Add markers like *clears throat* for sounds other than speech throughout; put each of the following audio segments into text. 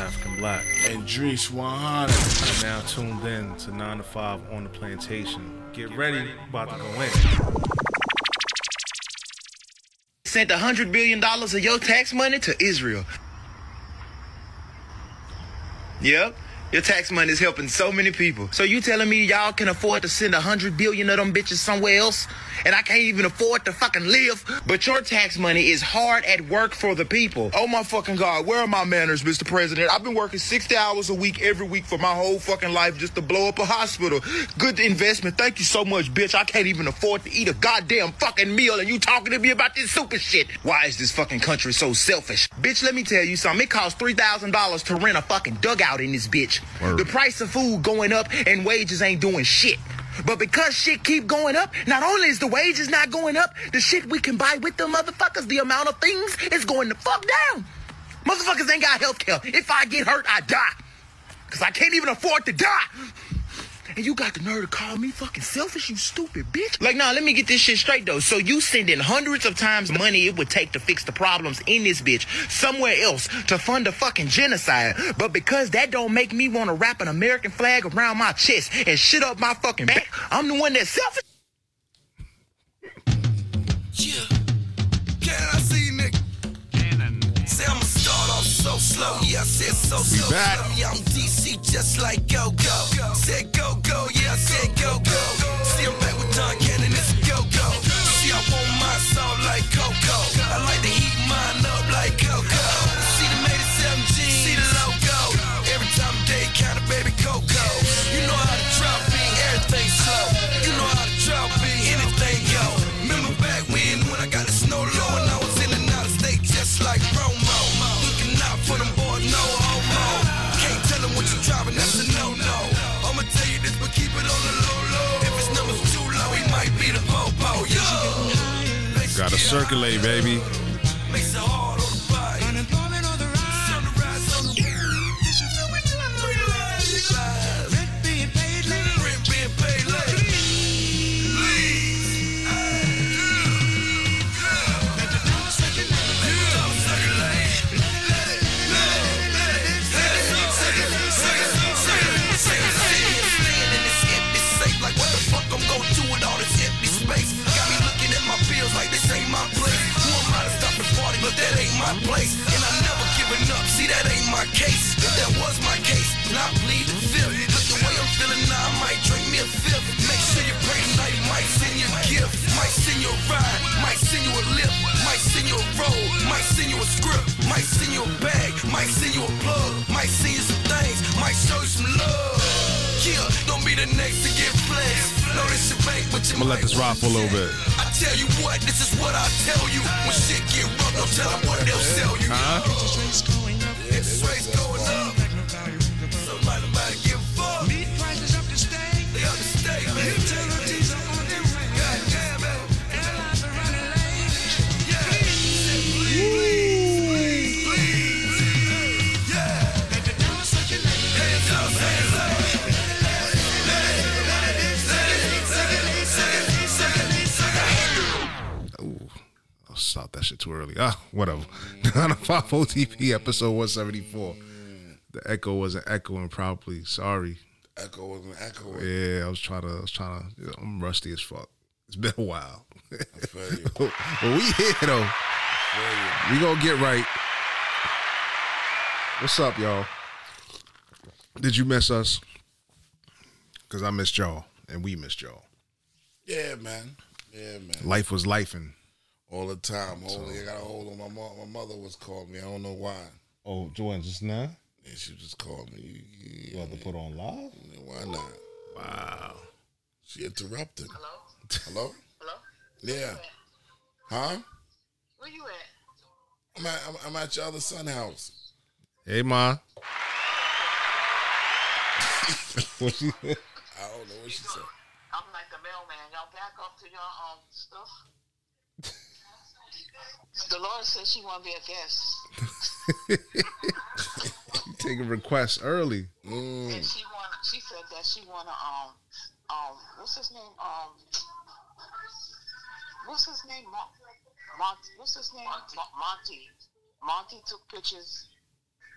African Black. And Drees 100. You're now tuned in to 9 to 5 on the plantation. Get ready, about to go in. Sent $100 billion of your tax money to Israel. Yep. Your tax money is helping so many people. So you telling me y'all can afford to send a hundred billion of them bitches somewhere else? And I can't even afford to fucking live? But your tax money is hard at work for the people. Oh my fucking God, where are my manners, Mr. President? I've been working 60 hours a week every week for my whole fucking life just to blow up a hospital. Good investment. Thank you so much, bitch. I can't even afford to eat a goddamn fucking meal and you talking to me about this super shit. Why is this fucking country so selfish? Bitch, let me tell you something. It costs $3,000 to rent a fucking dugout in this bitch. Word. The price of food going up and wages ain't doing shit. But because shit keep going up, not only is the wages not going up, the shit we can buy with them motherfuckers, the amount of things is going to fuck down. Motherfuckers ain't got health care. If I get hurt, I die. Cause I can't even afford to die. And you got the nerve to call me fucking selfish, you stupid bitch. Like, nah, let me get this shit straight though. So you sending hundreds of times money it would take to fix the problems in this bitch somewhere else to fund a fucking genocide. But because that don't make me want to wrap an American flag around my chest and shit up my fucking back, I'm the one that's selfish. Yeah. So slow. Yeah, I said so slow. back. Love me, I'm DC just like go go. Said go go. Yeah, I said go go. See I'm back with Don Cannon. It's go go. See I want my soul like Coco. I like to circulate, baby. You a bag. Might send you a plug. Might send you some things. Might show you some love. Yeah, don't be the next to get flexed. Know this shit bank, but you I'm gonna let this rock for a little bit. I tell you what, this is what I tell you. When shit get rough, don't tell them what they'll sell you. Huh? Interest rates going up. So might give a fuck. Meat prices up to stay. They up to stay, man. Utilities Stop that shit too early. Ah, whatever. *laughs* 905 OTP episode 174. The echo wasn't echoing properly. Sorry. Echo wasn't echoing. Yeah, I was trying to. I was trying to. yeah, I'm rusty as fuck. It's been a while. you. *laughs* but we here though. We gonna get right. What's up, y'all? Did you miss us? Cause I missed y'all, and we missed y'all. Yeah, man. Yeah, man. Life was lifing. All the time. Holy, I got a hold on my mom. My mother was calling me. I don't know why. Oh, Joanne, just now? And she just called me. You have to put on live? Why not? Wow. She interrupted. Hello? Hello? Hello? Yeah. Huh? Where you at? I'm at, I'm, I'm at your other son house. Hey, ma. *laughs* what she? I don't know what she said. I'm like the mailman. Y'all back up to your um stuff. Dolores said she want to be a guest, *laughs* Taking requests early. Mm. and she want. She said that she want to um um what's his name um what's his name Mon- Monty what's his name Monty. Monty Monty took pictures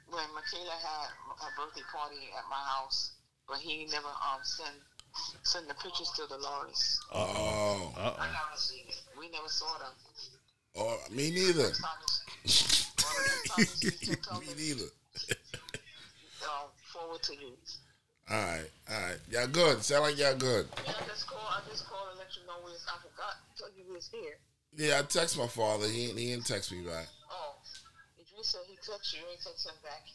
when Michaela had a birthday party at my house, but he never um sent send the pictures to Dolores. Oh, I never seen it. We never saw them. Oh, me neither. Next time you- well, the next time you see Tim Me neither. um, forward to you. All right, all right. Y'all good. Sound like y'all good. Yeah, I just call. I just call and let you know it's. I forgot to tell you it's here. Yeah, I text my father. He he didn't text me back. Oh, if you said he text you, you ain't text him back.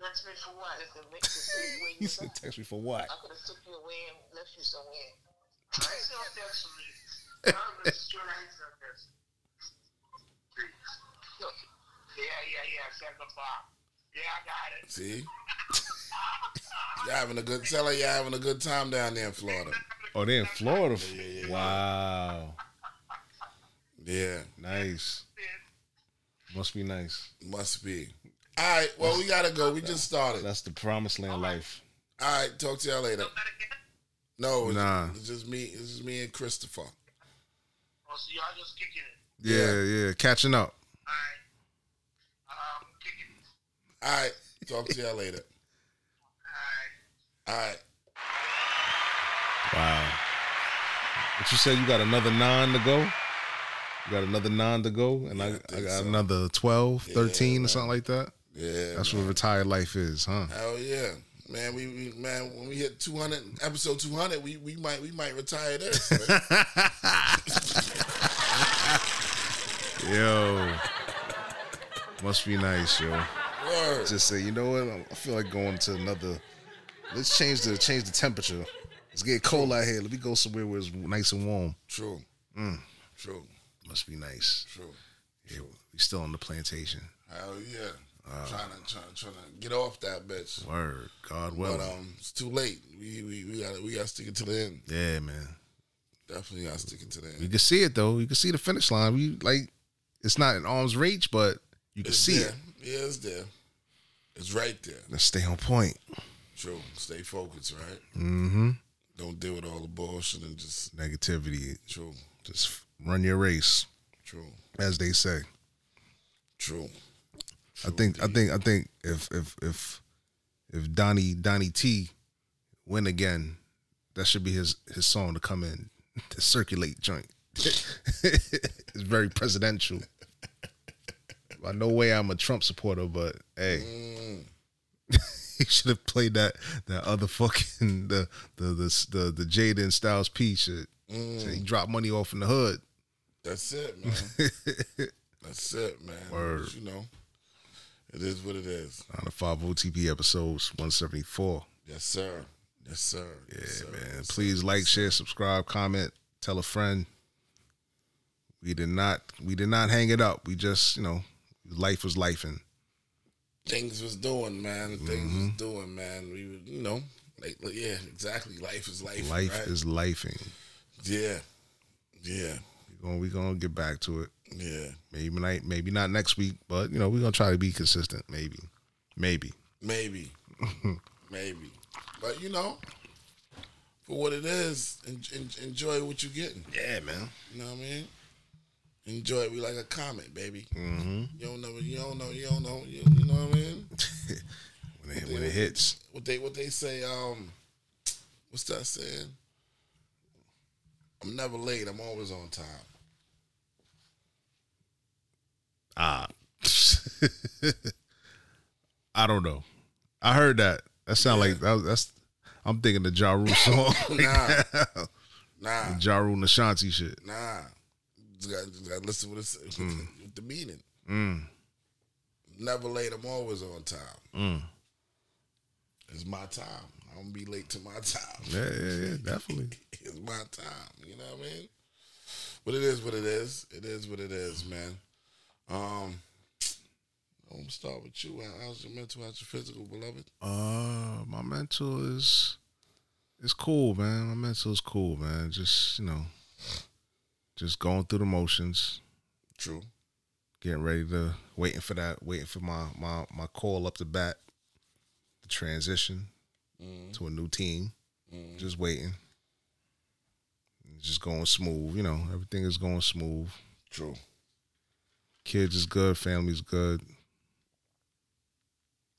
Text me for what? If the make the city where *laughs* He said, at. "Text me for what?" I could have took you away and left you somewhere. I still text me. Yeah, yeah, yeah. Send the box. Yeah, I got it. See? *laughs* y'all having a good. Sound like y'all having a good time down there in Florida. Oh, they in Florida. Yeah, yeah. Wow, Yeah, nice. Must be nice. must be. All right. Well, we gotta go. We just started. That's the promised land life. All right. Talk to y'all later. No, it's, Nah. it's just me. It's just me and Christopher. Oh, so y'all just kicking it. Yeah, yeah, catching up. All right. Um, kicking it. All right. Talk to y'all later. All right. All right. Wow. But you said you got another nine to go? You got another nine to go? And I, Yeah, I I got so. another 12, 13 or something like that? Yeah. That's man. what retired life is, huh? Hell yeah, man. We, we man when we hit two hundred episode two hundred, we we might we might retire this. *laughs* *laughs* Yo. Must be nice, yo. Word. Just say, you know what? I feel like going to another. Let's change the change the temperature. Let's get cold out here. Let me go somewhere where it's nice and warm. True. Mm. True. Must be nice. True. Yeah, we still on the plantation. Hell yeah. Uh. trying to trying, trying to get off that bitch. Word, God willing. But um, it's too late. We we we got we got to stick it to the end. yeah, man. Definitely got to stick it to the end. You can see it though. You can see the finish line. We like it's not in arm's reach, but you can It's see there. it. Yeah, it's there. It's right there. Let's stay on point. True. Stay focused, right? Mm-hmm. Don't deal with all the bullshit and just Negativity. true, Just run your race, true, as they say. true. I think I think I think if if if if Donnie Donnie T win again, that should be his his song to come in to circulate joint. *laughs* it's very presidential. I no way I'm a Trump supporter, but hey, mm. *laughs* he should have played that that other fucking *laughs* the the the the, the Jaden Styles P shit. Mm. So he dropped money off in the hood. That's it, man. *laughs* That's it, man. Word. You know, it is what it is. On the five OTP episodes one seventy four. Yes, sir. Yes, sir. Yeah, yes, sir. man. Yes, Please sir. like, share, subscribe, comment, tell a friend. We did not we did not hang it up. We just, you know, life was lifing. Things was doing, man. Things Mm-hmm. was doing, man. We, were, you know, like, yeah, exactly. Life is life. Life right? is lifing. Yeah, yeah, We're gonna we gonna get back to it. yeah. Maybe not maybe not next week, but you know, we're gonna try to be consistent. Maybe. Maybe. Maybe, *laughs* maybe. But you know, for what it is, en- en- enjoy what you're getting. Yeah, man. You know what I mean? Enjoy it. We like a comet, baby. Mm-hmm. You don't know. You don't know. You don't know. You, you know what I mean? *laughs* When it, when it hits. What they what they say? Um, what's that saying? I'm never late. I'm always on time. Ah. *laughs* I don't know. I heard that. That sound like that that's I'm thinking the Ja Rule song. *laughs* Nah, nah, ja Rule and Ashanti shit. nah. Just got, just got to listen with, this, Mm. the, with the meaning. Never late. I'm always on time. Mm. It's my time. I'm gonna be late to my *laughs* time. Yeah, yeah, yeah, definitely. *laughs* it's my time. You know what I mean? But it is what it is. It is what it is, man. Um, I'm gonna start with you. How- How's your mental? How's your physical, beloved? Uh, my mental is it's cool, man. My mental is cool, man. Just you know, just going through the motions, True. getting ready to waiting for that, waiting for my my my call up the bat, the transition mm-hmm. to a new team. Mm-hmm. Just waiting. Just going smooth, you know. Everything is going smooth. True. Kids is good, family's good.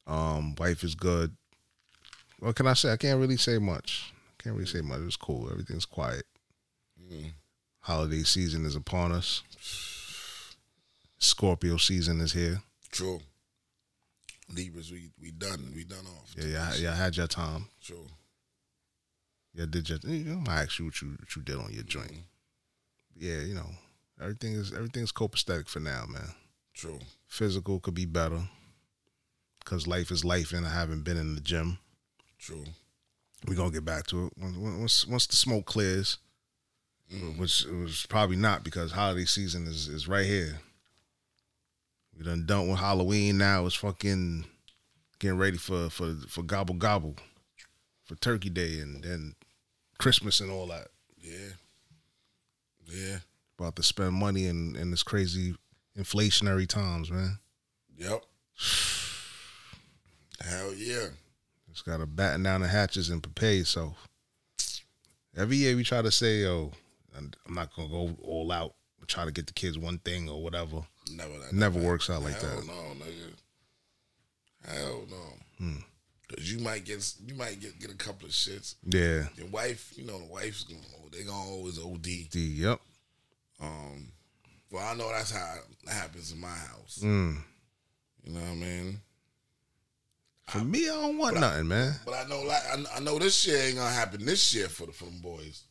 Um, wife is good. What can I say? I can't really say much. Can't really say much. It's cool. Everything's quiet. Mm-hmm. Holiday season is upon us. Scorpio season is here. True. Libras, we we done. We done off. Yeah, yeah, yeah. had your time. True. Yeah, did your. You know, I ask you what you what you did on your joint. Mm-hmm. Yeah, you know, everything is everything's copacetic for now, man. True. Physical could be better because life is life, and I haven't been in the gym. True. We're gonna get back to it once once, once the smoke clears, which it was probably not because holiday season is is right here. We done done with Halloween now. It's fucking getting ready for for for gobble gobble for Turkey Day and then Christmas and all that. Yeah. Yeah. About to spend money in in this crazy inflationary times, man. Yep. Hell yeah. Just gotta batten down the hatches and prepare yourself. Every year we try to say, "Yo, I'm I'm not gonna go all out, try to get the kids one thing or whatever." Never that. Never works out like that. Hell that. no, nigga. Hell no. Hmm. Cause you might get you might get get a couple of shits. Yeah, Your wife, you know, the wife's gonna they gonna always OD. D. Yep. Um, well, I know that's how it happens in my house. Mm. You know what I mean? For me, I don't want nothing, man. But I know, like, I, I know this shit ain't gonna happen this year for the for them boys.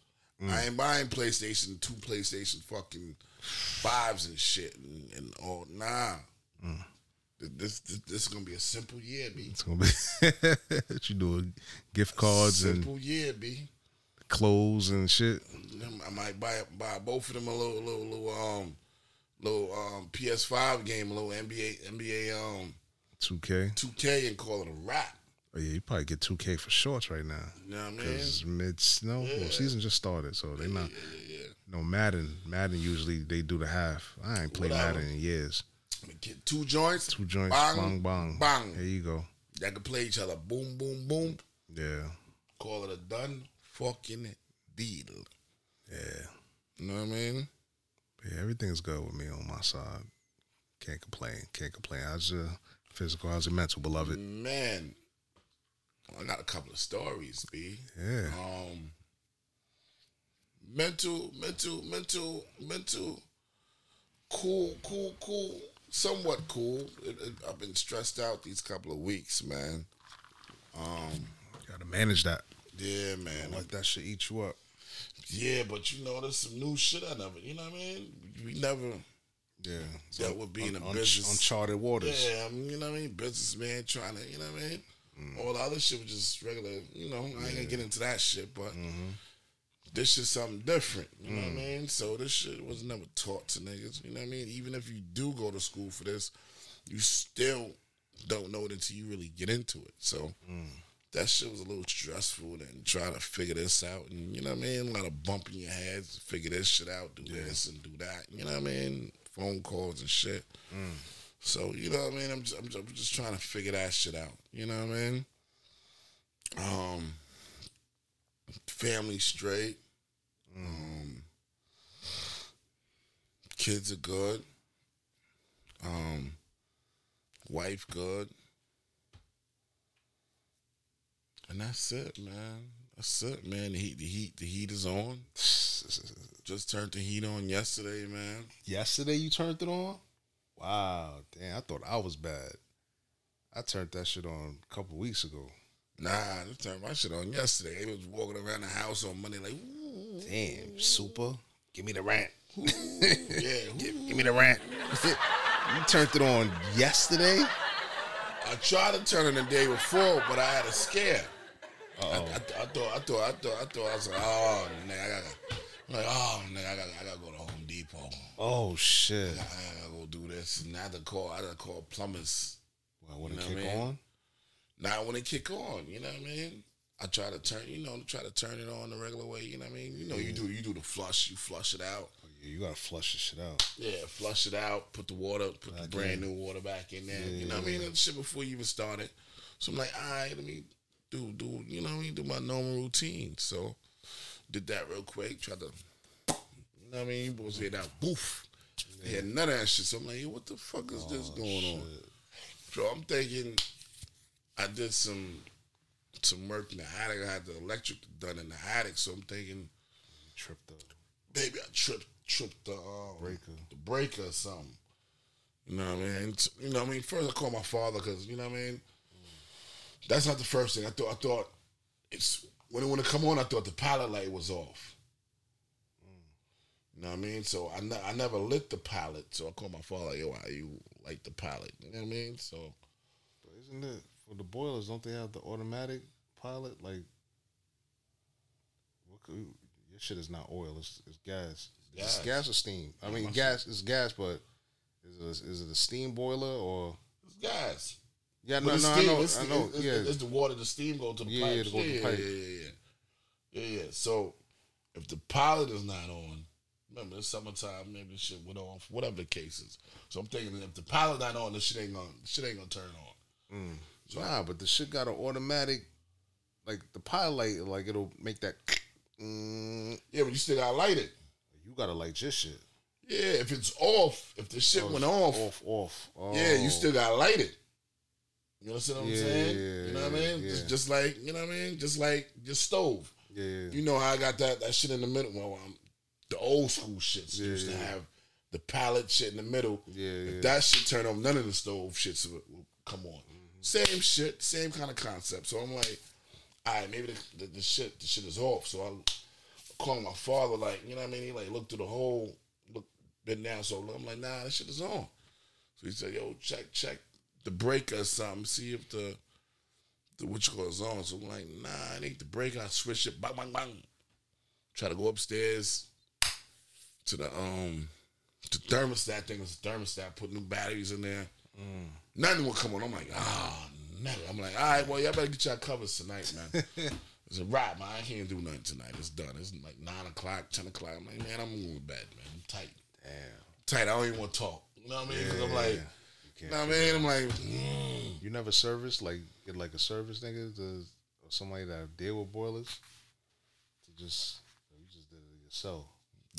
Mm. I ain't buying PlayStation two, PlayStation fucking fives and shit, and, and all. Nah, Mm. this, this this is gonna be a simple year, b. It's gonna be *laughs* what you doing? Gift cards and simple year, b. clothes and shit. I might buy buy both of them a little little little um little um PS5 game, a little NBA NBA um Two K. 2K, and call it a wrap. Oh yeah, you probably get two K for shorts right now. You know what I mean? Because mid snow, well, season just started, so they not. Yeah, yeah. No Madden, Madden usually they do the half. I ain't played Whatever. Madden in years. Get two joints, Two joints, bang, bang, bang, bang. There you go. That can play each other. Boom, boom, boom. Yeah, Call it a done fucking deal. yeah, You know what I mean? yeah. Everything's good with me on my side. Can't complain. Can't complain. How's your physical? How's your mental, beloved? Man, I got a couple of stories, B. Yeah. Um, mental, mental, mental, mental. Cool, cool, cool. Somewhat cool. It, it, I've been stressed out these couple of weeks, man. Um, Got to manage that. Yeah, man. Like that should eat you up. Yeah, but you know, there's some new shit I never. You know what I mean? We never. Yeah. That would be in a un- business. uncharted waters. Yeah, I mean, you know what I mean? Businessman trying to, you know what I mean? Mm. All the other shit was just regular, you know, I ain't gonna get into that shit, but Mm-hmm. this shit something different, you know Mm. what I mean? So this shit was never taught to niggas, you know what I mean? Even if you do go to school for this, you still don't know it until you really get into it. So Mm. that shit was a little stressful and trying to figure this out and you know what I mean? A lot of bumping your heads, figure this shit out, do this and do that. You know what I mean? Phone calls and shit. So you know what I mean. I'm just, I'm just, I'm just trying to figure that shit out. You know what I mean. Um, family straight. Um, kids are good. Um, wife good. And that's it, man. That's it, man. The heat, the heat, the heat is on. *laughs* Just turned the heat on yesterday, man. Yesterday you turned it on? Wow, damn! I thought I was bad. I turned that shit on a couple weeks ago. Nah, I turned my shit on yesterday. They was walking around the house on Monday like, ooh, Damn, super. Give me the rant. yeah, *laughs* Give, give me the rant. you turned it on yesterday? I tried to turn it the day before, but I had a scare. I, I. I thought, I thought, I thought, I thought, I was like, oh, nigga, I gotta, I'm like, oh, nigga, I gotta, I gotta go to Home Depot. Oh shit! I gotta go do this, and I had to call, I had to call plumbers. Well, when it You know kick I mean? on? Now when it kick on, you know what I mean. I try to turn, you know, try to turn it on the regular way. You know what I mean. You know, you do, you do the flush, you flush it out. Oh, yeah, you gotta flush this shit out. Yeah, flush it out, put the water, put the Back brand new water back in there. Yeah, you know what I mean? And shit before you even started. So I'm like, all right, let me do do you know what I mean, do my normal routine. So did that real quick, tried to you know what I mean, you boys hear that boof. They had none of that shit. So I'm like, what the fuck is Oh, this going on? So I'm thinking I did some some work in the attic. I had the electric done in the attic, so I'm thinking Tripped up. maybe I tripped tripped the um, Breaker. the breaker or something. You know what I mean? And you know what I mean? First I called my father because you know what I mean. That's not the first thing. I thought I thought it's when it when it come on. I thought the pilot light was off. You know what I mean? So I, ne- I never lit the pilot. So I called my father. Like, Yo, why you light the pilot? You know what I mean? So But isn't it for the boilers? Don't they have the automatic pilot? Like, what could, your shit is not oil. It's, it's gas. It's Gas. gas or steam. I mean, gas. It's gas, but is it, is it a steam boiler or? it's gas. Yeah, But no, it's no, I know, It's, I know. it's, yeah, it's the water, the steam go to the Yeah, yeah, pipes. to go to the yeah, pipe. yeah, yeah, yeah, yeah, yeah. So if the pilot is not on, remember it's summertime, maybe the shit went off, whatever the case is. So I'm thinking if the pilot not on, the shit ain't gonna, shit ain't gonna turn on. nah, but the shit got an automatic, like the pilot, like it'll make that. Mm, *clears throat* Yeah, but you still gotta light it. you gotta light your shit. Yeah, if it's off, if the shit went off, Off, off. Oh. yeah, you still gotta light it. You understand what I'm Yeah, saying? yeah, you know what I mean? Just, just like you know what I mean? Just like your stove. Yeah, yeah. You know how I got that that shit in the middle. Well, um, the old school shits used to have the pallet shit in the middle. Yeah, If yeah. that shit turn off, none of the stove shits will, will come on. Mm-hmm. Same shit, same kind of concept. So I'm like, all right, maybe the, the, the shit the shit is off. So I call my father, like, you know what I mean? He like looked through the whole, look, been down so long. I'm like, nah, that shit is on. So he said, yo, check, check the breaker or something, see if the the what you call is on. So I'm like, nah, it ain't the breaker. I switch it, bang, bang, bang. Try to go upstairs to the um the thermostat thing is a thermostat, put new batteries in there. Nothing will come on. I'm like, ah, never. I'm like, all right, well, y'all better get y'all covers tonight, man. *laughs* It's a wrap, man. I can't do nothing tonight. It's done. It's like nine o'clock, ten o'clock. I'm like, man, I'm going to bed, man. I'm tight. Damn. Tight. I don't even want to talk. You know what I mean? Because I'm Yeah, like, yeah. you know what I mean? I'm like, mm. You never service like get like a service nigga to or somebody that deal with boilers to just you just did it yourself.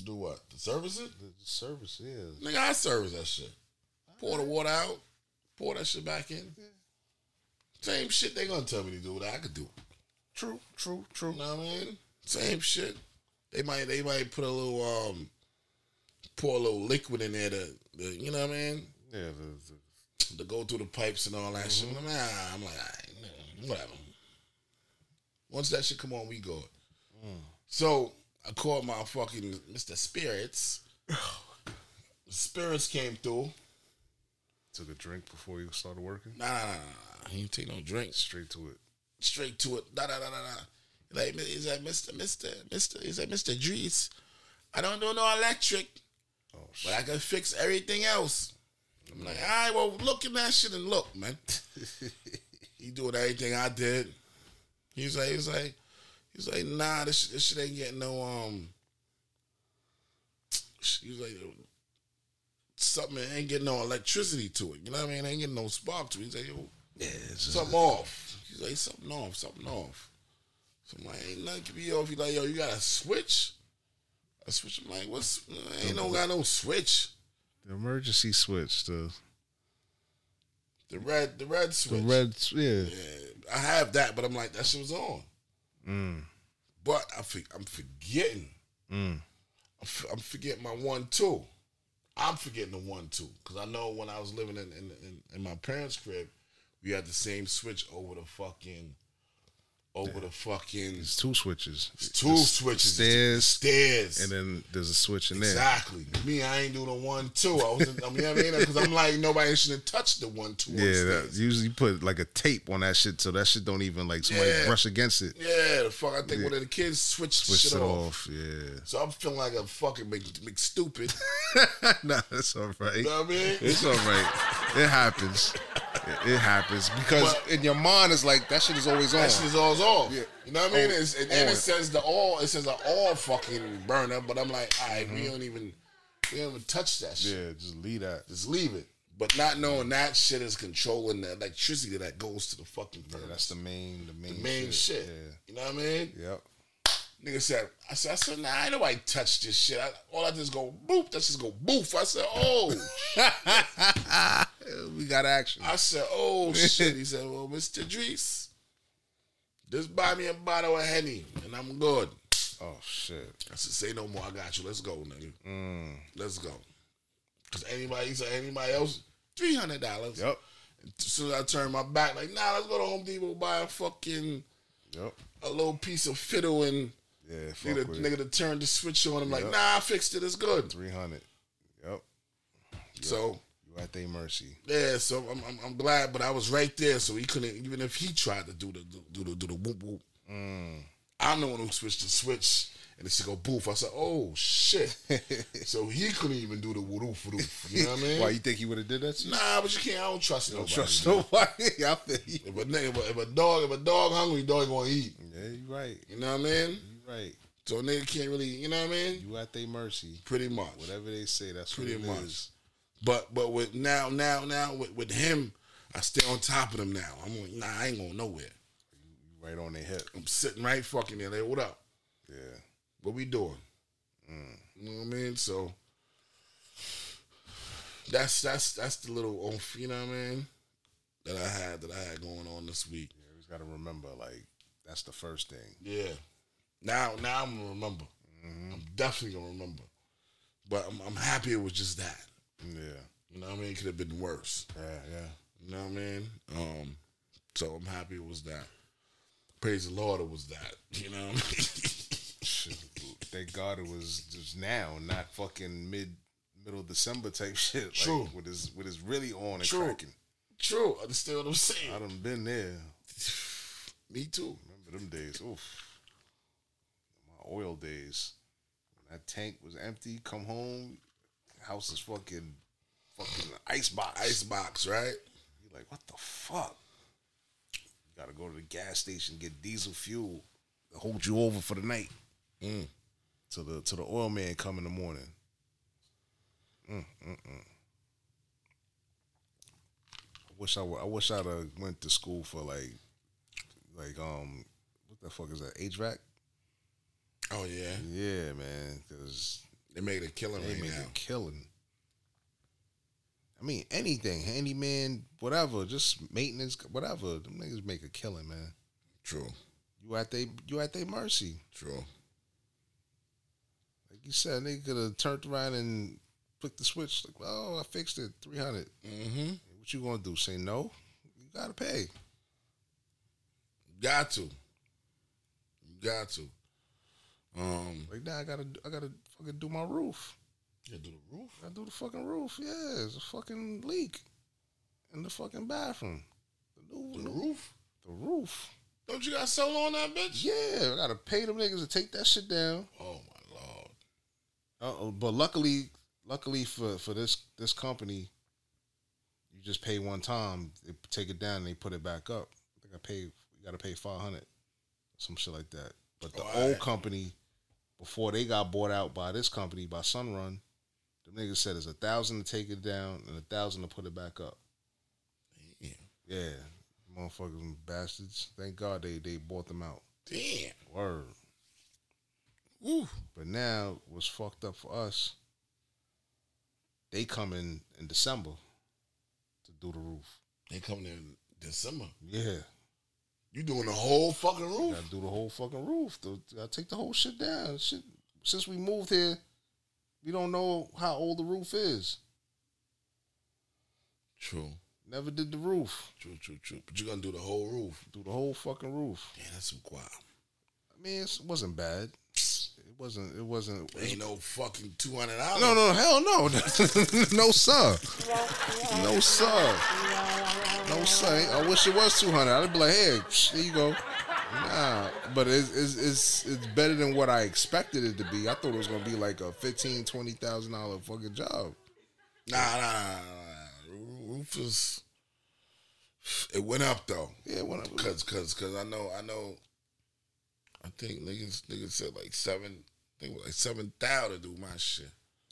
do what? The service it? The, the service is Nigga, I service that shit. Pour the water out, pour that shit back in. Same shit they gonna tell me to do that I could do. true, true, true. You know what I mean? Same shit. They might they might put a little um pour a little liquid in there to, to you know what I mean? Yeah, the, the, To go through the pipes and all that shit. I'm like, ah, I'm like, all right, whatever. Once that shit come on, we go. So I called my fucking Mr. Spirits. Spirits came through. took a drink before you started working. Nah, nah, nah, nah. He didn't take no drinks. Straight to it. Straight to it. Da da da da da. Like, is that Mr. Mr. Mr. Is that Mr. Drees? I don't do no electric, Oh shit. but. I can fix everything else. I'm like, all right, well, look at that shit and look, man. *laughs* he doing everything I did. He's like, he's like, he's like, nah, this, this shit ain't getting no um. He's like, something ain't getting no electricity to it. You know what I mean? Ain't getting no spark to it. He's like, yo, Yeah, something off. He's like, something off, something off. So I'm like, ain't nothing can be off. He's like, yo, you got a switch? A switch? I'm like, what's, ain't no got no switch. The emergency switch. The The red, the red switch. the red. Yeah. Yeah, I have that, but I'm like, that shit was on. Mm. But I for, I'm forgetting. Mm. I'm forgetting my one two. I'm forgetting the one two because I know when I was living in in, in in my parents' crib, we had the same switch over the fucking over the fucking It's two switches. two The switches. Stairs. stairs, And then there's a switch in there. exactly. Me, I ain't doing the one two. I was, in, I mean, I mean, *laughs* because I'm like nobody should have touched the one two. on Yeah, that, usually you put like a tape on that shit so that shit don't even like somebody Yeah. brush against it. Yeah, the fuck. I think one of the kids switched Switch shit it off. off. Yeah. So I'm feeling like a fucking big, big stupid. nah, that's all right. You know what I mean? It's all right. It happens. It, it happens because But- in your mind it's like that shit is always on. That shit is always off. Yeah. You know what I mean? Oh, It's, and, and it says the all. It says the all fucking burner. But I'm like, all right, Mm-hmm. we don't even, we don't even touch that shit. yeah, just leave that. Just leave it. But not knowing that shit is controlling the electricity that goes to the fucking Yeah, that's the main, the main, the main shit. Yeah. You know what I mean? Yep. Nigga said, I said, I said, nah, ain't nobody touch this shit. I, all I just go boop. That just go boof. I said, oh. *laughs* we got action. I said, oh shit. He said, well, Mr. Drees, just buy me a bottle of Henny and I'm good. Oh shit. I said, say no more. I got you. Let's go, nigga. Mm. Let's go. Cause anybody, said, anybody else, three hundred dollars. Yep. As soon as I turned my back, like, nah, let's go to Home Depot buy a fucking Yep. a little piece of fiddle and Yeah. Fuck nigga, with nigga to turn the switch on. I'm like, nah, I fixed it. It's good. Three hundred. Yep. So You at their mercy. yeah, so I'm, I'm I'm glad, but I was right there, so he couldn't even if he tried to do the do the do the whoop whoop. Mm. I'm the one who switched the switch. And it should go boof. I said, "Oh shit!" *laughs* so he couldn't even do the woof woof. You know what I mean? *laughs* Why you think he would have did that? Nah, but you can't. I don't trust nobody. Trust man. nobody. *laughs* I feel you. If a nigga, if a, dog, if a dog hungry, dog gonna eat. Yeah, you right. You know what I mean? You right. So a nigga can't really. You know what I mean? You at their mercy. Pretty much. Whatever they say, that's Pretty what it much. is. But but with now now now with, with him, I stay on top of them now. I'm like, nah, I ain't going nowhere. You right on their head. I'm sitting right fucking there. Like, what up? Yeah. What we doing? Mm. You know what I mean? So that's that's that's the little oomph, you know what I mean? That I had that I had going on this week. Yeah, we just gotta remember, like, that's the first thing. Yeah. Now now I'm gonna remember. Mm-hmm. I'm definitely gonna remember. But I'm I'm happy it was just that. Yeah. You know what I mean? It could have been worse. Yeah, yeah. You know what I mean? Um, so I'm happy it was that. Praise the Lord, it was that. *laughs* You know what I mean? Thank God it was just now, not fucking mid middle December type *laughs* shit. Like, True. With his with his really on and True. cracking. True, understand what I'm saying? I done been there. *sighs* Me too. Remember them days? Oof. My oil days. When that tank was empty, come home, house is fucking fucking ice box. Icebox, right? You're like, what the fuck? You gotta go to the gas station, get diesel fuel to hold you over for the night. Mm. To the to the oil man come in the morning. Mm, mm, mm. I wish I, I wish I'd have went to school for like like um what the fuck is that HVAC? Oh yeah, Yeah, man, because they made a killing they right make now. a killing. I mean, anything, handyman, whatever, just maintenance, whatever. Them niggas make a killing, man. True, You at they, you at their mercy. true. Like you said, they could have turned around and flicked the switch. Like, oh, I fixed it, three hundred. Mm-hmm. What you gonna do? Say no? You gotta pay. Got to. Got to. Um, Like now, I gotta, I gotta fucking do my roof. you do the roof. I do the fucking roof. Yeah, it's a fucking leak in the fucking bathroom. The new, The roof. the roof. Don't you got solar on that bitch? Yeah, I gotta pay them niggas to take that shit down. Oh my lord. Uh, but luckily, luckily for for this this company, you just pay one time. They take it down and they put it back up. I think I pay. You got to pay five hundred, some shit like that. But the Oh, old alright. company, before they got bought out by this company by Sunrun, the niggas said it's a thousand to take it down and a thousand to put it back up. Damn. Yeah, motherfucking bastards. Thank God they they bought them out. Damn. Word. Woo. But now what's fucked up for us, they come in in December to do the roof. They coming in December. Yeah. You doing the whole fucking roof? Gotta do the whole fucking roof. Gotta take the whole shit down. Shit. Since we moved here, we don't know how old the roof is. True. Never did the roof. True, true, true. But you're gonna do the whole roof. Do the whole fucking roof. Damn, that's some guap. I mean, it wasn't bad. It wasn't. It wasn't. Ain't no fucking two hundred dollars. No, no, hell no. *laughs* no, sir. No, sir. No, sir. I wish it was 200. I'd be like, hey, psh, there you go. Nah, but it's, it's, it's, it's better than what I expected it to be. I thought it was going to be like a $15,000, $20,000 fucking job. Nah, nah, nah, nah, is. It went up though. Yeah, when I, Cause, cause, cause I know, I know. I think niggas, niggas said like seven. I think like seven thousand to do my shit.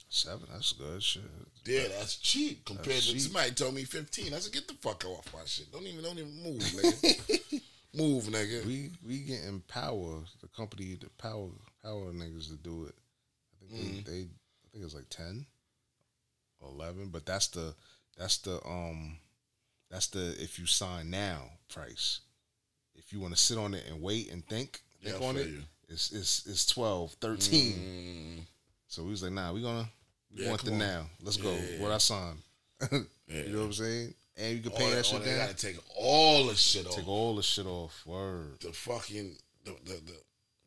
seven, that's good shit. Yeah, that's cheap compared That's to cheap. somebody told me fifteen. I said, get the fuck off my shit. Don't even, don't even move, nigga. *laughs* Move, nigga. We we getting power. The company, the power power niggas to do it. I think Mm-hmm. they, they I think it's like ten eleven, but that's the that's the um that's the if you sign now price. If you want to sit on it and wait and think think I on it, you. it's it's it's 12, 13. Mm, So we was like, nah, we gonna we Yeah, want the on. now. Let's go. Yeah. What I sign. Yeah. *laughs* You know what I'm saying? And you can all pay that, that shit they down. gotta take all the shit off. Take all the shit off. Word. the fucking the, the, the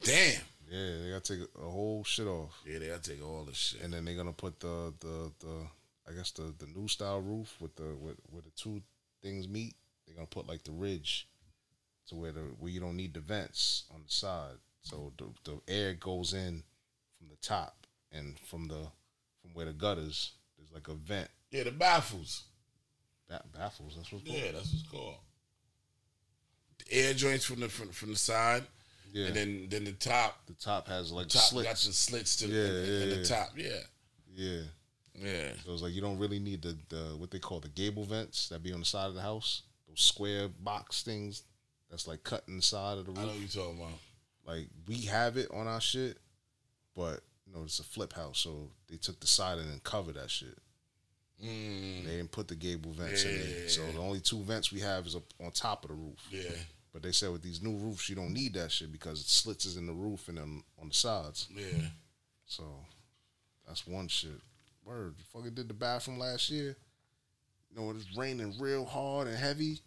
damn. Yeah, they gotta take a whole shit off. Yeah, they gotta take all the shit. and then they're gonna put the the the I guess the the new style roof with the with where the two things meet. They're gonna put like the ridge to where the where you don't need the vents on the side, so the the air goes in from the top and from the from where the gutters. There's like a vent yeah, the baffles. that baffles. That's what's called. Yeah, that's what's called. The air joints from the from, from the side, Yeah. and then then the top the top has like top slits. got the slits to Yeah, in, in yeah, the yeah. top. Yeah, Yeah. yeah. So it's like you don't really need the, the what they call the gable vents that be on the side of the house. Those square box things that's like cutting the side of the roof. I know what you're talking about. Like we have it on our shit, but you know it's a flip house, so they took the siding and then covered that shit. Mm, They didn't put the gable vents in there. So the only two vents we have is up on top of the roof. yeah, But they said with these new roofs you don't need that shit because it slits is in the roof and then on the sides. yeah. So that's one shit. Word, you fucking did the bathroom last year. You know, it's raining real hard and heavy.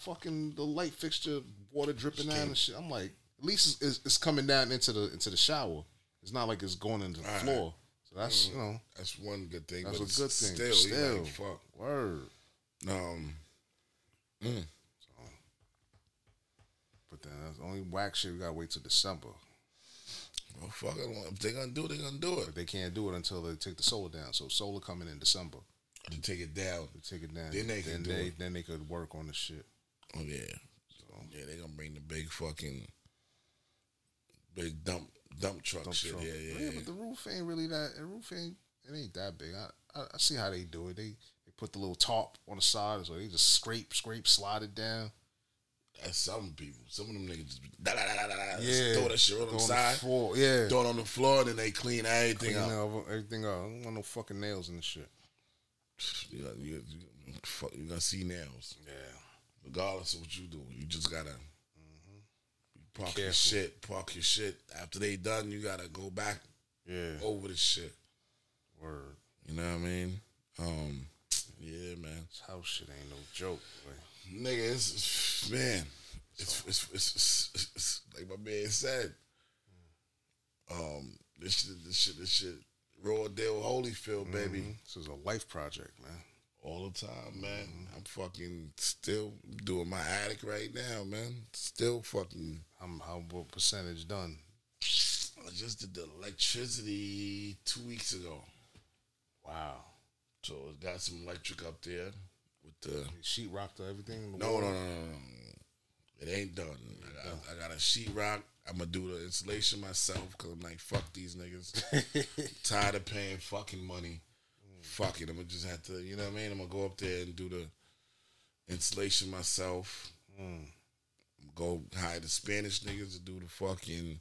Fucking the light fixture, water dripping down and shit. I'm like, at least it's, it's, it's coming down into the into the shower. It's not like it's going into the Right. floor. So that's you know That's one good thing. that's but a good thing. Still, Still, like, fuck. word. Um, But then that's the only whack shit we gotta wait till December. well, fuck it. If they gonna do it, they gonna do it. But they can't do it until they take the solar down. So solar coming in December. To take it down. They take it down. Then they can then do they it. then they could work on the shit. Oh yeah. yeah, they gonna bring the big fucking big dump dump truck dump shit. truck. Yeah, yeah, yeah. But the roof ain't really that. The roof ain't. It ain't that big. I, I I see how they do it. They they put the little top on the side, so they just scrape, scrape, slide it down. That's some people. Some of them niggas just da, da, da, da, da, da, Yeah, throw that shit on Go the on side, floor. Yeah, throw it on the floor, and then they clean everything Clean up. up everything up. I don't want no fucking nails in the shit. You got, you, you, fuck, you gonna see nails. Yeah, Regardless of what you do, you just gotta park your shit. Park your shit. After they done, you gotta go back yeah. over the shit. Word. You know what I mean? Um, yeah, man. This house shit ain't no joke. Like, Nigga, it's, man, it's, it's, it's, it's, it's like my man said. Um, this shit, this shit, this shit, raw deal, Holyfield, baby, this is a life project, man. All the time, man. I'm fucking still doing my attic right now, man. Still fucking. I'm how what percentage done? I just did the electricity two weeks ago, Wow. so it got some electric up there with the. Sheet rock to everything. No, no, no, no, no. It ain't done. I got, I got a sheetrock. I'm gonna do the installation myself because I'm like, fuck these niggas. *laughs* Tired of paying fucking money. Fuck it. I'm gonna just have to, you know what I mean? I'm gonna go up there and do the installation myself. Go hire the Spanish niggas to do the fucking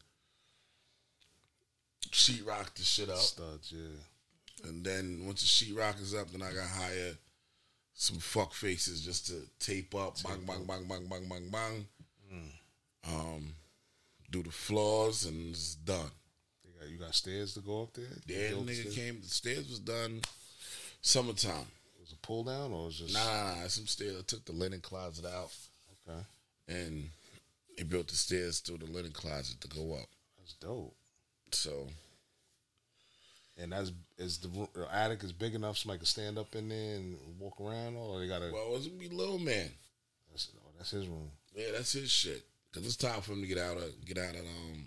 sheetrock the shit up. Studs, yeah. And then once the sheetrock is up, then I got hire some fuck faces just to tape up, bang, bang, bang, bang, bang, bang, bang. Um, do the floors and it's done. You got you got stairs to go up there. Yeah, the nigga stairs? came. The stairs was done summertime. Was it pull down or was it just Nah, nah, nah. Some stairs. I took the linen closet out okay? and they built the stairs through the linen closet to go up. That's dope. So And that's is the, the attic is big enough somebody can stand up in there and walk around, or they gotta. well, it's gonna be little man. that's, oh, that's his room. Yeah, that's his shit. Cause it's time for him to get out of get out of um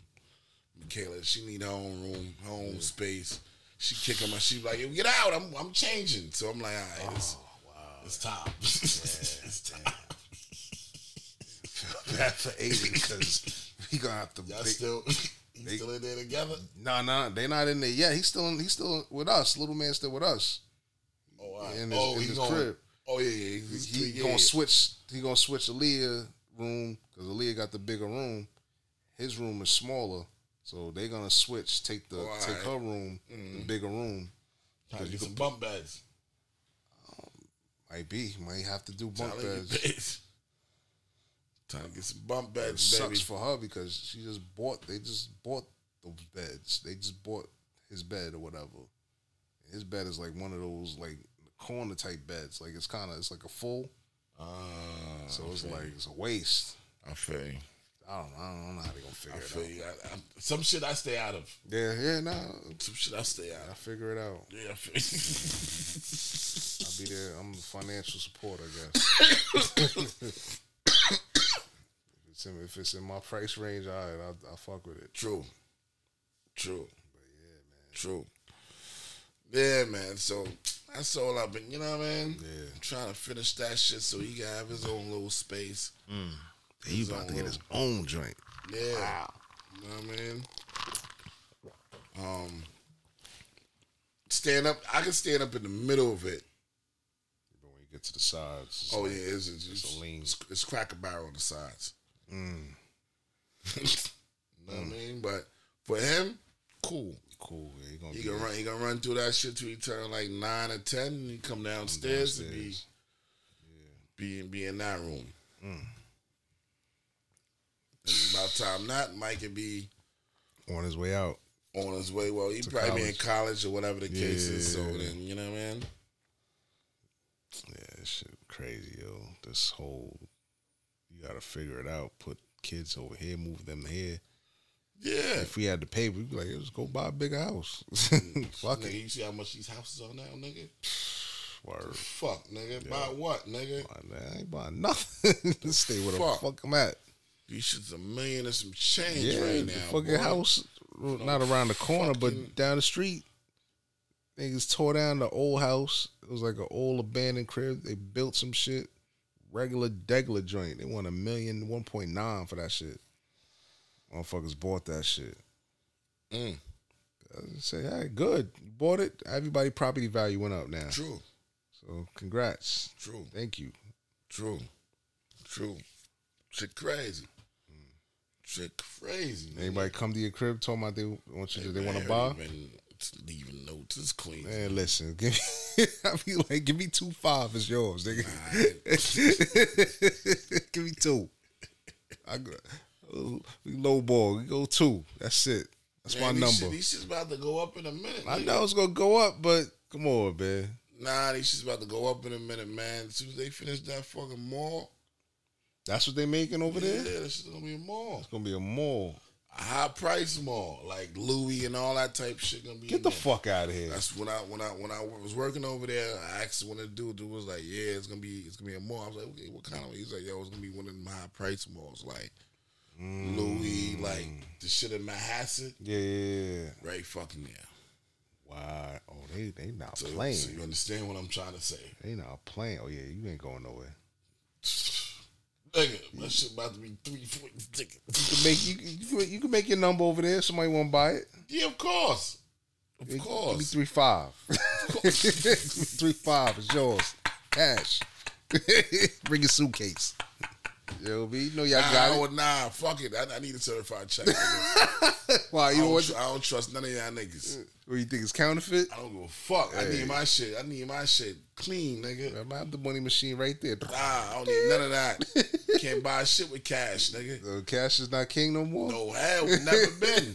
Michaela. She need her own room, her own space. She kicking my out. She like, Yo, get out. I'm I'm changing. So I'm like, all right, it's, oh, it's time. *laughs* it's time. *laughs* Bad for eighty because he gonna have to. Y'all still *laughs* they- still in there together? Nah, nah, they not in there yet. He's still he's still with us. Little man still with us. Oh, right. In his- oh, in his going, crib. Oh yeah, yeah. He's, He yeah. gonna switch. He gonna switch Aaliyah room because Aaliyah got the bigger room. His room is smaller, so they're gonna switch. Take the Oh, take her room, the bigger room. To you some bump beds. Might be, might have to do bump beds. Trying to get some bump It beds, sucks baby. for her because she just bought. They just bought those beds. They just bought his bed or whatever. His bed is like one of those like corner type beds. Like it's kind of it's like a full. Ah, So it's like it's a waste. I feel you. I don't know. I don't know how they're gonna figure I it feel out. you. I, I, some shit I stay out of. Yeah, yeah, nah. Some shit I stay out I figure it out. Yeah, I feel you. *laughs* I'll be there. I'm the financial support, I guess. *coughs* if, it's in, if it's in my price range, all right, I'll, I'll fuck with it. True. True. But yeah, man. True. Yeah, man. So that's all I've been, you know what I mean? Yeah. trying to finish that shit so he can have his own little space. Mm. He about to get his own joint. Yeah. You know what I mean? Um stand up I can stand up in the middle of it. But when you get to the sides, it's Oh like- yeah, it's, it's, it's it's, a lean. it's, it's cracker barrel on the sides. Mm. *laughs* you know what I mean? But for him, cool. cool. Yeah, he gonna He gonna run. He gonna run through that shit till he turn like nine or ten. And he come downstairs, to be, downstairs. be be in that room. Mm. And about time not, Mike can be on his way out. on his way. Well, he To probably be in college. college or whatever the case is. So then you know what I mean. Yeah, this shit crazy, yo. This whole you gotta figure it out. Put kids over here, move them here. Yeah. If we had the paper, we'd be like, let's go buy a bigger house. *laughs* Mm. Fuck nigga, it. you see how much these houses are now, nigga? *sighs* Word. Fuck, nigga. Buy what, nigga? Man, I ain't buying nothing. *laughs* Stay where the Fuck. fuck I'm at. These shit's a million and some change Yeah, right now. fucking boy. house, not around the corner, but down the street. Niggas tore down the old house. It was like an old abandoned crib. They built some shit. Regular degular joint. They want a million, 1.9 for that shit. Motherfuckers bought that shit. Mm. I say, hey, good. You bought it. Everybody property value went up now. True, So congrats. true, Thank you. true, true. Shit crazy. Shit crazy. Anybody come to your crib talking about they want you to, they want to buy? leaving notes. It's clean. Man, listen, *laughs* give me, I be like, give me two five, it's yours, nigga. *laughs* give me two. I go, we low ball, we go two. That's it. That's Man, my number. Shit, these shit's about to go up in a minute. I nigga. know it's gonna go up, but come on, man. Nah, these shit's about to go up in a minute, man. As soon as they finish that fucking mall, That's what they making over yeah, there. this shit's gonna be a mall. It's gonna be a mall. A high price mall, like Louis and all that type shit gonna be Get the there. fuck out of here. That's when I when I when I was working over there. I asked when the dude, dude was like, "Yeah, it's gonna be it's gonna be a mall." I was like, "Okay, what kind of?" He's like, "Yo, it's gonna be one of them high price malls, like Louis, mm. like the shit in Manhasset, Yeah, yeah, yeah. right? Fucking yeah." Wow. Oh, they they not So, playing. so you understand what I'm trying to say? they not playing. Oh yeah, you ain't going nowhere. *laughs* Nigga, that shit about to be three forty ticket. You can make you, you, can- you can make your number over there. Somebody want to buy it. Yeah, of course, of Give me course. three five. *laughs* three five is yours. Cash. *laughs* Bring your suitcase. You know what I mean? You know y'all Nah, got it. nah, fuck it. I, I need a certified check. *laughs* Why I, you know don't tr- I don't trust none of y'all niggas. What you think it's counterfeit? I don't give a fuck. I need my shit. I need my shit clean, nigga. I have the money machine right there. Nah, I don't need none of that. Can't buy shit with cash, nigga. Uh, cash is not king no more. No hell, never been.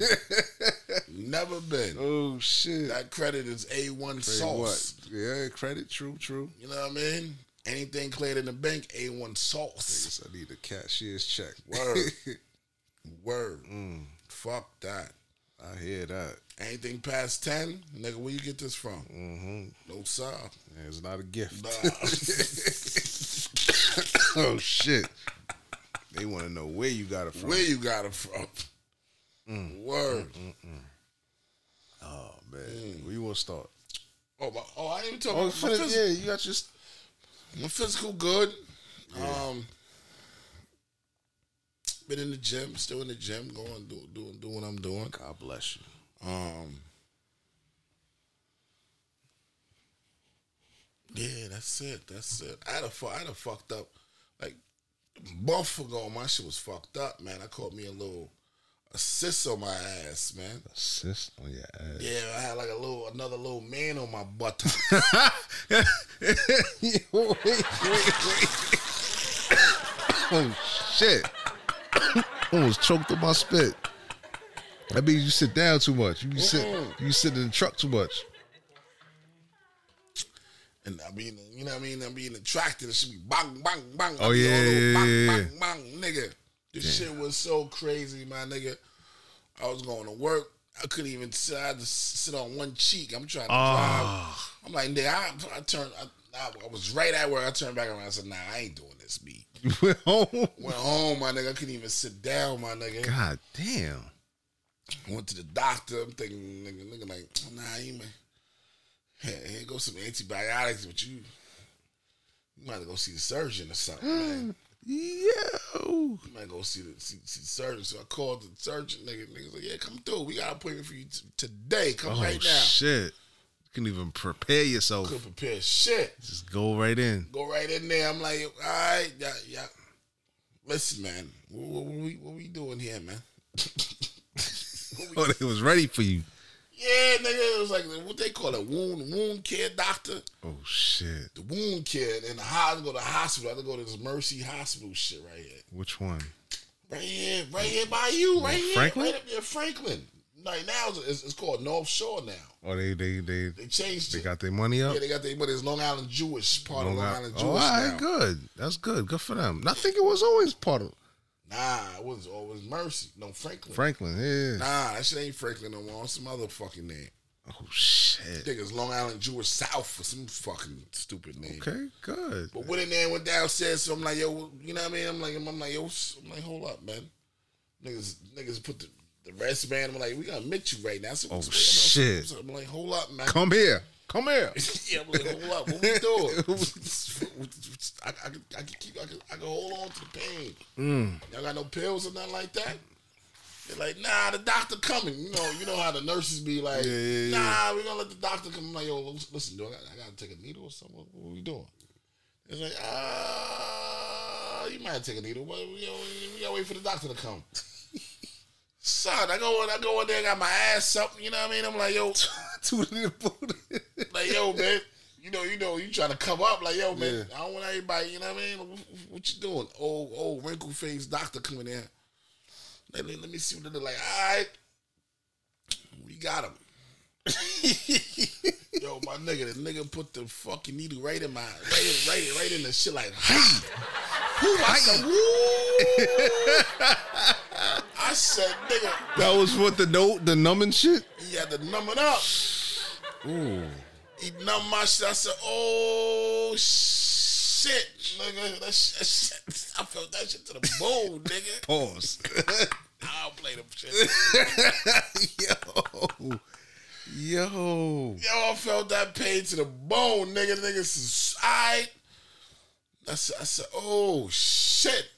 *laughs* never been. Oh shit. That credit is A1 Say sauce. what? Yeah, credit. True, true. You know what I mean? Anything cleared in the bank, A1 sauce. Niggas, I need a cashier's check. Word. *laughs* Word. Mm. Fuck that. I hear that. Anything past 10, nigga, where you get this from? Mm-hmm. No sir. Yeah, it's not a gift. Nah. *laughs* oh shit. They want to know where you got it from. where you got it from? Mm. Word. Oh man, where you want to start? Oh, my, oh, I ain't talking Oh, about my, phys- yeah, you got your. st- my physical good. Um, been in the gym, still in the gym, going do, doing doing what I'm doing. God bless you. Um, yeah, that's it. That's it. I had a fu- I had a fucked up like month ago, my shit was fucked up, man. I caught me a little a cyst on my ass, man. A Cyst on your ass. Yeah, I had like a little another little man on my butt. wait, wait, wait. oh shit! *coughs* Almost choked on my spit. That means you sit down too much. You sit, you sit in the truck too much. and I mean, you know what I mean? I'm being attracted. It should be bang, bang, bang. Oh, I be yeah, yeah, bang, yeah, bang, bang, nigga. This shit was so crazy, my nigga. I was going to work. I couldn't even sit. I had to sit on one cheek. I'm trying to Ah. drive. I'm like, nigga, I, I turned. I, I, I was right at where I turned back around. I said, Nah, I ain't doing this, B. *laughs* Went home. Went home, my nigga. I couldn't even sit down, my nigga. God damn. Went to the doctor. I'm thinking, nigga, nigga, like, nah, you man. Here, here go some antibiotics, but you, you might go see the surgeon or something, man. *gasps* Yo. You might go see the see, see the surgeon. So I called the surgeon, nigga. Niggas like, yeah, come through. We got an appointment for you t- today. Come Oh right now. shit. You can even prepare yourself. Could prepare shit. Just go right in. Go right in there. I'm like, all right, yeah, yeah. Listen, man, what, what, what we what we doing here, man? *laughs* Oh, *laughs* they was ready for you. Yeah, nigga, it was like what they call it, wound wound care doctor. Oh shit. The wound care in the hospital, go to the hospital. I had to go to this Mercy Hospital shit right here. Which one? Right here, right here by you, right here. Franklin? Right up there, Franklin. Right now it's, it's, called North Shore now. Oh, they they they They changed they it. got their money up. yeah, they got their but it's Long Island Jewish, part of Long Long Island Island- Jewish oh, all now. good. That's good. Good for them. I think it was always part of Nah, it was oh, always Mercy. No, Franklin. Franklin. Yeah. Nah, that shit ain't Franklin no more. It's some other fucking name. Oh shit. I think it's Long Island Jewish South or some fucking stupid name. Okay, good. But in there and went downstairs. So I'm like, yo, you know what I mean? I'm like, I'm like, yo, I'm like, hold up, man. Niggas, niggas put the, the wristband. I'm like, we gotta meet you right now. So, Oh, so- shit. I'm like, hold up, man. Come here. Come here. *laughs* yeah, I'm like, hold up, what we doing? *laughs* I, I, can, I can keep, I can, I can hold on to the pain. Mm. Y'all got no pills or nothing like that. They're like, nah, the doctor coming. You know, you know how the nurses be like, Yeah, yeah, yeah. nah, we gonna let the doctor come. I'm like, yo, listen, do I, got, I gotta take a needle or something? What, we doing? It's like, ah, you might take a needle, but we, we gotta wait for the doctor to come. *laughs* Son, I go in, I go in there, I got my ass up. You know what I mean? I'm like, yo, Tooted the booty. like, yo, man, you know, you know, you trying to come up, like, yo, man, Yeah. I don't want anybody, you know what I mean? What, what you doing? Old, old wrinkle face doctor coming in. Let me, let me see what they look like. All right, we got him. *laughs* yo, my nigga, the nigga put the fucking needle right in my, right in, right, in- right in the shit, like, *laughs* hey, who? Said, woo. *laughs* I said, nigga, That was what the note, the numbing shit. he had to numb it up. Ooh. He numbed my shit. I said, "Oh shit, nigga, that shit, I felt that shit to the bone, *laughs* nigga. Pause. *laughs* I don't play them shit. *laughs* Yo. Yo. Yo, I felt that pain to the bone, nigga. Nigga, I, I said, I said, oh shit.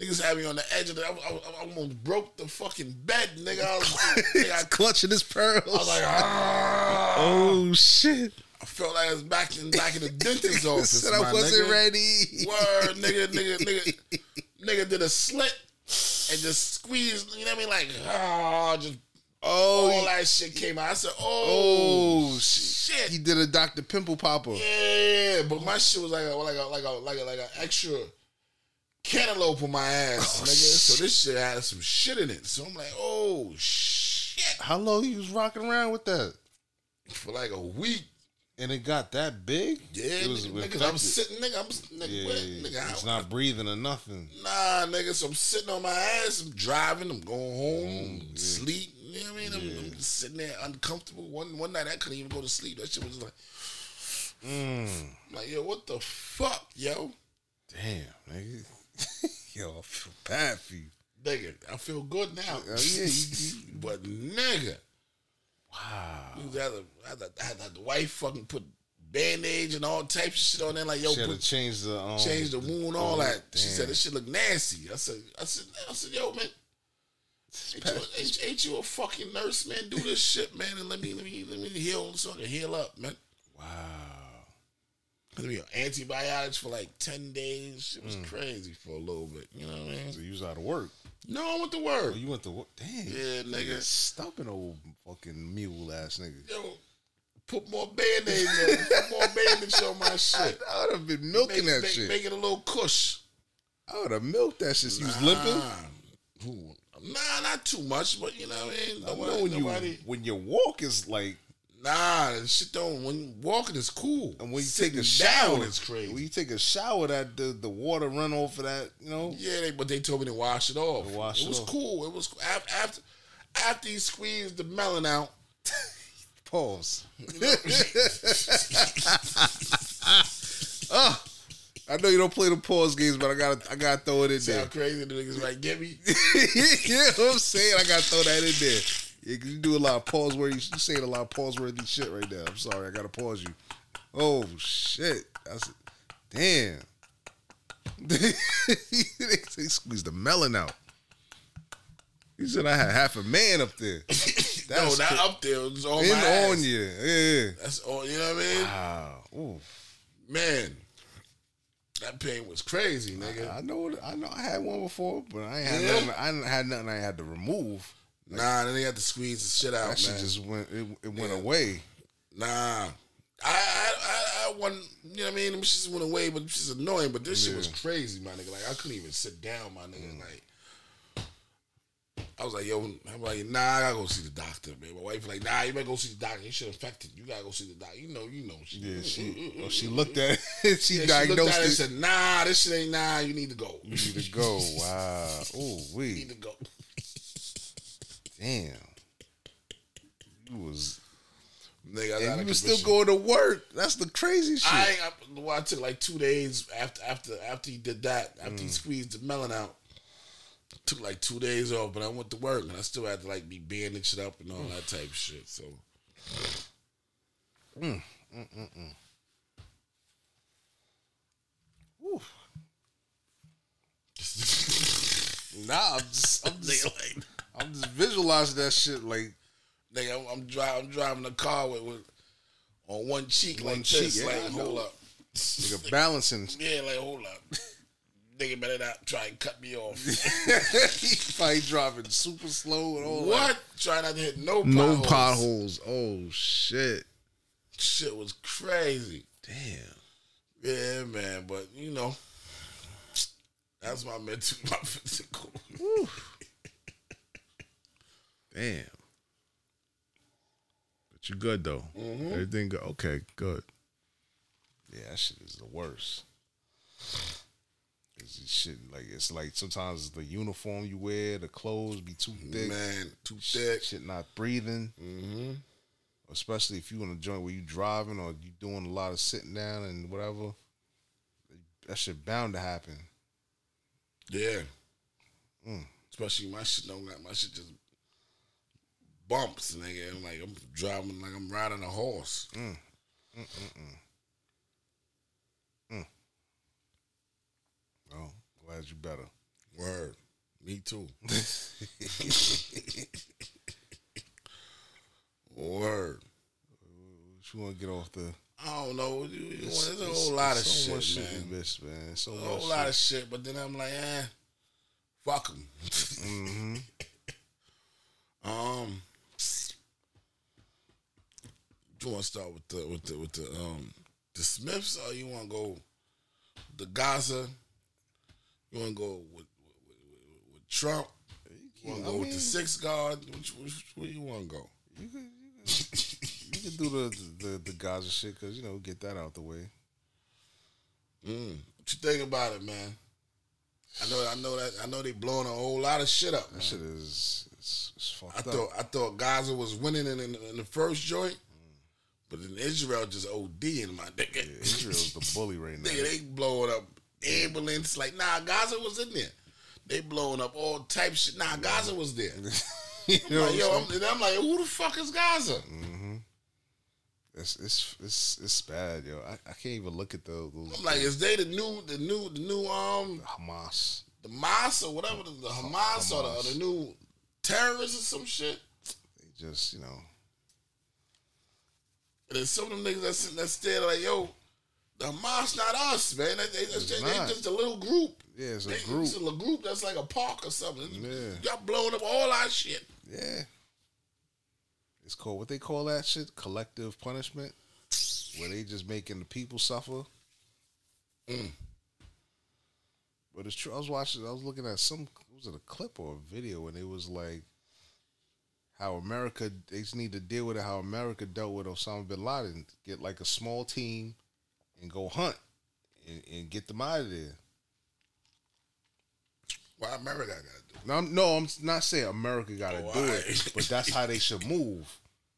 Niggas had me on the edge of the. I, I, I almost broke the fucking bed, nigga. I was, *laughs* nigga, I, Clutching his pearls. I was like, ah. oh shit. I felt like I was back in back in the dentist's *laughs* office. Said I wasn't nigga. ready. Word, nigga, nigga, *laughs* nigga, nigga did a slit and just squeezed. You know what I mean? Like, ah, just Oh, all that shit came out. I said, oh, oh shit. He did a Dr. Pimple Popper. Yeah, but my shit was like a like a like a like a like an extra cantaloupe on my ass, nigga. So this shit had some shit in it. So I'm like, oh shit, How long you was rocking around with that? for like a week. And it got that big? Yeah, it was nigga, nigga, I'm sitting, nigga, I'm nigga, Yeah, what, nigga, it's how- not breathing or nothing. Nah, nigga, so I'm sitting on my ass, I'm driving, I'm going home, sleep. You know what I mean? I'm, I'm just sitting there uncomfortable. One one night I couldn't even go to sleep. That shit was like, Mm. Like, yo, what the fuck, yo? Damn, nigga. *laughs* Yo, I feel bad for you. Nigga, I feel good now. Oh, yeah, you, *laughs* but nigga, wow. you had, to, had, to, had, had the wife fucking put bandage and all types of shit on there. Like, yo, She had to put, change the um, change the wound, all that. She said this shit look nasty. I said, I said, I said, yo, man. Ain't you, a, ain't, ain't you a fucking nurse, man? Do this shit, man, and let me let me let me heal so I can heal up, man. Wow. I mean, antibiotics for like ten days. Shit was mm. crazy for a little bit. You know what I mean? So you was out of work. No, I went to work. Oh, you went to work. Damn. Yeah, nigga. Stopping old fucking mule ass nigga. Yo, put more band-aids on. put more bandage on my *laughs* shit. I would have been milking Make, that make, shit. make it a little cush. I would have milked that shit. You was limping. Nah. Nah, not too much, but you know what I mean? I know when nobody, you when your walk is like, Nah, that shit don't. When you walking is cool, and when you Sitting take a shower, is crazy. When you take a shower, that the, the water run off of that, you know. yeah, they, but they told me to wash it off. To wash it it was off. cool. It was after after he squeezed the melon out. *laughs* Pause. oh, *laughs* I know you don't play the pause games, but I gotta I gotta throw it in See there. how crazy the niggas might get me. *laughs* you know what I'm saying? I gotta throw that in there. You do a lot of pause worthy. You saying a lot of pause worthy shit right now. I'm sorry, I gotta pause you. Oh shit, that's damn. *laughs* they squeezed the melon out. He said I had half a man up there. *laughs* no, That's not cra- up there. It was on in my ass. on you. Yeah. That's all. You know what I mean? Wow. Ooh. Man, that pain was crazy, nigga. I know. I know. I had one before, but I ain't had Yeah. nothing. I had nothing. I had to remove. Nah, then they had to squeeze the shit out, That shit man. just went. It, it went Yeah. away. Nah. I I I, I wasn't, you know what I mean? Them shits went away, but it's annoying. But this shit was Mm. crazy, my nigga. Like I couldn't even sit down, my nigga. Mm. Like I was like, yo, I'm like, nah, I gotta go see the doctor, man. My wife like, nah, you better go see the doctor. You should infected. You gotta go see the doctor. You know, you know. She, Yeah. She. oh, she looked at it. she Yeah, she looked diagnosed at it and said, nah, this shit ain't nah. You need to go. you need to go. *laughs* Wow. Oh, we. need to go. Damn. You was. Nigga, And you was still going to work. That's the crazy shit. I, I, well, I took like two days after after after he did that. After Mm. he squeezed the melon out, took like two days off. But I went to work and I still had to like be bandaged up and all that type of shit. So mm, mm, mm, *laughs* nah, I'm just. I'm just. like, I'm just visualizing that shit like nigga, I'm, I'm driving. I'm driving the car with, with on one cheek One like cheek, this. yeah, like hold up. nigga balancing. *laughs* Yeah, like hold up. nigga better not try and cut me off. *laughs* he probably driving super slow and all that. what? Try not to hit no No potholes. potholes. Oh shit. Shit was crazy. Damn. Yeah, man, but you know, that's my mental, *laughs* my physical. Damn. But you're good though. Everything good. Okay, good. Yeah, that shit is the worst. It's shit like it's like sometimes the uniform you wear, the clothes be too thick. Man, too Shit- thick. Shit not breathing. Mm-hmm. Especially if you in a joint where you driving or you doing a lot of sitting down and whatever. That shit bound to happen. Yeah. Mm. Especially my shit don't got my shit just bumps, nigga. I'm like I'm driving like I'm riding a horse. Oh, glad you better. Word. Me too. *laughs* Word. What you want to get off the? I don't know. There's a whole lot of so much shit, shit man. this, man. So a whole shit. lot of shit, but then I'm like, eh, fuck them. Mm-hmm. *laughs* Um, you want to start with the with the with the um the Smiths, or you want to go the Gaza? You want to go with with, with, with Trump? You want to go with the six guard? Which, which where you want to go? You can, you can, you can do the, the the Gaza shit because you know get that out the way. Mm. What you think about it, man? I know, I know that, I know they blowing a whole lot of shit up. That Man. shit is it's, it's fucked I up. thought, I thought Gaza was winning in, in, in the first joint, but then Israel just OD in my nigga. Yeah, Israel's the bully right *laughs* now. Nigga, they blowing up ambulance. Like, nah, Gaza was in there. They blowing up all type shit. Nah, Gaza was there. *laughs* you I'm like, yo, I'm and I'm like, who the fuck is Gaza? Mm-hmm. It's it's it's it's bad, yo. I, I can't even look at those. those I'm like, is they the new, the new, the new, um, Hamas. the Hamas or whatever, the, the Hamas, Or, the, or the new terrorists or some shit? They just you know And then some of them niggas that's that's there staring like, yo, The Hamas not us, man. They, they, they, they just a little group. Yeah, it's a They- group. It's a little group that's like a park or something. Yeah. Y'all blowing up all our shit. Yeah. It's called what they call that shit? Collective punishment. Where they just making the people suffer. Mm. But it's true. I was watching I was looking at some was it a clip or a video and it was like how America they just need to deal with it how America dealt with Osama bin Laden. Get like a small team and go hunt and, and get them out of there. Why America got to do? No, I'm, no, I'm not saying America got to Oh, do it, *laughs* but that's how they should move.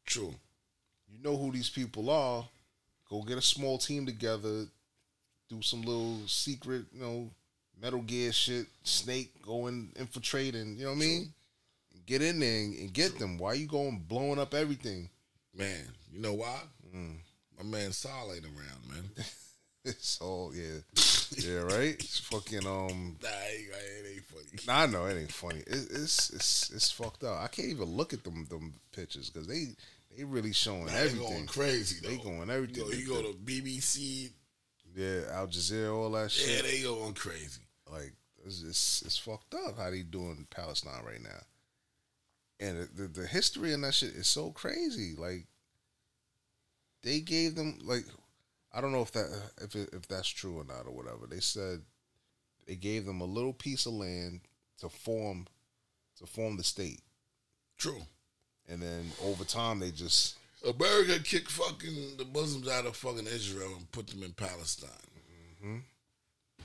True. You know who these people are. Go get a small team together, do some little secret, you know, Metal Gear shit, Snake, go and infiltrate, and you know what I mean. Get in there and, and get them. Why you going blowing up everything? Man, you know why? Mm. My man Saul ain't around, man. *laughs* It's all yeah, yeah, right. It's fucking um. Nah, it ain't, it ain't funny. Nah, know it ain't funny. It, it's it's it's fucked up. I can't even look at them them pictures because they they really showing Nah, they everything. going crazy. Though. They going everything. You go, you go to BBC. yeah, Al Jazeera, all that shit. Yeah, they going crazy. like it's, it's it's fucked up how they doing Palestine right now, and the, the the history in that shit is so crazy. Like they gave them like I don't know if that if it, if that's true or not or whatever. They said they gave them a little piece of land to form to form the state, True. and then over time they just America kicked fucking the Muslims out of fucking Israel and put them in Palestine. Mm-hmm.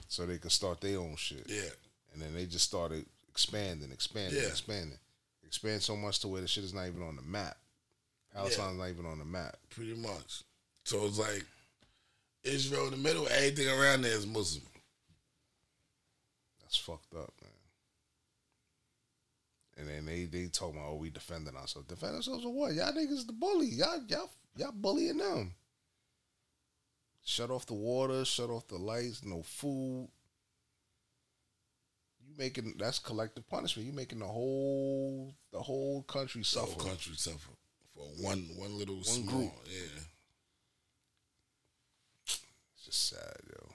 so they could start their own shit. Yeah. And then they just started expanding, expanding, Yeah. expanding. Expand so much to where the shit is not even on the map. Palestine's not even on the map. Pretty much. So it's like Israel in the middle, everything around there is Muslim. That's fucked up, man. And then they they talking about, oh, we defending ourselves. Defend ourselves or what? Y'all niggas the bully. Y'all y'all y'all bullying them. Shut off the water, shut off the lights, no food. Making that's collective punishment. You making the whole the whole country The suffer. whole country suffer for one one little small, group. Yeah. It's just sad, yo.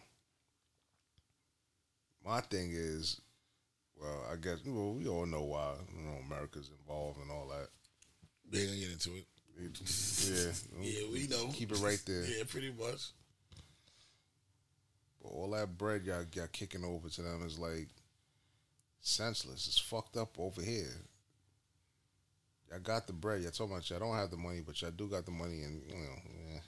My thing is, well, I guess well, we all know why you know America's involved and all that. Ain't gonna get into it. Yeah, *laughs* Yeah, we know. Keep it right there. Yeah, pretty much. But all that bread y'all got kicking over to them is like senseless. It's fucked up over here. Y'all got the bread. Y'all talking about y'all don't have the money, but y'all do got the money, and you know, yeah.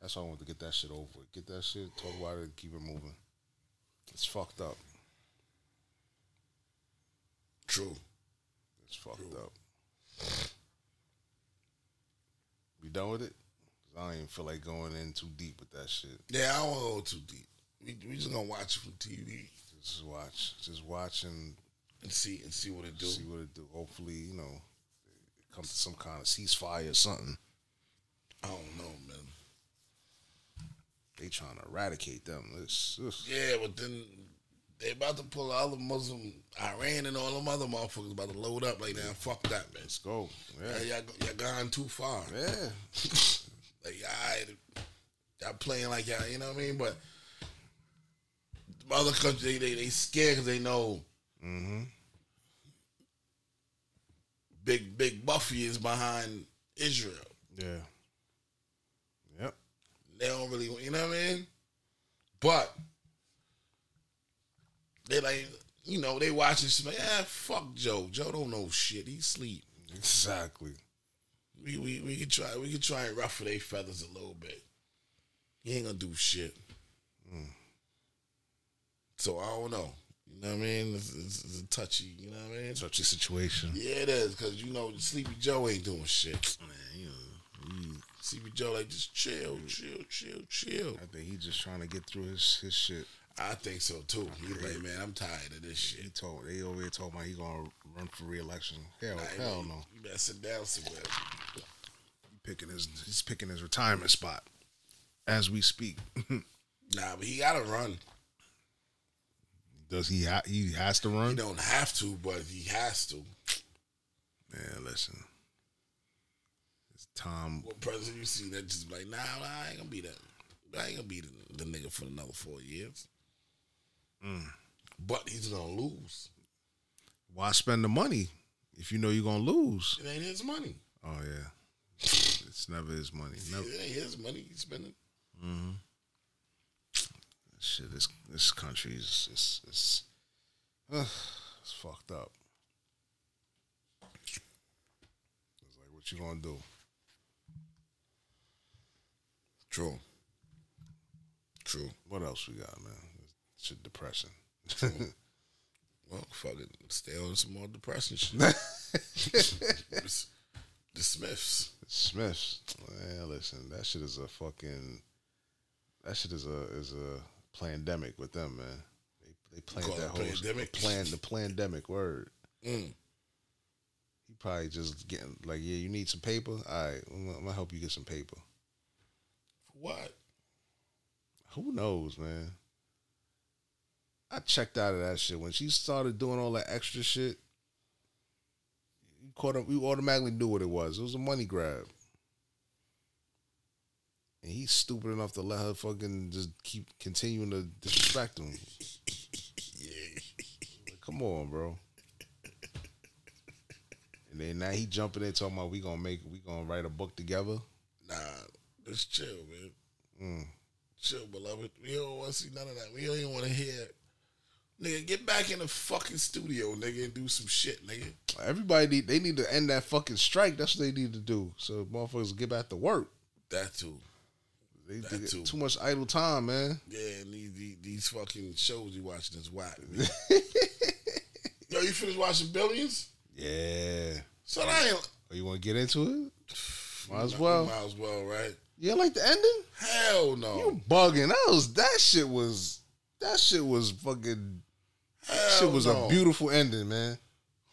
That's why I want to get that shit over. with. Get that shit, talk about it, and keep it moving. It's fucked up. True. It's fucked up. We done with it? I don't even feel like going in too deep with that shit. Yeah, I don't want to go too deep. We we just gonna watch it from TV Just watch, just watch and and see and see what it do. see what it do. Hopefully, you know, it comes to some kind of ceasefire or something. I don't know, man. They trying to eradicate them. It's, it's- Yeah, but then they about to pull all the Muslim Iran and all them other motherfuckers about to load up like that. Fuck that, man. let's go. Yeah, Yeah, y'all, y'all gone too far. yeah. *laughs* Like y'all, y'all playing like y'all, you know what I mean? But other countries, they they, they scared because they know Mm-hmm. Big Big Buffy is behind Israel. Yeah. Yep. They don't really, you know what I mean? But they like, you know, they watching shit like, ah, fuck Joe. Joe don't know shit. He sleep. Exactly. We we we could try we could try and ruffle their feathers a little bit. He ain't gonna do shit. So I don't know. You know what I mean? It's, it's, it's a touchy. You know what I mean? Such a situation. Yeah, it is because you know Sleepy Joe ain't doing shit. Man, you know, he- Sleepy Joe like just chill, mm. chill, chill, chill. I think he just trying to get through his his shit. I think so too. He's like, man, I'm tired of this shit. He told they over here talking about he gonna run for reelection. Hell, Like, hell no. You better sit down somewhere. He picking his he's picking his retirement spot as we speak. *laughs* Nah, but he gotta run. Does he ha- he has to run. He don't have to, but he has to. Man, listen. It's Tom. What president you see that just like, nah, I ain't gonna be that. I ain't gonna be the, the nigga for another four years. Mm. But he's gonna lose. Why spend the money if you know you're gonna lose? It ain't his money. Oh yeah, it's never his money. Never. It ain't his money. He's spending. Shit, this this country is it's it's, *sighs* ugh, it's fucked up. It's like what you gonna do? True. True. What else we got, man? Shit, depressing. *laughs* Well, fuck it. Stay on some more depressing shit. *laughs* the Smiths. Smiths, man, listen, that shit is a fucking. That shit is a is a pandemic with them, man. They they planned that whole pandemic? plan the pandemic word. Mm. He probably just getting like, yeah, you need some paper. All right, I'm gonna, I'm gonna help you get some paper. What? Who knows, man? I checked out of that shit when she started doing all that extra shit. You caught up. You automatically knew what it was. It was a money grab, and he's stupid enough to let her fucking just keep continuing to disrespect him. Like, come on, bro. And then now he jumping in talking about we gonna make we gonna write a book together. Nah, just chill, man. Mm. Chill, beloved. We don't want to see none of that. We don't even want to hear. Nigga, get back in the fucking studio, nigga, and do some shit, nigga. Everybody need they need to end that fucking strike. That's what they need to do. So motherfuckers get back to work. That too. They, they get too. too much idle time, man. Yeah, and these, these, these fucking shows you watching is whack. *laughs* Yo, you finished watching Billions? Yeah. So I ain't. Oh, you want to get into it? Might as well. Might as well, right? Yeah, like the ending. Hell no. You bugging? That was that shit was that shit was fucking. Hell shit was no. a beautiful ending, man.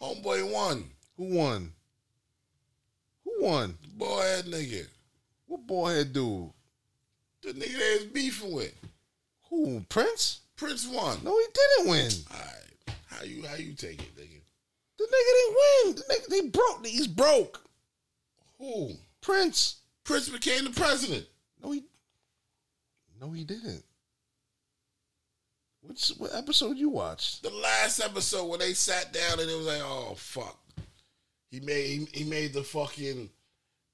Homeboy won. Who won? Who won? Boy, that nigga. What boyhead dude? The nigga they was beefing with. Who? Prince? Prince won. No, he didn't win. All right. How you how you take it, nigga? The nigga didn't win. The nigga, they broke. He's broke. Who? Prince. Prince became the president. No, he. No, he didn't. What's what episode you watched? The last episode where they sat down and it was like, oh fuck. He made he, he made the fucking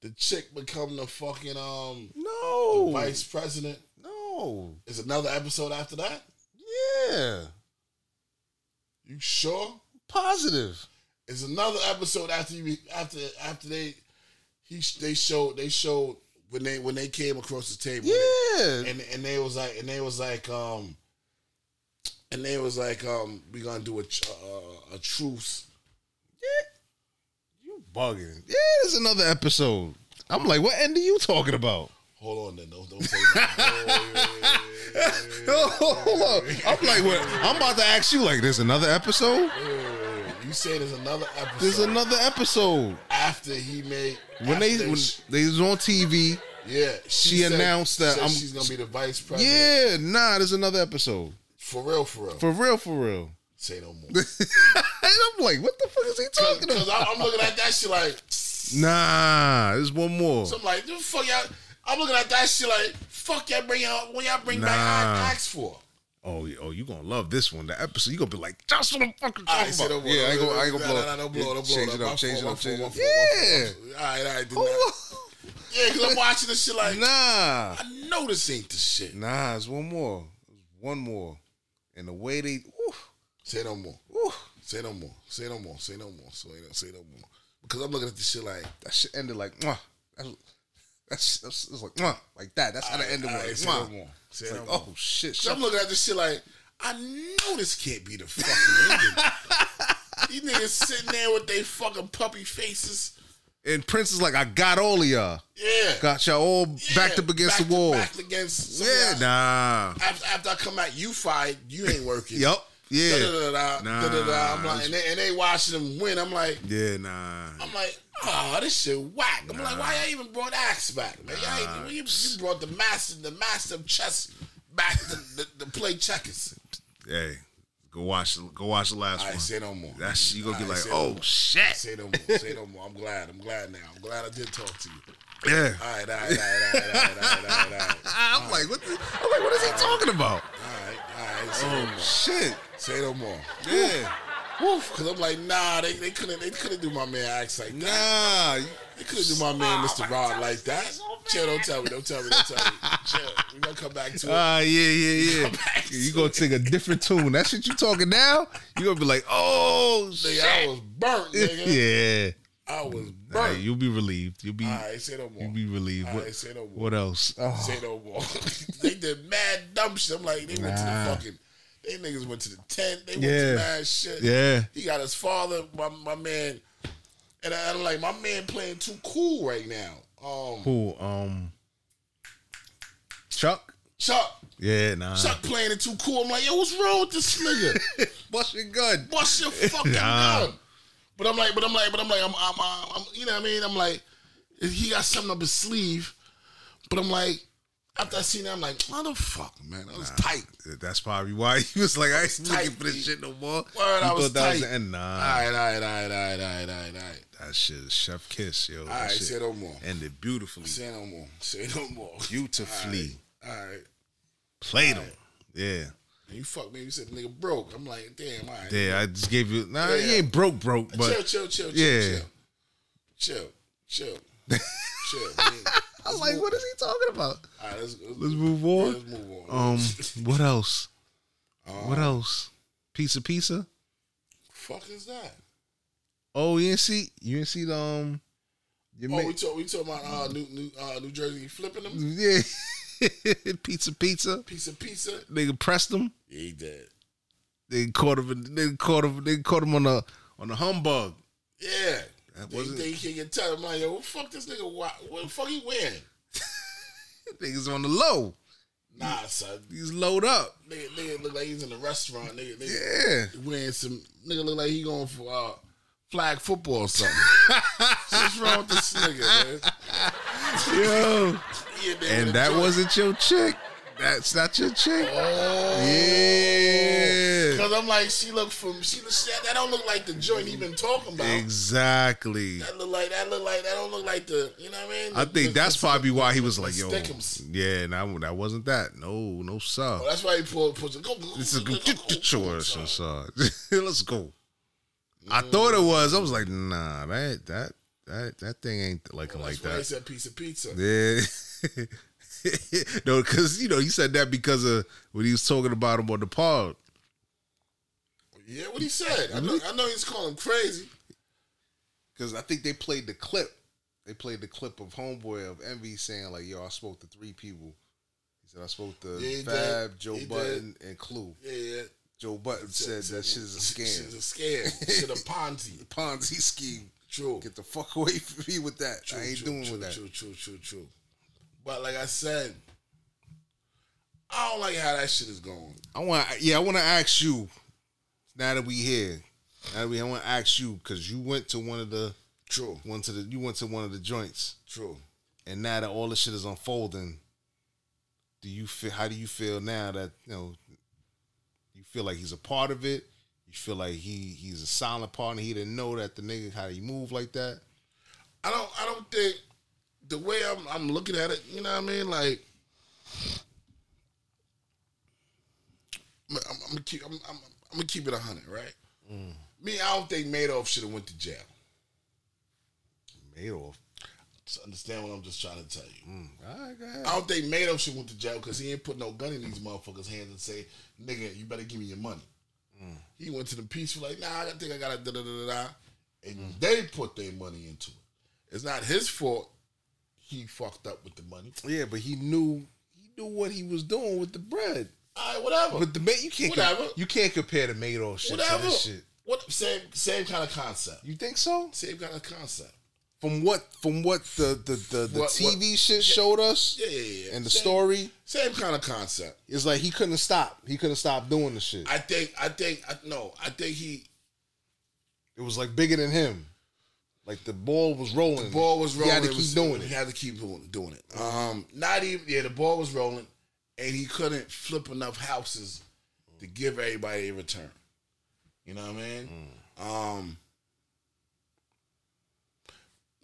the chick become the fucking um No, vice president. no. Is another episode after that? Yeah, You sure? positive. Is another episode after you after after they he they showed they showed when they when they came across the table. Yeah, and and they was like and they was like um and they was like um we gonna do a uh, a truce bugging. Yeah, there's another episode. I'm like, what end are you talking about? hold on then don't, don't say that *laughs* *laughs* Hold up. I'm like, what? I'm about to ask you, like, there's another episode? you say there's another episode There's another episode. after he made When they when they was on TV, yeah she announced that said I'm- she's gonna be the vice president yeah, nah, there's another episode. for real for real For real, for real. Say no more *laughs* and I'm like, what the fuck is he talking because about? I'm looking at that shit like Nah, there's one more. so I'm like the fuck y'all I'm looking at that shit like fuck y'all bring out when y'all bring back Nah. I asked for Oh, oh, you gonna love this one. The episode, you gonna be like, that's what I'm fucking talking right, about. Yeah, I ain't gonna, I ain't gonna Nah, blow. nah, nah, don't blow, don't blow. Change it up, change it up, change it up. Yeah. All right, all right, do Oh, that. Yeah, because I'm watching this shit like, *laughs* Nah, I know this ain't the shit. nah, it's one more. It's one more. And the way they, Say no more. woo, Say no more. Say no more. Say no more. Say no, say no more. Because I'm looking at this shit like, that shit ended like, mwah. That's, that's, that's it's like, mwah, like that. That's how the all right, was. say no more. Say It's no like, more. oh shit, So I'm looking at this shit like, I know this can't be the fucking ending. *laughs* These niggas sitting there with their fucking puppy faces. And Prince is like, I got all of y'all. Yeah. Got y'all all backed up against back the wall. Backed against yeah, nah. After, after I come out, you fired. You ain't working. Yup. Yeah. Da-da-da-da, Nah, da-da-da. I'm like, and they, and they watching them win. I'm like, Yeah, nah. I'm like, oh, this shit whack. I'm like, why y'all even brought Axe back, man? Y'all ain't, you, you brought the master, the master of chess back to, to, to play checkers. Hey, go watch. Go watch the last I one. say no more. That's you gonna I be like, say no oh shit. Say no more. Say no more. I'm glad. I'm glad now. I'm glad I did talk to you. Yeah. All right, all right, all right, all right, all right, all right, all right. *laughs* I'm like, what? The, I'm like, what is he talking about? All right, all right. Say no Oh more. shit. Say no more. Yeah. Woof. Cause I'm like, nah, they, they couldn't they couldn't do my man Axe like that. Nah. They couldn't do my man Mr. Rod like that. Chill, don't tell me, don't tell me, don't tell me. *laughs* Chill. We gonna come back to it. Ah, yeah, yeah, yeah. back to You gonna take a different tune. That shit you talking now? You gonna be like, oh Nigga, shit. I was burnt, nigga. *laughs* yeah. I was burnt. you'll be relieved. You'll be All right, say no more. you'll be relieved. All What, right, say no more. what else? Oh, Say no more. *laughs* they did mad dumb shit. I'm like, they went to the fucking. They niggas went to the tent. They went to mad shit. Yeah. He got his father, my, my man, and I, I'm like, my man playing too cool right now. Um, Who? Um, Chuck? Chuck, Yeah, nah. Chuck playing it too cool. I'm like, yo, what's wrong with this nigga? *laughs* Bust your gun. Bust your *laughs* fucking Nah. gun. But I'm like, but I'm like, but I'm like, I'm, I'm, I'm, I'm, you know what I mean? I'm like, he got something up his sleeve. But I'm like, after I seen that, I'm like, motherfucker, man, that was tight. That's probably why *laughs* he was like, I ain't tight, looking for this shit no more. Word, I was was tight. the. Nah, All right, all right, all right, all right, all right, all right, all right. that shit is chef kiss, yo. All right, shit say no more. ended beautifully, Say no more. Say no more. beautifully. All right. Played him. Yeah, you fuck me. You said the nigga broke. I'm like, damn. All right. yeah. I just gave you. Nah, Yeah. he ain't broke, broke, but chill, chill, chill, Yeah. chill, chill, chill, chill. I *laughs* I'm like, what is he talking about? all right, let's, let's, Let's move yeah, on. let's move on. Um, *laughs* what else? Um, What else? Pizza, pizza. fuck is that? Oh, you didn't see? You didn't see the um? Your Oh, ma- we talk. We talking about uh, New New uh, New Jersey flipping them yeah, *laughs* *laughs* pizza, pizza. pizza, pizza. Nigga pressed him. Yeah, he did. They caught him. They caught him. They caught him on a on a humbug. Yeah. That They, wasn't- they can't get tired. Like, yo, what fuck this nigga? What, what the fuck he wearing? *laughs* Niggas on the low. Nah, son. He's load up. Nigga, nigga look like he's in a restaurant. Nigga, nigga Yeah. wearing some. Nigga look like he going for uh, flag football or something. *laughs* What's wrong with this nigga, man? Yo. He in there with And that wasn't your chick. That's not your chick. Oh. Yeah. Cause I'm like, she look from she, she that don't look like the joint he been talking about. Exactly. That look like that look like that don't look like the you know what I mean. I think the- that's the- probably why he was the like, "Yo, Stickums. yeah, nah, that wasn't that. No, no, sir. Oh, that's why he pulled pulled the go go. This is go, good. go, Get go, the go, go. sir. Let's go. I thought it was. I was like, nah, that that that that thing ain't looking like oh, that. he that. said piece of pizza. Yeah. *laughs* *laughs* no, because you know he said that because of when he was talking about him on the pod. Yeah, what he said. I know. I know he's calling him crazy. Because I think they played the clip. They played the clip of Homeboy of Envy saying like, "Yo, I spoke to three people." He said, "I spoke to Yeah, Fab, did. Joe He Budden, and Clue." Yeah, yeah. Joe Budden said that shit is a Shit's a scam, scam. *laughs* Shit a Ponzi. Ponzi scheme. True. Get the fuck away from me with that. True, I ain't true, doing true, with that. True, true, true, true. But like I said, I don't like how that shit is going. I want, yeah, I want to ask you. Now that we here, now that we, I want to ask you because you went to one of the, True, one to the, you went to one of the joints, true. and now that all this shit is unfolding, do you feel? How do you feel now that you know? You feel like he's a part of it. You feel like he he's a silent partner. He didn't know that the nigga how he moved like that. I don't. I don't think the way I'm. I'm looking at it. You know what I mean? Like, I'm, I'm, gonna keep. I'm, I'm, I'm gonna keep it a hundred, right? Mm. Me, I don't think Madoff should have went to jail. Madoff. Just understand what I'm just trying to tell you. Mm, all right, go ahead. I don't think Madoff should went to jail because he ain't put no gun in these motherfuckers' hands and say, "Nigga, you better give me your money." Mm. He went to the peaceful like, "Nah, I think I got to da da da da," and they put their money into it. It's not his fault. He fucked up with the money. Yeah, but he knew he knew what he was doing with the bread. All right, whatever. But the Ma- you can't Whatever. you can't compare the Madoff shit whatever. to this shit. What same same kind of concept? You think so? Same kind of concept. From what from what the the the, the What- what- TV shit showed us Yeah, yeah, yeah. and the Same- story Same kind of concept. It's like he couldn't stop. He couldn't stop doing the shit. I think. I think. I, no, I think he. it was like bigger than him. Like the ball was rolling. The ball was rolling. He had to keep was- doing it. He had to keep doing, doing it. Um, not even yeah. The ball was rolling, and he couldn't flip enough houses to give everybody a return. You know what I mean? Mm. Um,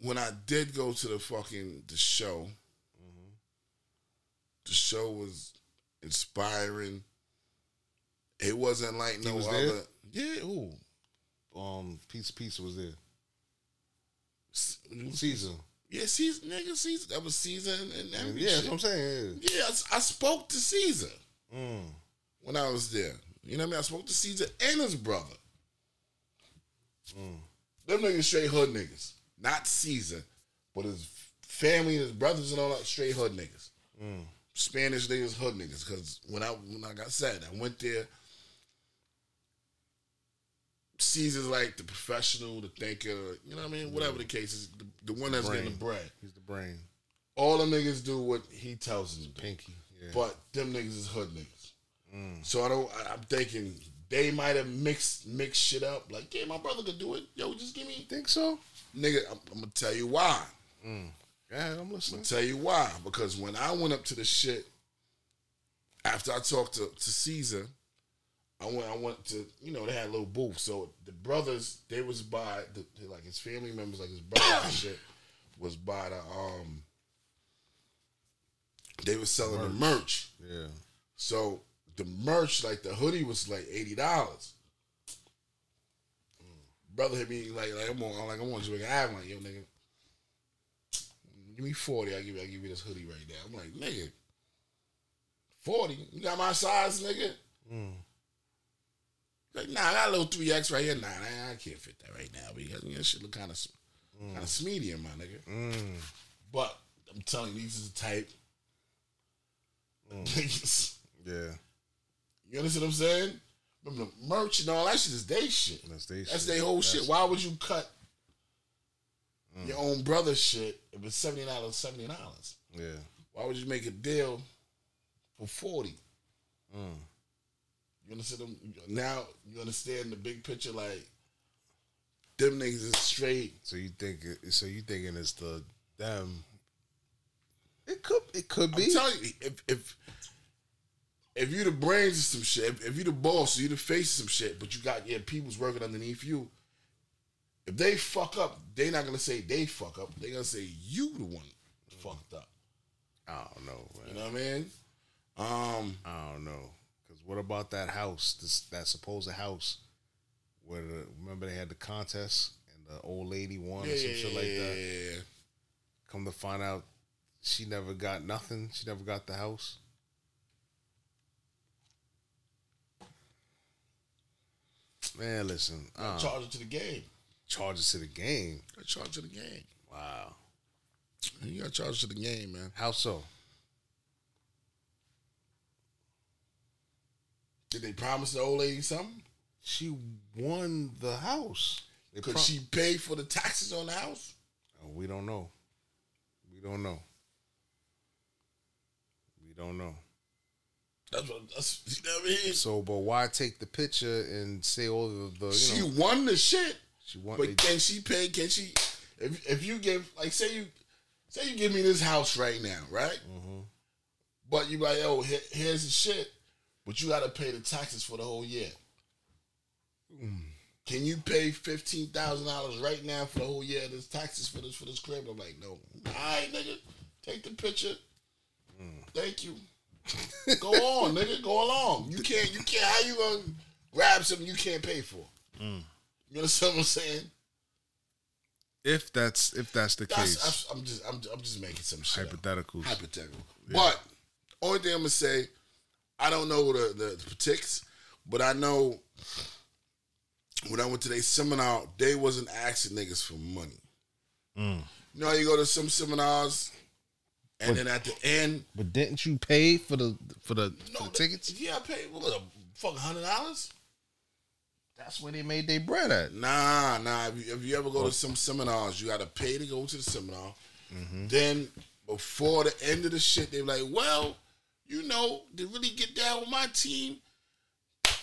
when I did go to the fucking the show, the show was inspiring. It wasn't like He no was other. there? Yeah, ooh, Um, Pizza Pizza was there. S- Caesar. Yeah, Caesar, nigga, Caesar. That was Caesar and, and Yeah, that's what I'm saying. Yeah. Yeah, I, I spoke to Caesar Mm. when I was there. You know what I mean? I spoke to Caesar and his brother. Mm. Them niggas straight hood niggas. Not Caesar, but his family, his brothers and all that straight hood niggas. Mm. Spanish niggas, hood niggas. Because when I, when like I said, I went there. Cesar's like the professional, the thinker, you know what I mean? Whatever the case is, the, the one that's getting the Brain. bread. He's the brain. All them niggas do what he tells them. Pinky. Yeah. But them niggas is hood niggas. Mm. So I don't. I, I'm thinking they might have mixed mixed shit up. Like, yeah, my brother could do it. Yo, just give me, think so? nigga. I'm, I'm gonna tell you why. Yeah, I'm I'm listening. gonna tell you why. Because when I went up to the shit after I talked to to Cesar, I went. I went to you know they had a little booth. So the brothers they was by the like his family members like his brother and *coughs* shit was by the um. They was selling the merch. Yeah. So the merch, like the hoodie, was like eighty dollars. Brother hit me like like I'm on I'm like I'm on Jamaica Ave like yo nigga, give me forty. I give you I give you this hoodie right now I'm like nigga, forty. You got my size, nigga. Like nah, I got a little three X right here. Nah, I, I can't fit that right now because you know shit look kind of kind of smedium, my nigga. Mm. But I'm telling you, these is the type niggas. *laughs* Yeah. You understand what I'm saying? Remember the merch and all that shit is they shit. That's they That's shit. their whole shit. That's- Why would you cut your own brother's shit if it's seventy dollars, seventy dollars? Yeah. Why would you make a deal for forty? Mm. You understand them? Now you understand the big picture. Like them niggas is straight. So you think? it- So you thinking it's the them? It could. It could be. I'm be. telling you, if if if you the brains of some shit, if, if you the boss, you the face of some shit, but you got your people's working underneath you. If they fuck up, they not gonna say they fuck up. They gonna say you the one fucked up. I don't know. Man. You know what I mean? Um, I don't know. What about that house? This that supposed house where the, remember they had the contest and the old lady won yeah, or some yeah, shit like yeah, that. yeah, yeah. Come to find out, she never got nothing. She never got the house. Man, listen. Uh, Charge it to the game. charges to the game. Charge it to the game. Wow. You got charge to the game, man. How so? Did they promise the old lady something? She won the house. They Could pro- she pay for the taxes on the house? Oh, we don't know. We don't know. We don't know. That's what. That's you know what I mean. So, but why take the picture and say all the, the you she know, won the shit. she won? But they- can she pay? Can she? If if you give like say you say you give me this house right now, right? Mm-hmm. But you like, oh, here, here's the shit. But you got to pay the taxes for the whole year. Mm. Can you pay fifteen thousand dollars right now for the whole year? There's taxes for this for this crib. I'm like, no. All right, nigga, take the picture. Mm. Thank you. Go on, nigga. Go along. You can't. You can't. How you gonna grab something you can't pay for? Mm. You understand what I'm saying? if that's if that's the That's, case, I'm just I'm, I'm just making some hypotheticals. Hypothetical. But only thing I'm gonna say, I don't know the the, the but I know when I went to their seminar, they wasn't asking niggas for money. Mm. You know, how you go to some seminars, and then at the end, But didn't you pay for the for the, for the tickets? Yeah, I paid what was it, fucking hundred dollars. That's where they made their bread at. Nah, nah. If you, if you ever go to some seminars, you got to pay to go to the seminar. Then before the end of the shit, they're like, "Well, you know, to really get down with my team,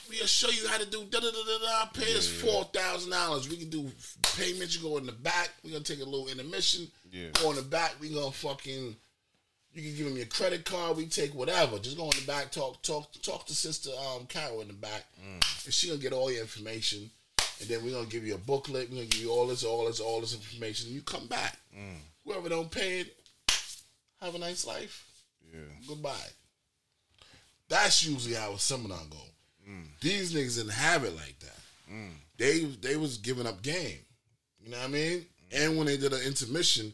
we'll show you how to do da da da da da. Pay us four thousand dollars. We can do payments. You go in the back. We're gonna take a little intermission. Yeah. Go in the back. We gonna fucking. You can give him your credit card. We take whatever. Just go in the back. Talk talk talk to Sister um Carol in the back, and she gonna get all your information. and then we're gonna give you a booklet. We're gonna give you all this, all this, all this information. And you come back. Whoever don't pay it, have a nice life. Yeah. Goodbye. That's usually how a seminar go. Mm. These niggas didn't have it like that. Mm. They they was giving up game. You know what I mean? And when they did an intermission,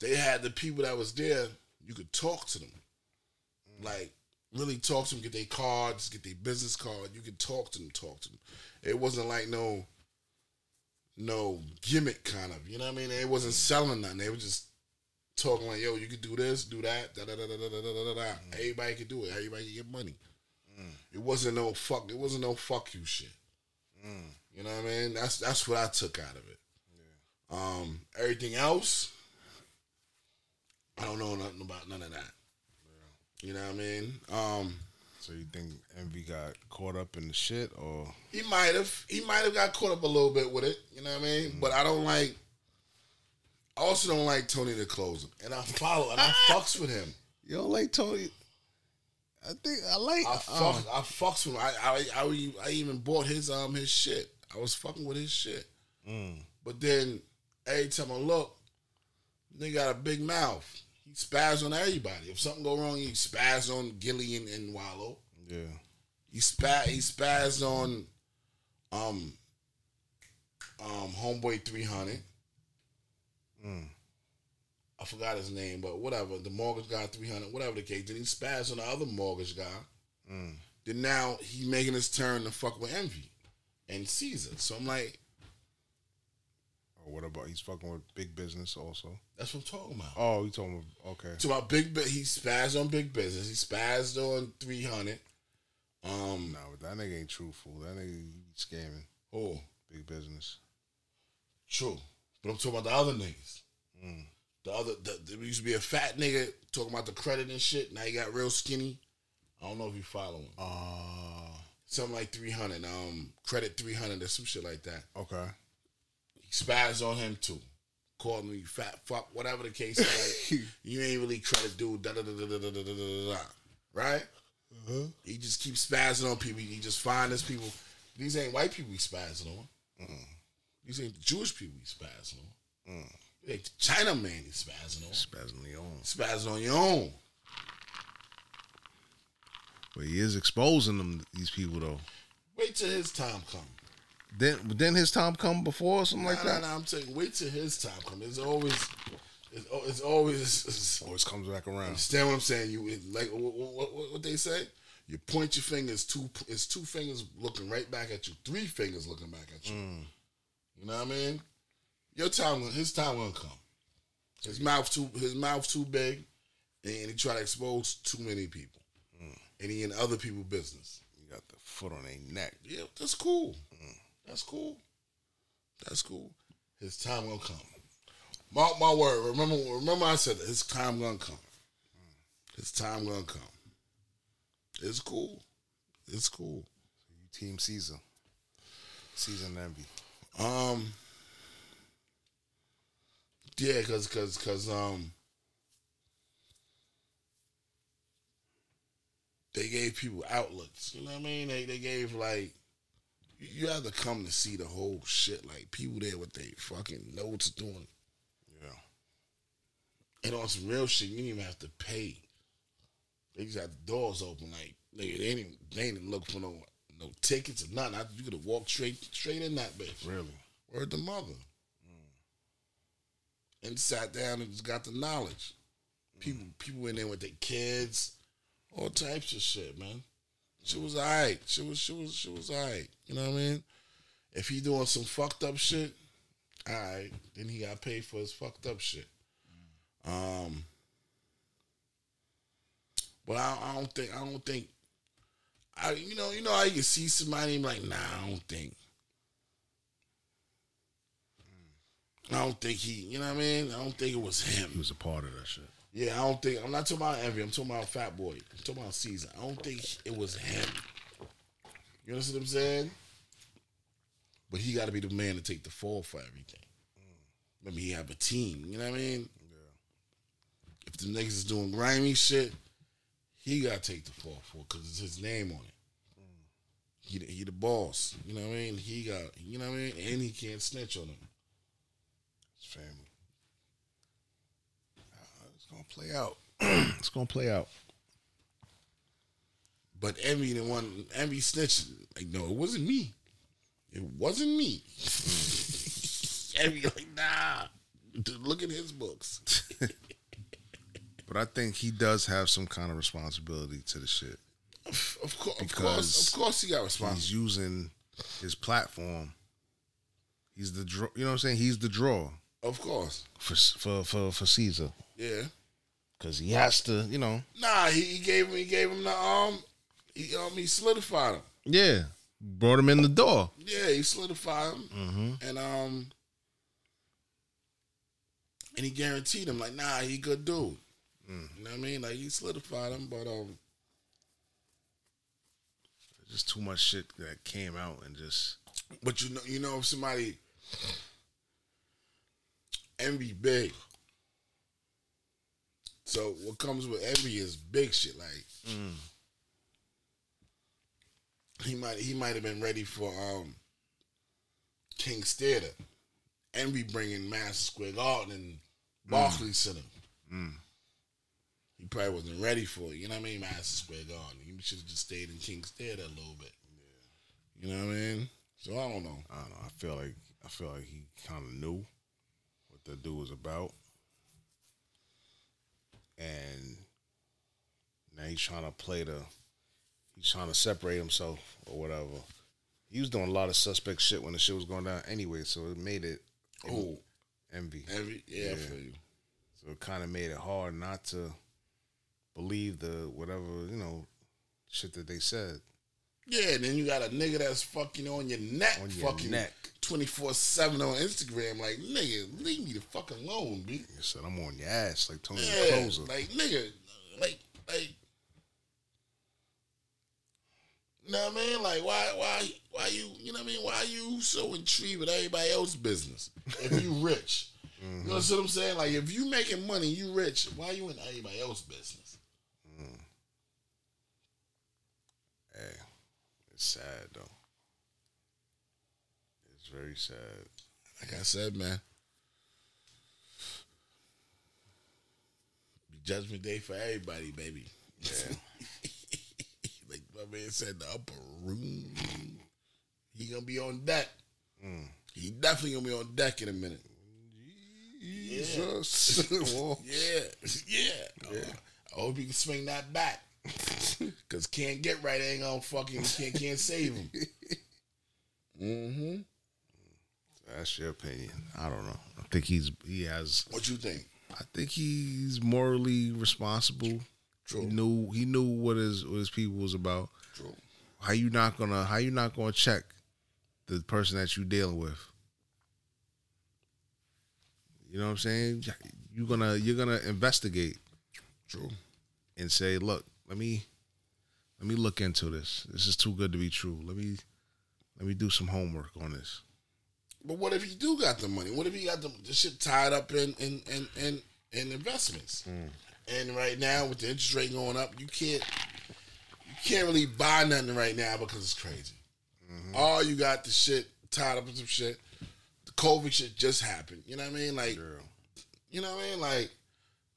they had the people that was there. You could talk to them, mm. like really talk to them, get their cards, get their business card. You could talk to them, talk to them. It wasn't like no, no gimmick kind of. You know what I mean? They wasn't selling nothing. They were just talking like, "Yo, you could do this, do that, da da da da da da da da." da. Everybody could do it. Everybody could get money. It wasn't no fuck. It wasn't no fuck you shit. You know what I mean? That's that's what I took out of it. Um, everything else, I don't know nothing about none of that. You know what I mean? Um, So you think Envy got caught up in the shit, or he might have he might have got caught up a little bit with it. You know what I mean? But I don't like. I also don't like Tony the closer, and I follow and I fucks with him. you don't like Tony? I think I like. I uh, fuck, I fucks with him. I, I, I, I even bought his um his shit. I was fucking with his shit. But then every time I look, nigga got a big mouth. He spaz on everybody. If something go wrong, he spaz on Gillie and, and Wallo. yeah. He spaz he spaz on um um Homeboy three hundred. I forgot his name, but whatever. The mortgage guy three hundred, whatever the case. Then he spaz on the other mortgage guy. Then now he making his turn to fuck with Envy and Cesar. So I'm like, Or what about he's fucking with big business also? that's what I'm talking about. Oh, you told me. Okay. So about big, he spazzed on big business. He spazzed on three hundred. Um, Nah, but that nigga ain't truthful. That nigga scamming. oh, Big business. True. But I'm talking about the other niggas. The other, the, there used to be a fat nigga talking about the credit and shit. Now he got real skinny. I don't know if you follow him. Uh, Something like 300. Um, credit 300 or some shit like that. okay. He spazzed on him too. Called me fat fuck, whatever the case is. Like, you ain't really credit dude. Da da da da da da da da da. Right? He just keeps spazzing on people. He just find his people. These ain't white people he spazzing on. These ain't the Jewish people he spazzing on. They ain't the China man he spazzing on. Spazzing Leon. Spazzing on your own. But he is exposing them. These people though. Wait till his time come. Then then his time come before or something like that. nah, nah, I'm saying wait till his time come. It's always, it's, oh, it's always. It's, Always comes back around. Understand what I'm saying? You like what, what, what, what they say? You point your fingers two. It's two fingers looking right back at you. Three fingers looking back at you. Mm. You know what I mean? Your time, his time gonna come. His mouth too. His mouth too big, and he try to expose too many people, mm. and he in other people's business. You got the foot on their neck. Yeah, that's cool. Mm. That's cool. That's cool. His time gonna come. Mark my word. Remember, remember I said that his time gonna come. Mm. His time gonna come. It's cool. It's cool. You team Cesar. Cesar and Envy. Um. Yeah, cause, cause, cause, um. They gave people outlets. You know what I mean? They they gave like. You have to come to see the whole shit. Like people there what they fucking know what's doing. Yeah. And on some real shit, you didn't even have to pay. They just had the doors open. Like nigga, they didn't they didn't look for no no tickets or nothing. I, you could have walked straight straight in that bitch. Really? Word the mother. Mm. And sat down and just got the knowledge. People mm. people in there with their kids, all types of shit, man. She was alright. She was she was she was alright. You know what I mean? If he doing some fucked up shit, alright, then he got paid for his fucked up shit. Mm. Um but I, I don't think I don't think I you know, you know how you can see somebody and like, nah, I don't think. I don't think he, you know what I mean? I don't think it was him. He was a part of that shit. Yeah, I don't think, I'm not talking about Envy, I'm talking about Fat Boy. I'm talking about Cesar. I don't think it was him. You understand what I'm saying? But he got to be the man to take the fall for everything. Maybe he have a team, you know what I mean? Yeah. If the niggas is doing grimy shit, he got to take the fall for it because it's his name on it. He the- he the boss. You know what I mean? He got you know what I mean, and he can't snitch on him. His family. Uh, it's gonna play out. *clears throat* it's gonna play out. But Envy the one Envy snitched. Like, no, it wasn't me. It wasn't me. *laughs* Envy like, nah. Look at his books. *laughs* But I think he does have some kind of responsibility to the shit. Of course, of course, of course, he got He's using his platform. He's the draw. You know what I'm saying? He's the draw Of course, for for for for Cesar yeah. because he has to. You know. Nah, he, he gave him. He gave him the um. He um he solidified him. Yeah. Brought him in the door. Yeah, he solidified him, Mm-hmm. and um, and he guaranteed him like, nah, he good dude. Mm. You know what I mean? Like he solidified him, but um, Just too much shit that came out and just. but you know, you know, if somebody envy big. So what comes with envy is big shit. Like he might he might have been ready for um King's Theater. Envy bringing Madison Square Garden and Barclays Center. He probably wasn't ready for it. You know what I mean? Madison Square Garden. He should have just stayed in King's Theater a little bit. You know what I mean? So I don't know. I don't know. I feel like I feel like he kind of knew what the dude was about, and now he's trying to play the. He's trying to separate himself or whatever. He was doing a lot of suspect shit when the shit was going down anyway, so it made it Oh, envy. envy. Yeah, Yeah. feel you. So it kind of made it hard not to believe the whatever you know shit that they said. Yeah, and then you got a nigga that's fucking on your neck, On your fucking neck. twenty four seven on Instagram. Like nigga, leave me the fuck alone, b. He said, "I'm on your ass like Tony Yeah, Closer." like nigga, like like. You know what I mean? Like why why why you you know what I mean? Why you so intrigued with everybody else's business? If you *laughs* rich. You know mm-hmm. what I'm saying? Like if you making money, you rich, why you in everybody else's business? Hey, it's sad though. It's very sad. Like I said, man. Judgment day for everybody, baby. Yeah. *laughs* like my man said, the upper room. He gonna be on deck. Mm. He definitely gonna be on deck in a minute. Jesus. *laughs* Whoa. *laughs* Yeah, yeah. I hope you can swing that back. *laughs* Cause can't get right ain't gonna fucking can't can't save him. *laughs* Mm-hmm. That's your opinion. I don't know. I think he's he has. What you think? I think he's morally responsible. True. He knew he knew what his what his people was about. True. How you not gonna how you not gonna check the person that you dealing with? You know what I'm saying? You're gonna you're gonna investigate True. and say, look, let me let me look into this. This is too good to be true. Let me let me do some homework on this. But what if you do got the money? What if you got the, the shit tied up in in in in, in investments? Hmm. And right now, with the interest rate going up, you can't you can't really buy nothing right now because it's crazy. Mm-hmm. All you got the shit tied up in some shit. The COVID shit just happened. You know what I mean? Like you know what I mean? Like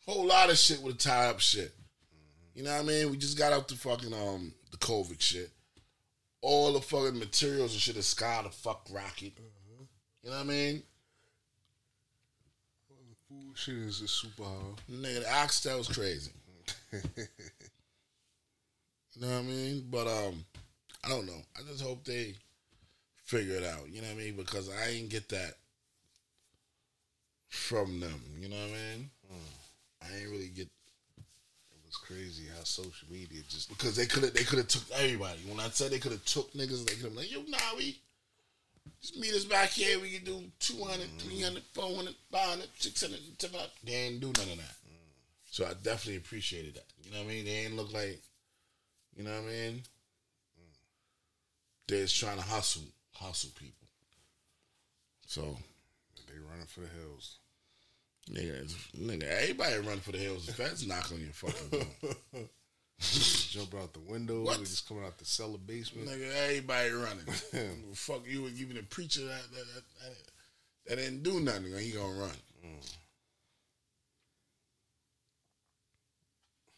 whole lot of shit with the tie up shit. You know what I mean? We just got out the fucking um the COVID shit. All the fucking materials and shit is sky the fuck rocket. You know what I mean? Well, the food shit is a super hard. Nigga, the oxtail was crazy. *laughs* you know what I mean? But um, I don't know. I just hope they figure it out. You know what I mean? Because I ain't get that from them. You know what I mean? I ain't really get crazy how social media just because they could have they could have took everybody. When I said they could have took niggas, they could have like, yo, nah, we just meet us back here. We can do 200, mm-hmm. 300, 400, 500, 600, 700. They ain't do none of that. Mm. So I definitely appreciated that. You know what I mean? They ain't look like, you know what I mean? Mm. They're just trying to hustle, hustle people. So, they running for the hills. Nigga, nigga, everybody running for the hills. The feds knock on your fucking door. *laughs* Jumping out the window, What? they just coming out the cellar basement. Nigga, everybody running. *laughs* Fuck you, even the preacher that that, that, that, didn't do nothing. He gonna run.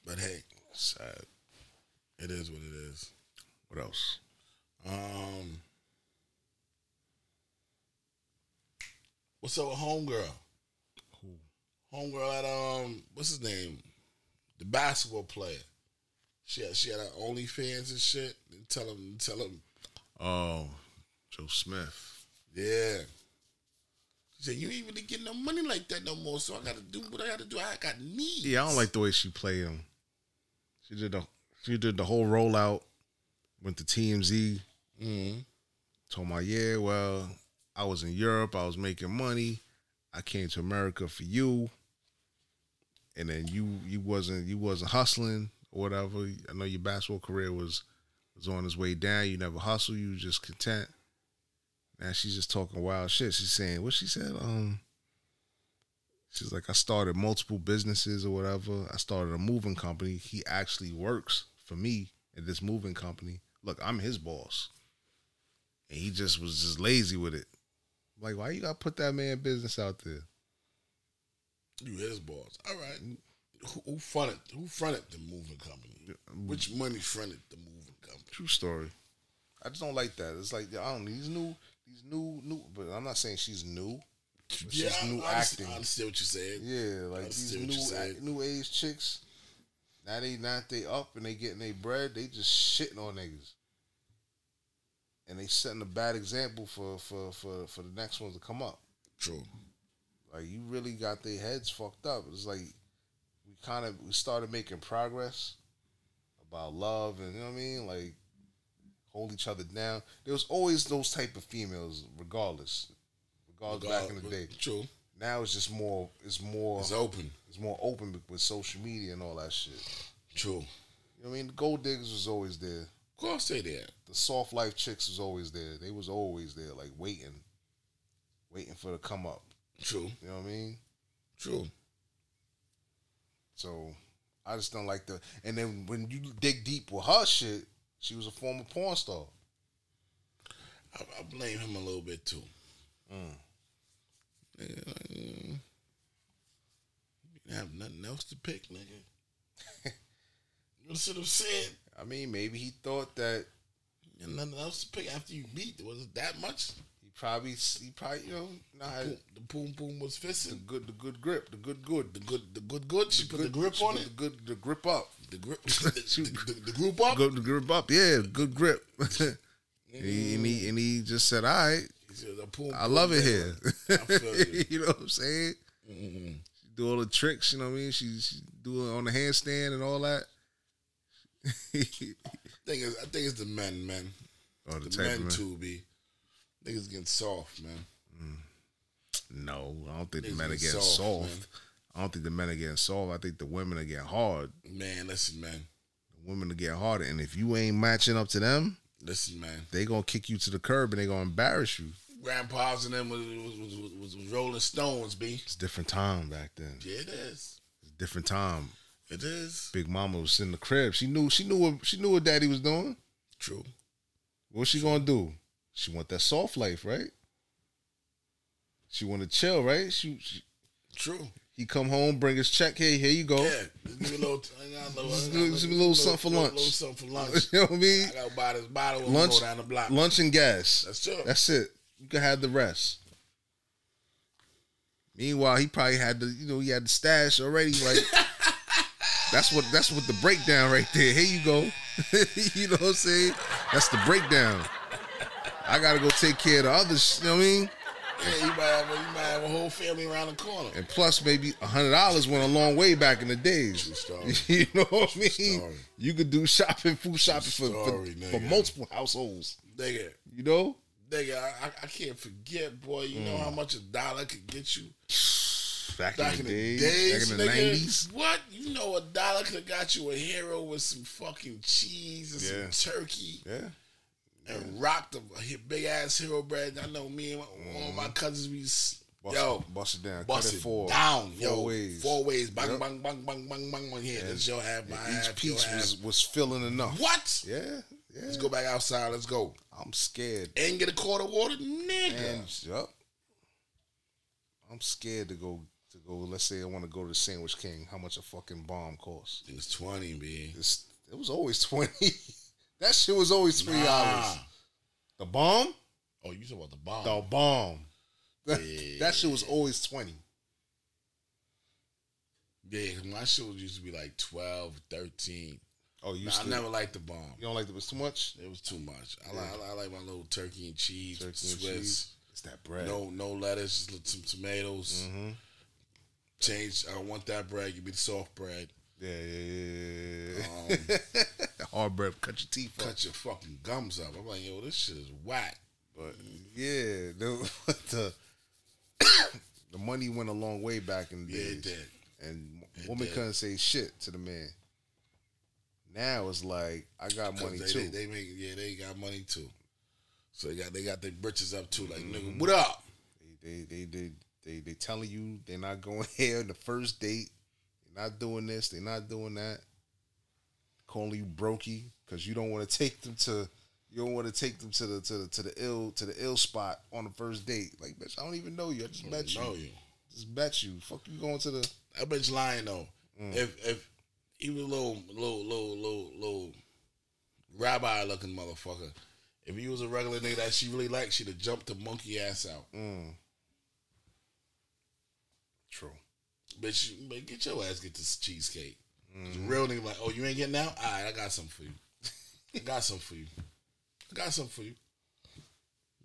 But hey, Sad. it is what it is. What else? Um, what's up with homegirl? Homegirl at um, what's his name? The basketball player. She had she had her OnlyFans and shit. And tell him, tell him, Oh, Joe Smith. yeah. She said, "You ain't really getting no money like that no more. So I got to do what I got to do. I got needs." Yeah, I don't like the way she played him. She did the she did the whole rollout. Went to TMZ. Mhm. Told my yeah, well, I was in Europe. I was making money. I came to America for you. And then you you wasn't you wasn't hustling or whatever. I know your basketball career was was on its way down. You never hustle. You just content. Now she's just talking wild shit. She's saying what she said. Um, she's like, I started multiple businesses or whatever. I started a moving company. He actually works for me at this moving company. Look, I'm his boss, and he just was just lazy with it. Like, why you gotta put that man business out there? You his boss. All right. Who, who fronted? Who fronted the moving company? Mm. Which money fronted the moving company? True story. I just don't like that. It's like I don't know, these new, these new, new. But I'm not saying she's new. But Yeah, she's I, new I, acting. I understand what you're saying. Yeah, like these new act- new age chicks. Now they now they up and they getting their bread. They just shitting on niggas, and they setting a bad example for for for for the next ones to come up. True. Like you really got their heads fucked up. It's like we kind of we started making progress about love and you know what I mean, like hold each other down. There was always those type of females, regardless, regardless back in the day. True. Now it's just more. It's more. It's open. It's more open with social media and all that shit. True. You know what I mean? The gold diggers was always there. Of course they there. The soft life chicks was always there. They was always there, like waiting, waiting for the come up. True. You know what I mean? True. So I just don't like the. And then when you dig deep with her shit, she was a former porn star. I, I blame him a little bit too. Mm. Nigga, like, mm, you have nothing else to pick, nigga. *laughs* you see what I'm saying? I mean, maybe he thought that You nothing else to pick after you beat. Was it that much? Probably he probably you know Boom, the boom boom was the fisting. good the good grip the good good The good, the good, good. She put the grip on it. The good the grip up. The grip, *laughs* *laughs* the, the, the, the group up. Go the grip up. Yeah, good grip. *laughs* and, he, and he mm. and he just said, "All right, said, the boom, I love it here." You. you know what I'm saying? She do all the tricks. You know what I mean? She she do it on the handstand and all that. Thing is, I think it's the men, man. oh, the The men too be niggas getting soft, man. Mm. No, I don't think the men are getting soft, soft. I don't think the men are getting soft. I think the women are getting hard. Man, listen, man. The women are getting harder, and if you ain't matching up to them, Listen, man. they gonna kick you to the curb and they gonna embarrass you. Grandpas and them was was, was, was, Rolling Stones, b. It's a different time back then. Yeah, it is. It's a different time. It is Big Mama was in the crib. She knew. She knew what she knew what Daddy was doing. true. What's she gonna do? She want that soft life, right? She want to chill, right? She, she True. he come home, bring his check. Hey, here you go. Yeah, give me a little, I got a little, Just I give- just a little something for lunch. Little something for *laughs* lunch. you know what I mean? I gotta buy this bottle and Lunch, go down the block. lunch and gas. That's true. That's it. You can have the rest. Meanwhile, he probably had the, you know, he had the stash already. Like *laughs* that's what that's what the breakdown right there. Here you go. *laughs* you know what I'm saying? That's the breakdown. I gotta go take care of the others. You know what I mean? yeah, you might, have a, you might have a whole family around the corner. And plus, maybe a hundred dollars went a long way back in the days. story. *laughs* you know what I mean? story. You could do shopping, food shopping for for, story, for multiple households. Nigga, You know? nigga, I, I- can't forget, boy. You know how mm. much a dollar could get you Back, back in the, days, days, back in the nineties. What? You know, a dollar could have got you a hero with some fucking cheese and Yeah. some turkey. Yeah. And rocked a big ass hero bread. I know me and all Mm-hmm. my cousins we Bust, Yo, bust it down. Bust it it four. down, four yo. ways. Four ways. Bang, Yep. bang, bang, bang, bang, bang, bang. Here, this your half, my half, each piece was half. was filling enough. What? Yeah, yeah. Let's go back outside. Let's go. I'm scared. And get a quart of water, nigga. And yup. I'm scared to go to go. Let's say I want to go to the Sandwich King. How much a fucking bomb costs? it was 20, B. It's, it was always twenty. *laughs* that shit was always three dollars. Nah. The bomb, Oh, you talking about the bomb. the bomb. That, Yeah. that shit was always twenty. Yeah, my shit was used to be like 12, 13. Oh, you Nah, I never liked the bomb. you don't like it was too much. It was too much. I, like, I like my little turkey and cheese, Turkey and cheese. It's that bread. No, no lettuce, just some tomatoes. Mm-hmm. Change. I want that bread. Give me the soft bread. Yeah, yeah, yeah. yeah. Um, *laughs* Hard breath, cut your teeth up. cut your fucking gums up. I'm like, yo, this shit is whack. But yeah, *laughs* the the, *coughs* the money went a long way back in the Yeah, days. it did. And It woman did. couldn't say shit to the man. Now it's like I got money they, too. They, they make yeah, they got money too. So they got they got their britches up too. Like Mm-hmm. nigga, what up? They they they they they telling you they're not going *laughs* here on the first date. Not doing this. They're not doing that. Calling you brokey because you don't want to take them to. You don't want to take them to the to the to the ill to the ill spot on the first date. Like bitch, I don't even know you. I just I met you. know you. Just bet you. Fuck you going to the. That bitch lying though. Mm. If if he was a little little little little little rabbi looking motherfucker, if he was a regular nigga that she really liked, she'd have jumped the monkey ass out. Mm. True. Bitch, man, get your ass get this cheesecake. Mm-hmm. Real nigga like, oh, you ain't getting out? All right, I got something for you. I got something for you. I got something for you.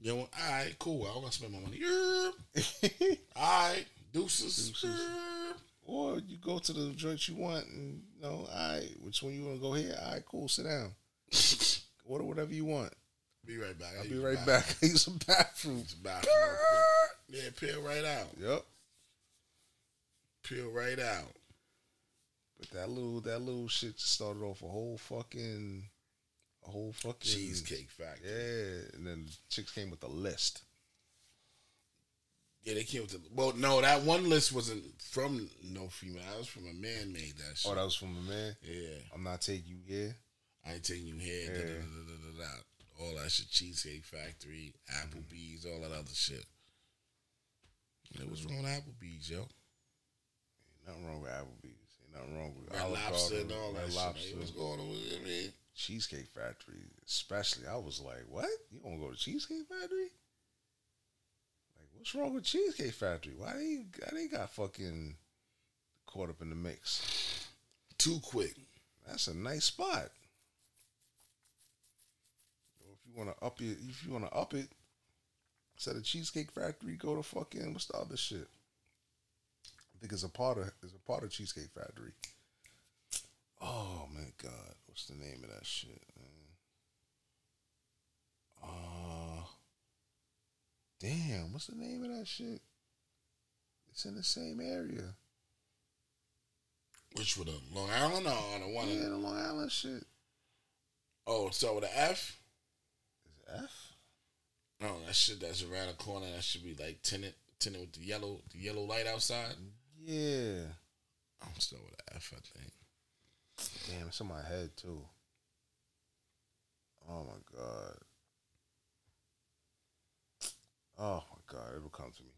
You know, all right, cool. I don't gonna spend my money. Yerp. *laughs* all right, deuces. Deuces. Yerp. Or you go to the joint you want, and you know, all right, which one you want to go here? All right, cool, sit down. *laughs* Order whatever you want. Be right back. I'll be right back. *laughs* I use some bathroom. Use bathroom. Yeah, peel right out. Yep. Peel right out. But that little that little shit just started off a whole fucking a whole fucking Cheesecake Factory. Yeah, and then the chicks came with a list. Yeah, they came with the. Well, no, that one list wasn't from no female. That was from a man made that shit. Oh, that was from a man. yeah. I'm not taking you here. I ain't taking you here. Yeah. Da, da, da, da, da, da. All that shit. Cheesecake Factory, Applebee's, all that other shit. It was mm. wrong with Applebee's, yo. Nothing wrong with Applebee's. Ain't nothing wrong with Red Lobster and all that Red shit. What's going on with it? I mean, Cheesecake Factory, especially. I was like, what? You want to go to Cheesecake Factory? Like, what's wrong with Cheesecake Factory? Why they, why they got fucking caught up in the mix? too quick. That's a nice spot. Or if you want to up it, if you want to up it, instead of Cheesecake Factory, go to fucking what's the other shit? Think it's a part of it's a part of Cheesecake Factory. Oh my god, what's the name of that shit, man? Uh damn, what's the name of that shit? It's in the same area. Which one? Long Island or on the one? Yeah, the Long Island shit. oh, so with an F? Is it F? No, that shit that's around the corner. That should be like tinted, tinted with the yellow, the yellow light outside. Yeah. I'm still with an F, I think. Damn, it's in my head too. Oh my god. Oh my god, it'll come to me.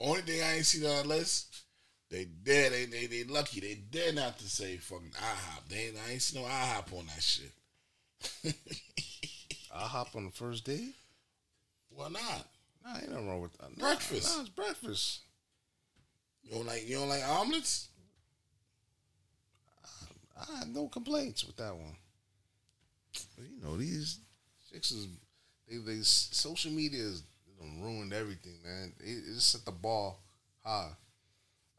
Only thing I ain't seen on the list, they dare, they they they lucky. They dare not to say fucking IHOP. They ain't, I ain't seen no IHOP on that shit. *laughs* I hop on the first day? Why not? Nah, ain't nothing wrong with that. Nah, Breakfast. Nah, it's breakfast. You don't like you don't like omelets? I have no complaints with that one. But you know, these chicks is they, they social media is ruined everything, man. It, it just set the bar high.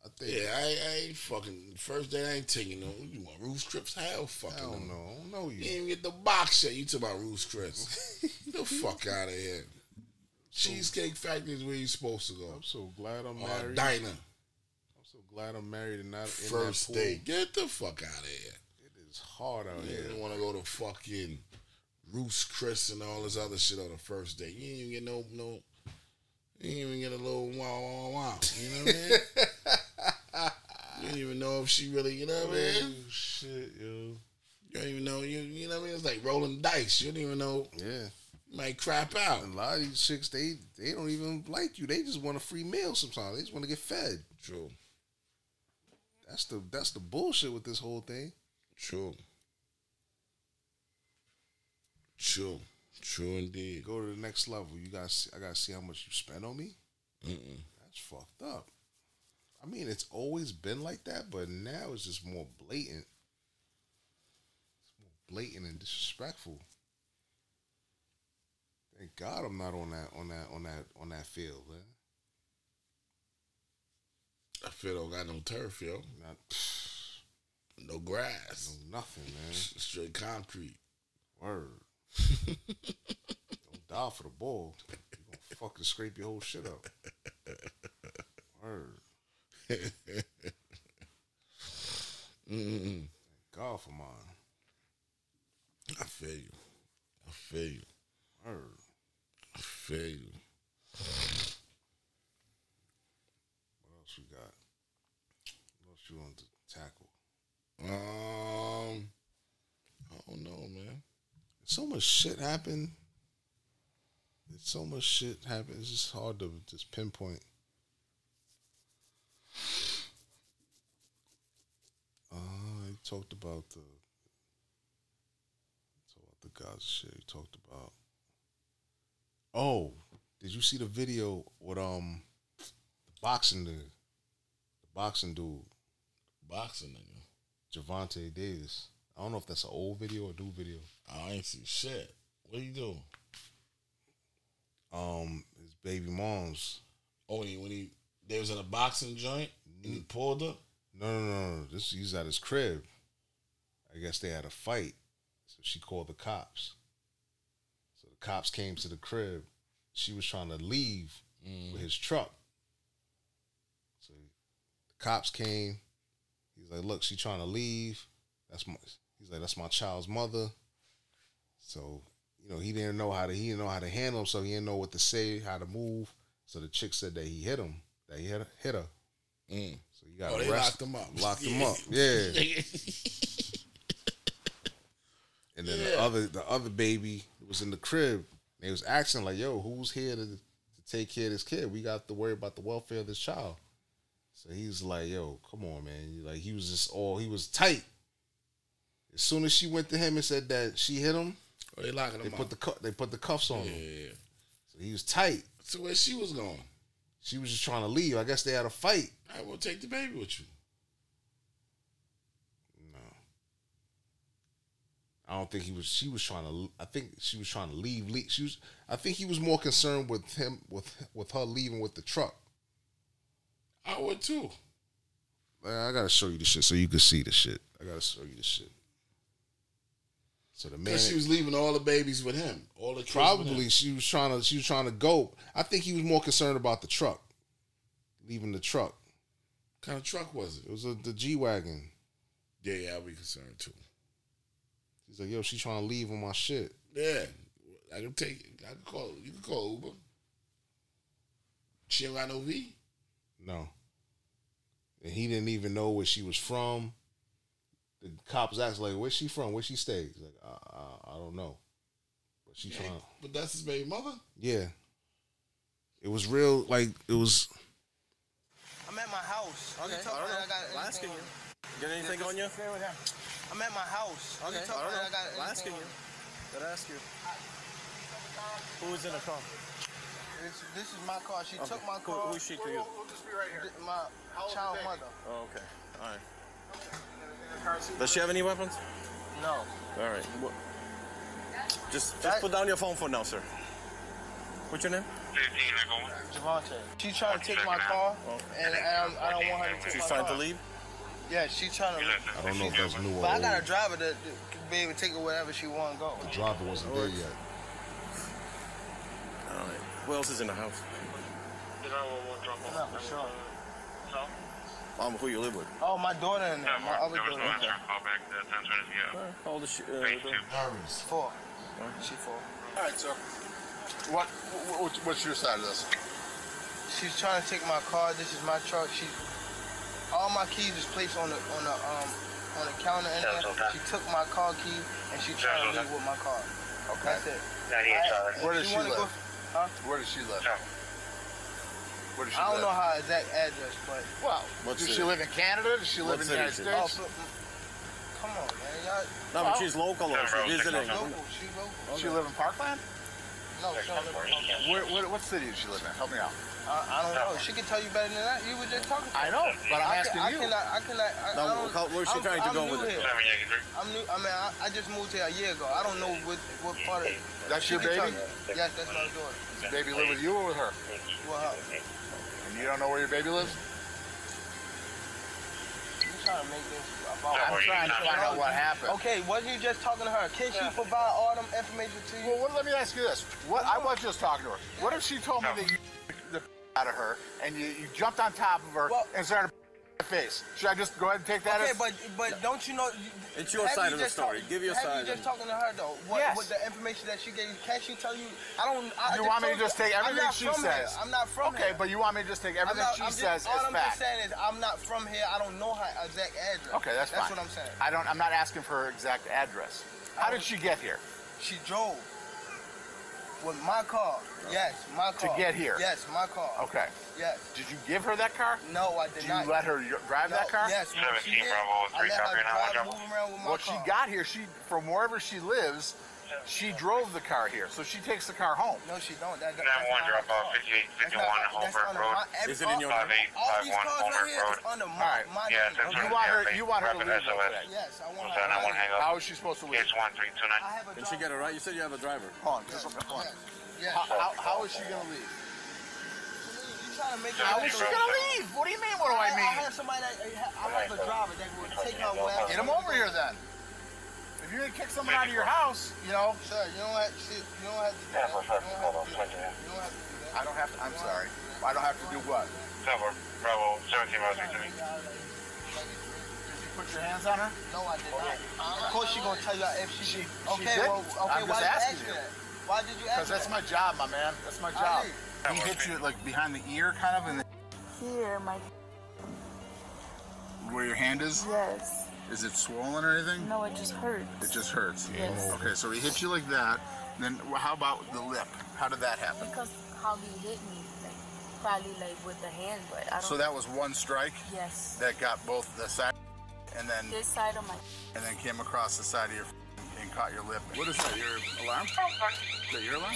I think. Yeah, I, I ain't fucking first day. I ain't taking no. You want Ruth's Chris? Hell, fucking I don't no. know. I don't know You you. didn't even get the box yet. You talk about Ruth's Chris? *laughs* Get the fuck out of here. Cheesecake Factory is where you supposed to go. I'm so glad I'm a married. diner. Glad I'm married and not in First pool. day. Get the fuck out of here. It is hard out You here. didn't want to go to fucking Ruth's Chris and all this other shit on the first day. You didn't even get no no. You didn't even get a little wow wow wow. You know what I mean? *laughs* you didn't even know if she really, you know what I mean? Oh, shit, yo. You don't even know you you know what I mean? It's like rolling dice. You don't even know Yeah. might crap out. A lot of these chicks, they they don't even like you. They just want a free meal sometimes. They just want to get fed. True. That's the that's the bullshit with this whole thing. True. True. True indeed. Go to the next level. You guys, I gotta see how much you spend on me. Mm-mm. That's fucked up. I mean, it's always been like that, but now it's just more blatant. It's more blatant and disrespectful. Thank God I'm not on that on that on that on that field, man. I feel don't got no turf, yo. Not No grass. no nothing, man. Straight concrete. Word. Don't die for the ball. You're gonna fucking scrape your whole shit up. Word. Mm-mm. Thank God for mine. I feel you. I feel you. Word. I feel you. Else we got? What else you want to tackle? Um, I don't know, man. So much shit happened. There's so much shit happened. It's just hard to just pinpoint. Uh, he talked about the talked about the Gaza shit. He talked about. Oh, did you see the video with um the boxing dude, boxing dude, Boxing nigga. Gervonta Davis? I don't know if that's an old video or new video. I ain't see shit. What you do? Um, his baby mom's Oh, when he, when he they was in a boxing joint and he pulled her. No, no, no, no. This he's at his crib. I guess they had a fight, so she called the cops. So the cops came to the crib. She was trying to leave with his truck. So the cops came. He's like, "Look, she trying to leave. That's my." He's like, "That's my child's mother." So you know he didn't know how to he didn't know how to handle him, so he didn't know what to say, how to move. So the chick said that he hit him, that he hit hit her. Mm. So you got Oh, they locked him up. Locked him up. *laughs* Yeah. And then the other the other baby was in the crib. And They was asking like, "Yo, who's here to, to take care of this kid? We got to worry about the welfare of this child." So he was like, "Yo, come on, man!" Like he was just all he was tight. As soon as she went to him and said that she hit him, Oh, they locking they him put up. the cu- they put the cuffs on yeah, him. yeah, yeah. So he was tight. So where she was going? She was just trying to leave. I guess they had a fight. I will take the baby with you. No. I don't think he was. She was trying to. I think she was trying to leave. leave. She was. I think he was more concerned with him with with her leaving with the truck. Too. Like, I gotta show you the shit so you can see the shit. I gotta show you the shit. So the man she was leaving all the babies with him. All the probably she was trying to she was trying to go. I think he was more concerned about the truck, leaving the truck. What kind of truck was It it? was a, the G wagon. Yeah, yeah, I'd be concerned too. He's like, yo, she trying to leave on my shit. Yeah, I can take. I can call. You can call Uber. She ain't got no V. No. And he didn't even know where she was from. The cops asked, like, where's she from? Where she stay? He's like, I, I, I don't know. But she trying But that's his baby mother. Yeah. It was real, like, it was, I'm at my house. Okay, I don't know. about got I'm anything asking on you. me? Get anything on you? Stay with him. I'm at my house. Okay, You I don't about know. got I'm asking anything you. on me? Gotta ask you. Who's in the car? This, this is my car. She Okay. took my Who, car. who's she to you? Th- My child mother. Oh, okay. All right. Does she have any weapons? No. All right. What? Just, just That- put down your phone for now, sir. What's your name? 15, Gervonta. She trying to take my car, oh. and, and I'm, don't want her to take She's my trying car. to leave. Yeah, she trying to. I don't know if that's new or But I got a driver that that be able to take her wherever she want to go. The driver wasn't there yet. All right. Who else is in the house? Yeah, for sure. Um, who you live with? Oh, my daughter and my other daughter. Okay. All right. How old is she? Uh, daughter? Four. She four. All right, sir. What, what what's your side of this? she's trying to take my car. This is my truck. She, all my keys is placed on the on the um on the counter in there. She took my car key and she trying to leave with my car. Okay. That's it. Alright, Where does If she wanna live? Go, huh? Where does she live? Where does she I don't live? know her exact address, but Well, What does city? she live in Canada? Does she live What in the United city States? is it? Oh, but- come on, man. Y'all, No, but she's local or she's visiting. local. She local. Does she live in Parkland? No, she don't live in Parkland. Where, where, what city does she live in? Help me out. I, I don't know. She can tell you better than that. You were just talking. to I her. know, but I'm I asking can, you. I cannot. I cannot. I, No, I don't, how- where's she I'm, trying to I'm go new with it? I'm new. I mean, I, I just moved here a year ago. I don't know what what part of. That's she your baby? Yes, that's my daughter. Does baby live with you or with her? Well, her. And you don't know where your baby lives? You trying to make this about? I'm trying to find out what happened. Okay, wasn't you just talking to her? Can she provide all them information to you? Well, what, let me ask you this. What I was just talking to her. What if she told me that you the out of her and you, you jumped on top of her Well- and started *laughs* my face? Should I just go ahead and take that Okay, as but but don't you know? It's your side you of the just story. Give your have side you just and- talking to her though? What, Yes. what the information that she gave? Can she tell you? I don't. I You want me to just take everything she says? Here. I'm not from Okay, here. Okay, but you want me to just take everything not, she I'm just, says all I'm just saying is I'm not from here. I don't know her exact address. Okay, that's, that's fine. what I'm saying. I don't. I'm not asking for her exact address. How did she get here? She drove with my car. Yes, my car. To get here? Yes, my car. Okay. Yes. Did you give her that car? No, I did not. Did you let her drive No, that car? Yes. when she 17 did, Bravo, I three let her and I drive, want move around with my Well, car. she got here. She from wherever she lives, she drove the car here, so she takes the car home. No, she don't. That, that, Number that's one, not drop my off car. 58, That's 51 not- that's Holbrook Road. my- Is it in your all- name? All these 5851 cars right Holbrook here Road. is under my, Alright. my Yeah, name. that's You right. want her- Yeah, you want her to rapid leave SOS. today. Yes, I want What's her. that? I want to hang How up. is she supposed to leave? It's 1329. I have a Can she get it right? You said you have a driver. Hold on, just hold on. Yes. How, how, how is she gonna leave? You trying to make How is she gonna leave? What do you mean? What do I I mean? have somebody that I have a driver that will take her wherever. Get him over here then. If you're gonna kick someone out of your house, you know. Sir, you don't have shit. You don't have to do that. You don't have to do that. You don't have to do that. I don't have to. I'm sorry. I don't have to do what? Silver, Bravo, 17 miles, 6 to me. Did you put your hands on her? No, I did not. Oh, of course, she gonna tell you if she. She- okay, she didn't. well, okay. I'm why just did you asking you. that? Why did you ask Because that's my job, my man. That's my job. I He hit you like behind the ear, kind of, and Here, my where your hand is. yes. Is it swollen or anything? No, it just hurts. It just hurts. Yes. Okay, so he hit you like that. Then how about the lip? How did that happen? Because how he hit me, like probably like with the hand, but I don't. So that was one strike yes. that got both the side, and then This side of my. and then came across the side of your and caught your lip. What is that? Your alarm? Is that your alarm?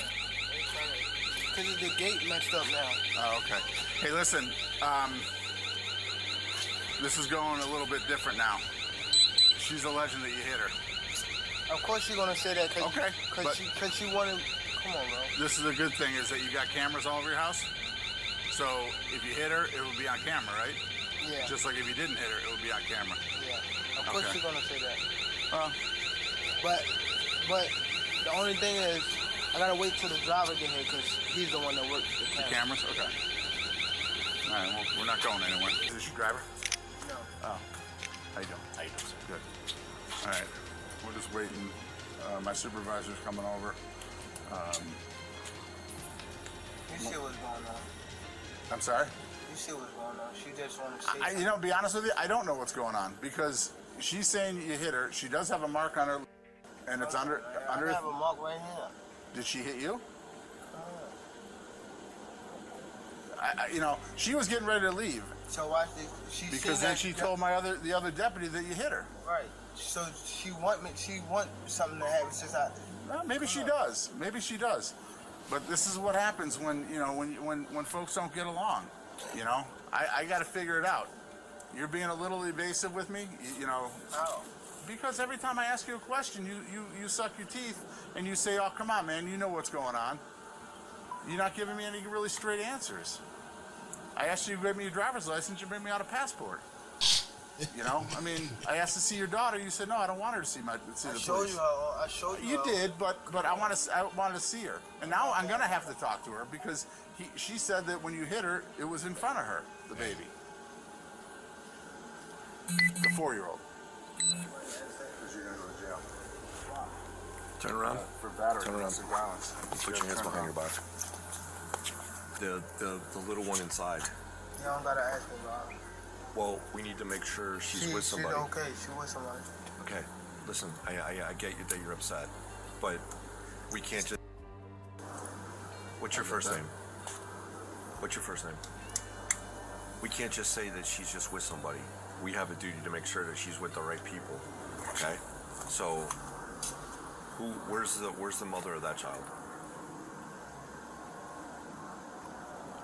Because the gate messed up now. Oh, okay. Hey, listen. Um, this is going a little bit different now. She's a legend that you hit her. Of course, she's gonna say that. Cause, Okay, Cause but- she, cause she wanted. Come on, bro. This is a good thing is that you got cameras all over your house. So if you hit her, it will be on camera, right? Yeah. Just like if you didn't hit her, it would be on camera. yeah. Of course, Okay. she's gonna say that. Well, But, but the only thing is, I gotta wait till the driver get here because he's the one that works the the camera. cameras? Okay. All right, well, we're not going anywhere. Is this your driver? No. Oh. How you doing? How you doing, Good. All right. We're just waiting. Uh, my supervisor's coming over. Um, You see what's going on. I'm sorry? You see what's going on. She just wanna see. I, you know, be honest with you, I don't know what's going on because she's saying you hit her. She does have a mark on her, and it's under I under. have a mark right here. Did she hit you? I, I, you know, she was getting ready to leave So this. She because then that- she told my other the other deputy that you hit her. Right. So she want me. She want something to happen since I. Well, maybe she does. Maybe she does. But this is what happens when you know when when when folks don't get along. You know, I, I got to figure it out. You're being a little evasive with me. You, you know, How? because every time I ask you a question, you, you you suck your teeth and you say, "Oh, come on, man, you know what's going on." You're not giving me any really straight answers. I asked you to give me your driver's license. You bring me out a passport. You know, I mean, I asked to see your daughter. You said no, I don't want her to see my see I the showed police. you how. I showed you. You how- did, but but I want to I wanted to see her, and now I'm gonna have to talk to her because he, she said that when you hit her, it was in front of her, the baby, the four-year-old. Because you're gonna go to jail Turn around. Uh, for battery Turn around. domestic violence. Put your hands behind your back. The the the little one inside. You don't gotta ask me, bro. Well, we need to make sure she's she, with somebody. She's okay. She with somebody. Okay, listen, I, I I get you that you're upset, but we can't just. What's your first name? What's your first name? We can't just say that she's just with somebody. We have a duty to make sure that she's with the right people. Okay, so who? Where's the Where's the mother of that child?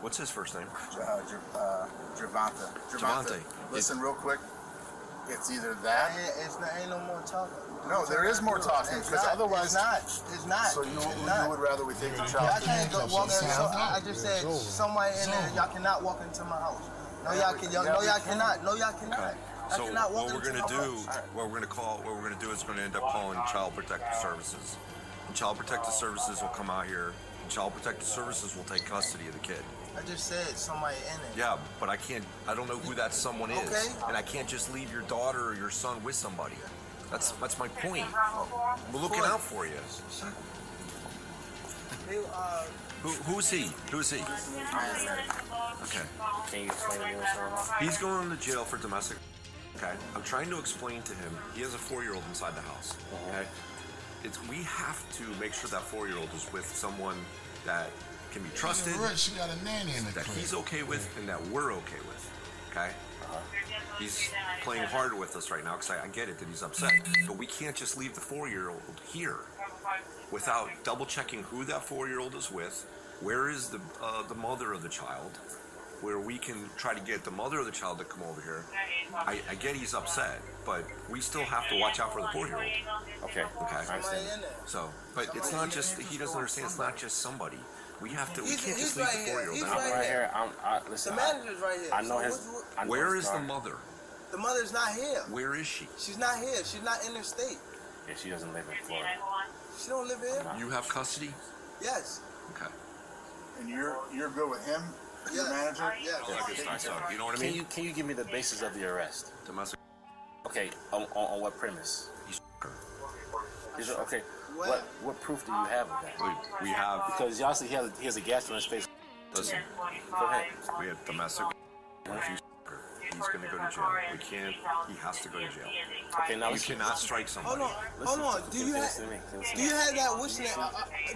What's his first name? Uh, J- uh, Javante. Javante. Listen, real quick. It's either that. Ain't, it's not, ain't no more talking. No, there is more talking because otherwise, it's not. It's not. So you, It's you would rather we take the Y'all child? can't go walk in. So I I just said It's over. somebody in there. Y'all cannot walk into my house. No, y'all can. Y'all, no, y'all cannot. No, y'all cannot. I So cannot walk what we're gonna do, house. what we're gonna call, what we're gonna do is we're gonna end up calling Child Protective Services. And Child Protective Services will come out here, and Child Protective Services will take custody of the kid. I just said somebody in it. Yeah, but I can't, I don't know who that someone is, Okay. and I can't just leave your daughter or your son with somebody. That's that's my point. We're looking out for you. Uh, Who, who's he? Who's he? Okay. Can you explain to me what's going on? He's going to jail for domestic. Okay. I'm trying to explain to him. He has a four-year-old inside the house. Okay. It's we have to make sure that four-year-old is with someone that can be trusted, Rich, she got a nanny in the that crib. he's okay with, and that we're okay with. Okay. He's playing hard with us right now because I, I get it that he's upset, but we can't just leave the four-year-old here without double checking who that four-year-old is with. Where is the uh, the mother of the child? Where we can try to get the mother of the child to come over here. I, I get he's upset, but we still have to watch out for the four-year-old. Okay. Okay. I understand. So, but it's not just he doesn't understand. It's not just somebody. We have to. We He's- can't he's just leave right the here. four-year-old. He's out. I'm right here. I'm, I, listen, The I- manager's right here. I know So his. what's- what- I know Where his is the mother? The mother's not here. Where is she? She's not here. She's not in the state. Yeah, she doesn't live in Florida. She don't live here. You have custody. Yes. Okay. And you're you're good with him, your Yes. manager? Yes. You know what I mean? Can mean? you can you give me the basis of the arrest? Domestic. Okay, on, on, on what premise? Is it, okay, what what proof do you have of that? We, we have Because obviously he has he has a gas on his face. Listen, Go ahead. we have domestic. If you he's going to go to jail. We can't. He has to go to jail. Okay, now you listen. cannot strike somebody. Hold on. Hold on. Do you have? Listen to me. Listen Do you have that wish that? Uh,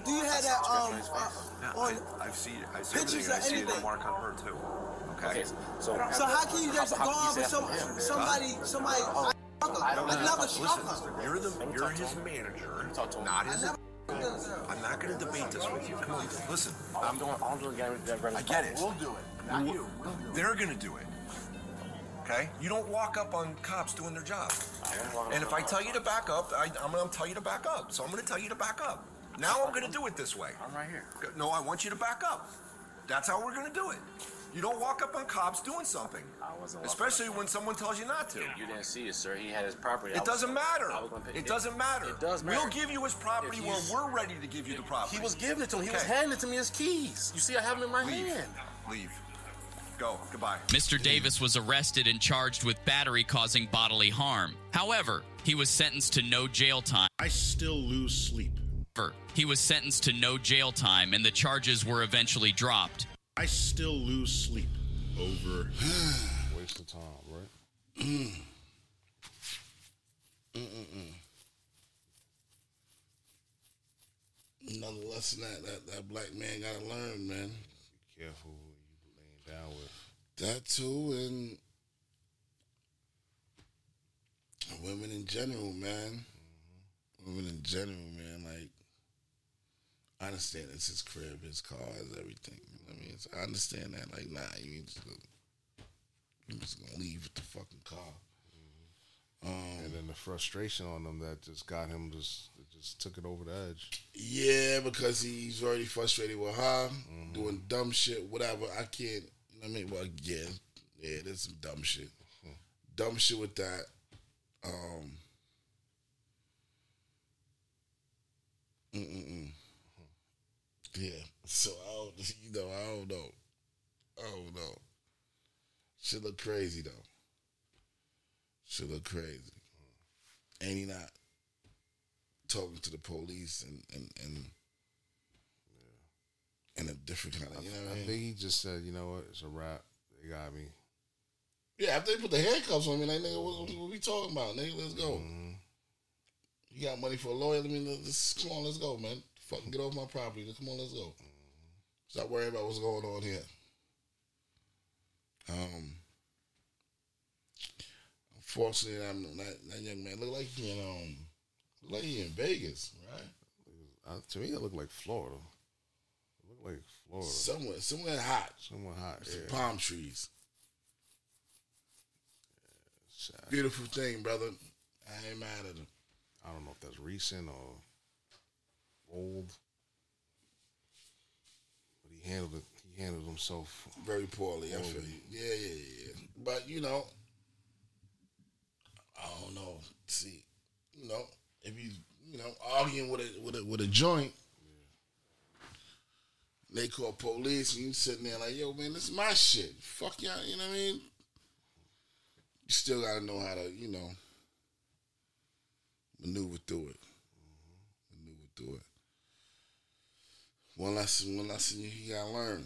do you have that um uh, on? I, I've seen. I see Pictures everything. I of see the mark on her too. Okay. Okay, so So how can you just go can you off say with some, that from him? somebody somebody another strucker? You're the. You're his manager, not his. I'm not going to debate this with you. Come on, listen. I'm doing I'm doing Gary I get it. We'll do it. Not you. We'll do it. They're going to do it. Okay? You don't walk up on cops doing their job. And if I tell you to back up, I, I'm going to tell you to back up. So I'm going to tell you to back up. Now I'm going to do it this way. I'm right here. No, I want you to back up. That's how we're going to do it. You don't walk up on cops doing something, I wasn't. especially when someone tells you not to. You didn't see it, sir. He had his property. It doesn't matter. I was gonna pay- It doesn't matter. It does matter. We'll give you his property when we're ready to give you the property. He was giving it to him. He was handing it to me his keys. You see, I have them in my Leave. hand. Leave. Go. Goodbye. Mr. Davis was arrested and charged with battery causing bodily harm. However, he was sentenced to no jail time. I still lose sleep. He was sentenced to no jail time and the charges were eventually dropped. I still lose sleep over. *sighs* Waste of time, right? Mm. Mm-mm-mm. Another lesson that, that that black man gotta learn, man. Be careful who you laying down with. That too, and women in general, man. Women in general, man. Like, I understand it's his crib, his car, his everything. You know what I mean, I understand that. Like, nah, you just just gonna leave with the fucking car. Um, And then the frustration on them that just got him just just took it over the edge. Yeah, because he's already frustrated with her, doing dumb shit, whatever. I can't, you know what I mean? Well, yeah, yeah, there's some dumb shit. *laughs* Dumb shit with that. Um, mm-mm-mm. *laughs* Yeah, so I don't, *laughs* you know, I don't know. I don't know. Shit look crazy, though. Shit look crazy. And he not talking to the police and and and in a different kind of, you know what I I mean? think he just said, you know what, it's a wrap. They got me. Yeah, after they put the handcuffs on me, like nigga, what, what we talking about, nigga? Let's go. Mm-hmm. You got money for a lawyer? Let me let's, come on, let's go, man. Fucking get off my property. Come on, let's go. Stop worrying about what's going on here. Um, unfortunately, I'm that, that young man look like he in um, look like he in Vegas, right? Uh, to me, it looked like Florida. It looked like Florida. Somewhere, somewhere hot. Somewhere hot. Some Yeah. palm trees. Sad. Beautiful thing, brother. I ain't mad at him. I don't know if that's recent or old, he handled it. He handled himself very poorly. I feel you. Yeah, yeah, yeah. But you know, I don't know. See, you know, if you you know arguing with a with a with a joint, they call police and you sitting there like, yo, man, this is my shit. Fuck y'all. You know what I mean? You still gotta know how to, you know, maneuver through it. Mm-hmm. Maneuver through it. One lesson, one lesson you gotta learn.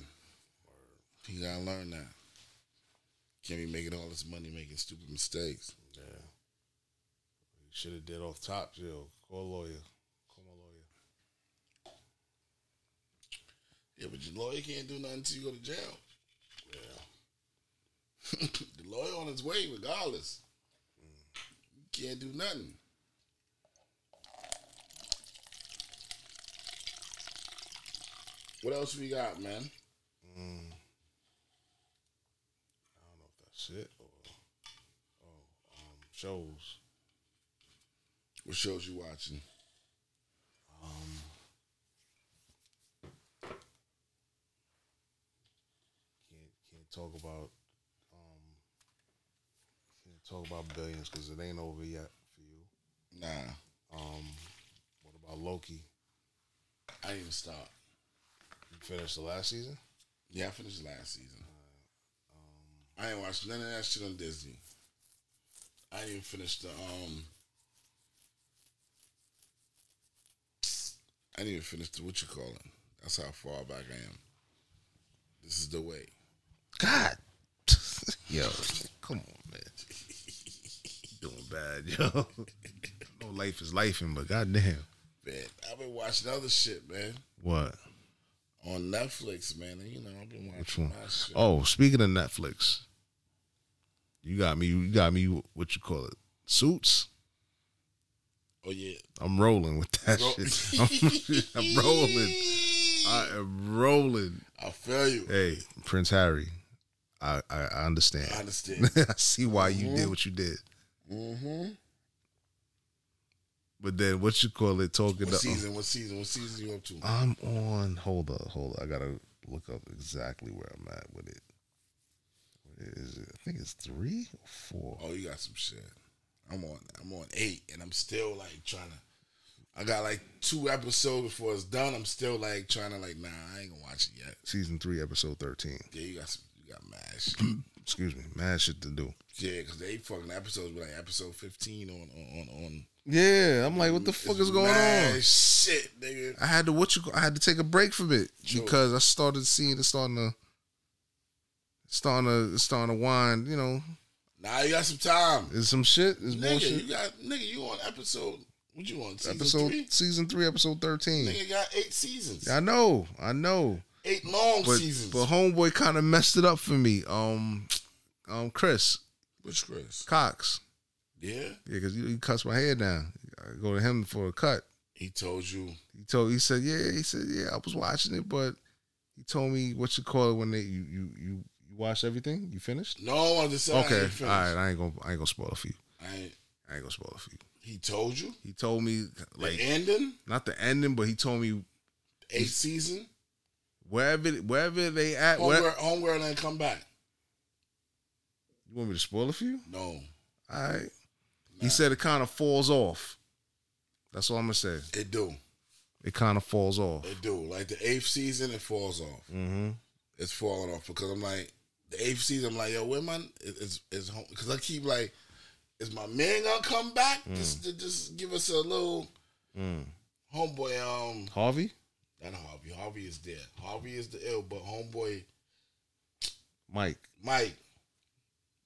You gotta learn that. Can't be making all this money making stupid mistakes. Yeah. He should have did off top, yo. Call a lawyer. Call my lawyer. Yeah, but your lawyer can't do nothing until you go to jail. Yeah. *laughs* the lawyer on his way regardless. You can't do nothing. What else we got, man? Mm. I don't know if that's it or oh, um, shows. What shows you watching? Um, can't can't talk about um can't talk about billions because it ain't over yet for you. Nah. Um, what about Loki? I didn't even start. Finished the last season? Yeah, I finished last season. I ain't watched none of that shit on Disney. I didn't even finish the um. I didn't even finish the what you call it. That's how far back I am. This is the way. God, *laughs* yo, come on, man. *laughs* Doing bad, yo. *laughs* no life is lifing, but goddamn, Man, I've been watching other shit, man. what? On Netflix, man. And, you know, I've been watching. Oh, speaking of Netflix, you got me. You got me. What you call it? Suits. Oh yeah. I'm rolling with that Ro- shit. *laughs* I'm, *laughs* I'm rolling. I am rolling. I feel you. Hey, Prince Harry. I I, I understand. I understand. *laughs* I see why you Mhm. did what you did. Mm-hmm. But then what you call it? Talking What to, season? What season? What season you up to? I'm on. Hold up, hold up. I gotta look up exactly where I'm at with it. What is it? I think it's three or four. Oh, you got some shit. I'm on. I'm on eight, and I'm still like trying to. I got like two episodes before it's done. I'm still like trying to like, nah, I ain't gonna watch it yet. Season three, episode thirteen. Yeah, you got some. You got mad. *clears throat* Excuse me, mad shit to do. Yeah, because they fucking episodes be like episode 15 on on on. Yeah, I'm like, what the fuck is going on? Shit, nigga. I had to what you? I had to take a break from it because I started seeing it starting to, starting to, it's starting to wind. You know, Nah, you got some time. is some shit. Is Nigga, bullshit. you got nigga. You on episode? What you on? Season episode three? season three, episode thirteen. Nigga got eight seasons. I know, I know. Eight long but, seasons. But homeboy kind of messed it up for me. Um, um, Chris Which Chris? Cox. Yeah, Yeah, because he, he cuts my hair down. I go to him for a cut. he told you. He told. He said, yeah. He said, yeah. I was watching it, but he told me what you call it when they you you you, you watch everything. You finished? No, I'm just. I Okay, all right. I ain't gonna I ain't gonna spoil it for you. I ain't, I ain't gonna spoil it for you. he told you He told me like the ending, not the ending, but he told me eighth season. wherever wherever they at. Where, Homegirl, homegirl ain't come back. You want me to spoil it for you? No, All right. He said it kind of falls off. That's all I'm gonna say. it do. It kind of falls off. It do. Like the eighth season, it falls off. Mm-hmm. It's falling off because I'm like the eighth season. I'm like, yo, where my is is home? Because I keep like, is my man gonna come back? Mm. Just to just give us a little Mm. homeboy. Um, Harvey. Not Harvey. Harvey is there. Harvey is the ill, but homeboy Mike. Mike.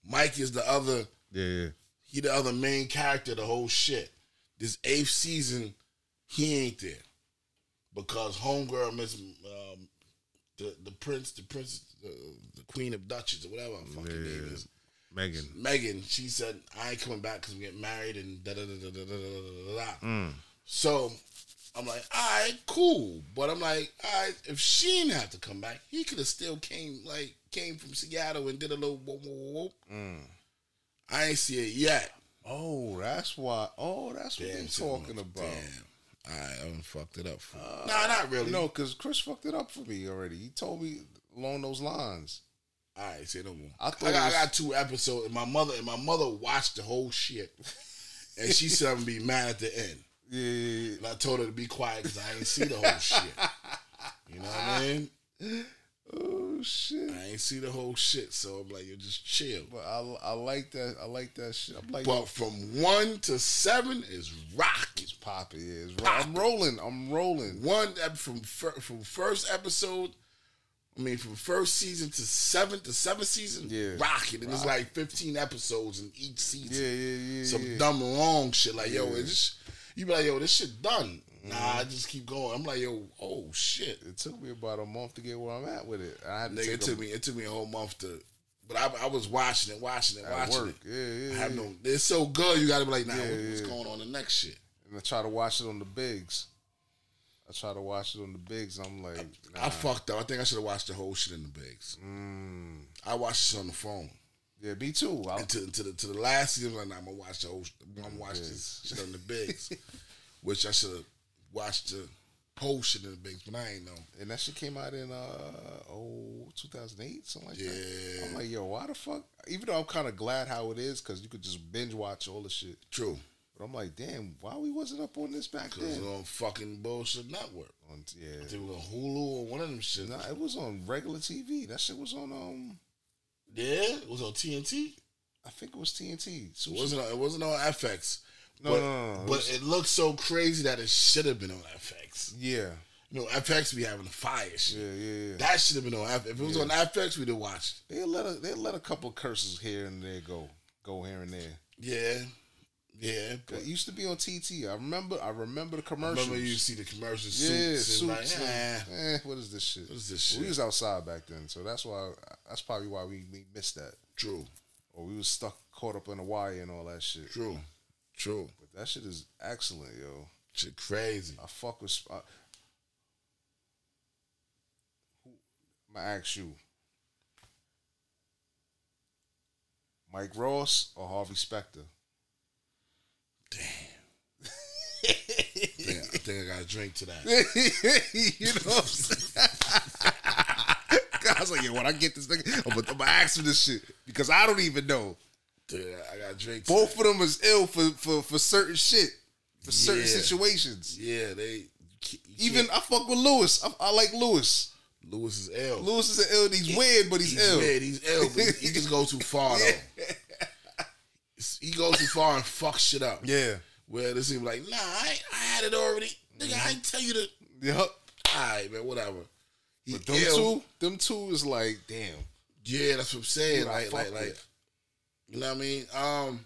Mike is the other. Yeah, yeah. He the other main character. The whole shit. This eighth season, he ain't there because homegirl Miss um, the the prince, the prince, the, the queen of Duchess or whatever her fucking name is. Meghan. Meghan, she said, I ain't coming back because we get married and da da da da da da da da da. Mm. So I'm like, all right, cool. But I'm like, all right, if she didn't have to come back, he could have still came like came from Seattle and did a little whoop whoop whoop. Mm. I ain't see it yet. Oh, that's why. Oh, that's what Damn, they're son, talking about. Damn. I done fucked it up for you. Nah, not really. No, because Chris fucked it up for me already. He told me along those lines. All right, say no more. I I, thought got, was- I got two episodes, and my mother and my mother watched the whole shit, and she said I'm gonna be mad at the end. Yeah, Yeah, yeah, And I told her to be quiet because I ain't see the whole shit. You know what I mean? *laughs* Oh shit! I ain't see the whole shit, so I'm like, you just chill. But I, I like that. I like that shit. I'm like, But from one to seven is rock. it's popping. Yeah, it's ro- I'm rolling. I'm rolling. One from from first episode. I mean, from first season to seventh to seventh season, Yeah. rocking. And it's like 15 episodes in each season. Yeah, yeah, yeah. Some yeah. dumb long shit. Like, yo, it's you be like, yo, this shit done. Nah, I just keep going. I'm like, yo, oh shit. It took me about a month to get where I'm at with it. I had to Nigga, it took a- me it took me a whole month to but I, I was watching it, watching it, At watching work. it. Yeah, yeah, I have yeah. no it's so good you gotta be like, nah, Yeah, what- what's yeah. going on the next shit? and I try to watch it on the bigs. I try to watch it on the bigs. I'm like, nah. I fucked up. I think I should have watched the whole shit in the bigs. Mm. I watched it on the phone. Yeah, me too. I, And to, to the to the last season, I'm like, nah, I'm gonna watch the whole. I'm gonna watch this shit on the bigs, *laughs* which I should have watched the whole shit in the but I ain't know. and that shit came out in uh oh 2008 something like that. Yeah. I'm like, yo, why the fuck? Even though I'm kind of glad how it is because you could just binge watch all the shit. True, But I'm like, damn, why we wasn't up on this back then? on fucking bullshit network. On, I yeah, think it was on Hulu or one of them shit. nah, it was on regular TV. That shit was on um, Yeah, it was on TNT. I think it was TNT. So It wasn't. On, it wasn't on FX. No, but, no, no, no. It But it looked so crazy that it should have been on FX. Yeah, You know, FX be having the fire shit. yeah, yeah, yeah. That should have been on FX. If it was on FX, we'd have watched. They let a, they let a couple curses here and there go, go here and there. Yeah, yeah. But It used to be on TT. I remember. I remember the commercials. I remember you see the commercials. yeah, suits, and suits. like, eh, eh, what is this shit? What is this shit? We was outside back then, so that's why. That's probably why we, we missed that, True, or we was stuck caught up in the wire and all that shit. true, true. But that shit is excellent, yo. Shit crazy. I fuck with. I, who, I'm gonna ask you, Mike Ross or Harvey Specter? Damn. *laughs* I think I got a drink to that. *laughs* you know what I'm saying? *laughs* I was like, yo, when I get this nigga, I'm gonna, I'm gonna ask him this shit because I don't even know. Yeah, I got. To Both of them is ill for for, for certain shit, for certain situations. Yeah, they. you Even I fuck with Louis. I, I like Louis. Louis is ill. Louis is an ill. He's weird, but he's, he's ill. weird, He's ill, but he, he just goes too far though. *laughs* He goes too far and fucks shit up. Yeah. Where this seems like, nah, I, I had it already. Nigga, I ain't tell you to. Yep. All right, man, whatever. He But them ill. two, them two is like, damn. Yeah, that's what I'm saying. Dude, I Like, like, like, with. You know what I mean? Um,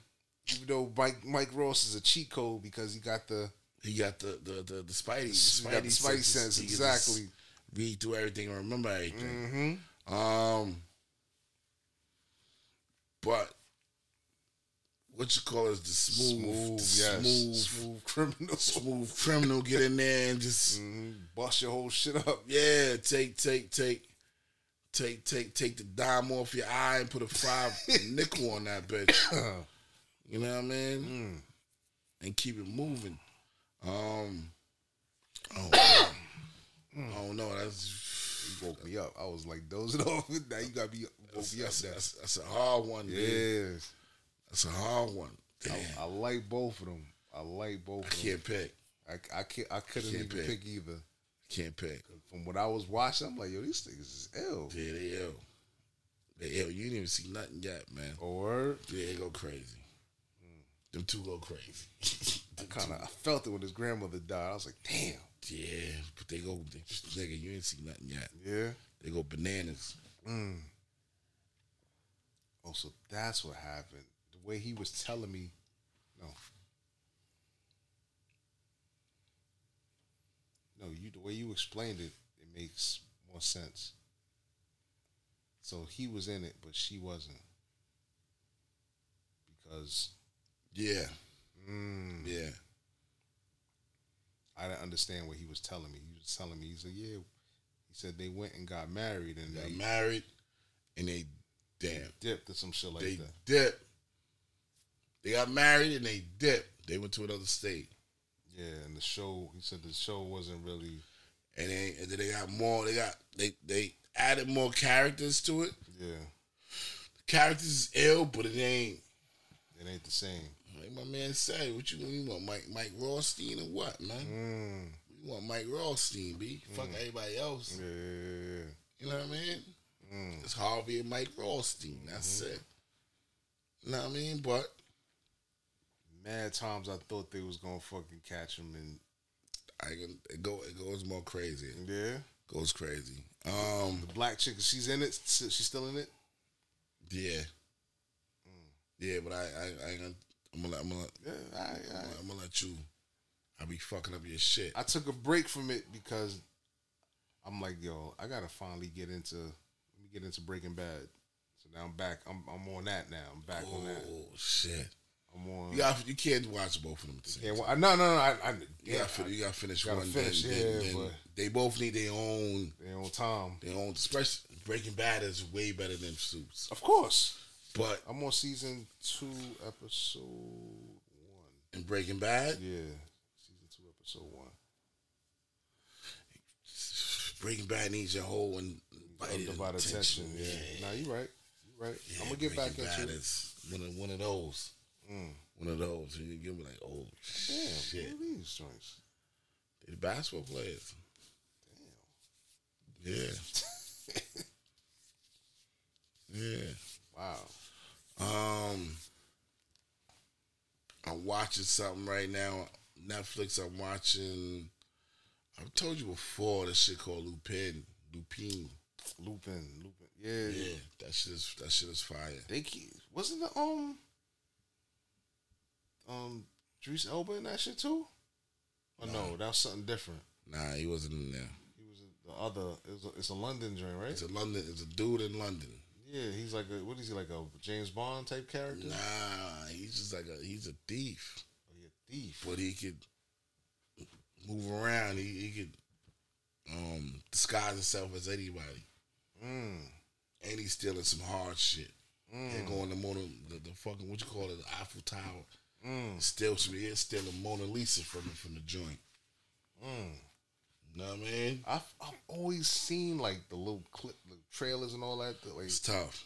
Even though Mike Mike Ross is a cheat code because he got the he got the the the, the Spidey, the Spidey, the Spidey sense, exactly. Read through everything and remember everything. mm-hmm. Um, but what you call is the smooth, smooth, the yes, smooth, smooth criminal. smooth criminal. Get in there and just Mhm. Bust your whole shit up. yeah, take take take. Take take take the dime off your eye and put a five *laughs* nickel on that bitch. You know what I mean? Mm. And keep it moving. Um, oh, *coughs* I don't know. That's You woke me up. I was like dozing off. Now you got me woke that's, me up. that's, that's, that's a hard one. Yeah, Yes. that's a hard one. I, I like both of them. I like both I of can't pick. I, I can't. I couldn't Can't even pick. pick. either. Can't pick. From what I was watching, I'm like, yo, these niggas is ill. Yeah, they ill. They ill. You didn't even see nothing yet, man. Or Yeah, they go crazy. Them two go crazy. *laughs* I kind of I felt it when his grandmother died. I was like, damn. Yeah, but they go, they, nigga, you ain't seen nothing yet. Yeah. They go bananas. Mm. Oh, so that's what happened. The way he was telling me, no, no, you the way you explained it, it makes more sense. So he was in it, but she wasn't because Yeah, mm, yeah. I didn't understand what he was telling me. He was telling me, he said, yeah. He said they went and got married and Got they married, and they damn dipped or some shit like they that. dipped. They got married and they dipped. They went to another state, Yeah, and the show, he said the show wasn't really, and they and then they got more. They got they they added more characters to it. yeah, The characters is ill, but it ain't. it ain't the same. Like my man said, what you, you want, Mike Mike Rothstein or what, man? Mm, You want Mike Rothstein, b? Fuck everybody else. yeah, yeah, You know what I mean? Mm, It's Harvey and Mike Rothstein. That's it. You know what I mean? But mad times I thought they was gonna fucking catch him and I can it go it goes more crazy. yeah. Goes crazy. Um, The black chick, she's in it. She's still in it. yeah, yeah, but I I, I I'm gonna I'm gonna Yeah, I, I'm gonna, I'm gonna let you. I be fucking up your shit. I took a break from it because I'm like, yo, I gotta finally get into let me get into Breaking Bad. So now I'm back. I'm I'm on that now. I'm back on that. Oh shit! I'm on. You got you can't watch both of them. At yeah, well, no, no, no. I, I, You yeah, got to you got to finish gotta one. finish, then, yeah, then, then they both need their own they on time. their own. Especially Breaking Bad is way better than Suits, Of course. but I'm on season two, episode one. in Breaking Bad, Yeah, season two, episode one. Breaking Bad needs your whole and Undivided attention. Yeah. Nah, you're right. You right. I'm gonna get back Breaking into it. one of one of those. Mm. One of those. And you give me like, oh Damn, shit, what are these joints? they the basketball players. Damn. Yeah. *laughs* yeah. Wow. Um, I'm watching something right now. Netflix. I'm watching. I've told you before this shit called Lupin. Lupin. Lupin, Lupin. Yeah, Yeah, that shit is that shit is fire. They keep, wasn't the um um Drees Elba in that shit too? Oh no, that was something different. Nah, he wasn't in there. He was the other. It's a, it's a London joint, right? It's a London. It's a dude in London. yeah, he's like a what is he like a James Bond type character? Nah, he's just like a he's a thief, Oh, he a thief. but he could move around. He he could um disguise himself as anybody, Mm. and he's stealing some hard shit. Mm. They're going to Mona, the, the fucking what you call it, the Eiffel Tower. Mm. Still, some he's stealing Mona Lisa from the, from the joint. Mm. You know what I mean? I've I've always seen like the little clip, the trailers and all that. Like, It's tough.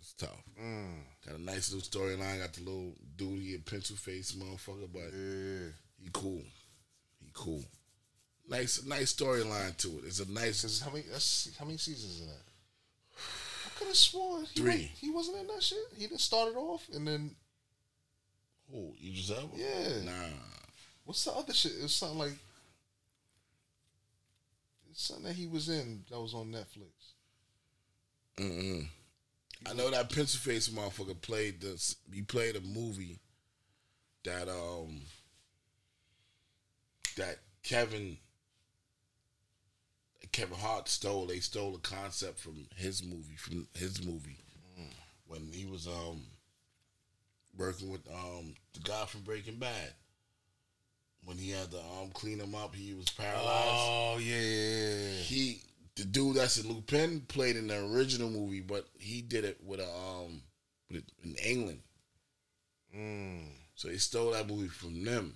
It's tough. mm. Got a nice little storyline. Got the little dude, he a pencil face motherfucker, but yeah. he cool. He cool. Nice, nice storyline to it. It's a nice. How many that's, how many seasons is that? *sighs* I could have sworn he Three. wa- he wasn't in that shit. He didn't start it off, and then Oh, you just have Yeah. Nah. what's the other shit? It's something like it's something that he was in that was on Netflix. Mm-mm. I know that pencil face motherfucker played this. He played a movie that um that Kevin Kevin Hart stole. They stole a concept from his movie from his movie when he was um working with um the guy from Breaking Bad. When he had to um clean him up, he was paralyzed. Oh yeah, yeah, yeah. He the dude that's in Lupin played in the original movie, but he did it with a um with in England. Mm. So he stole that movie from them.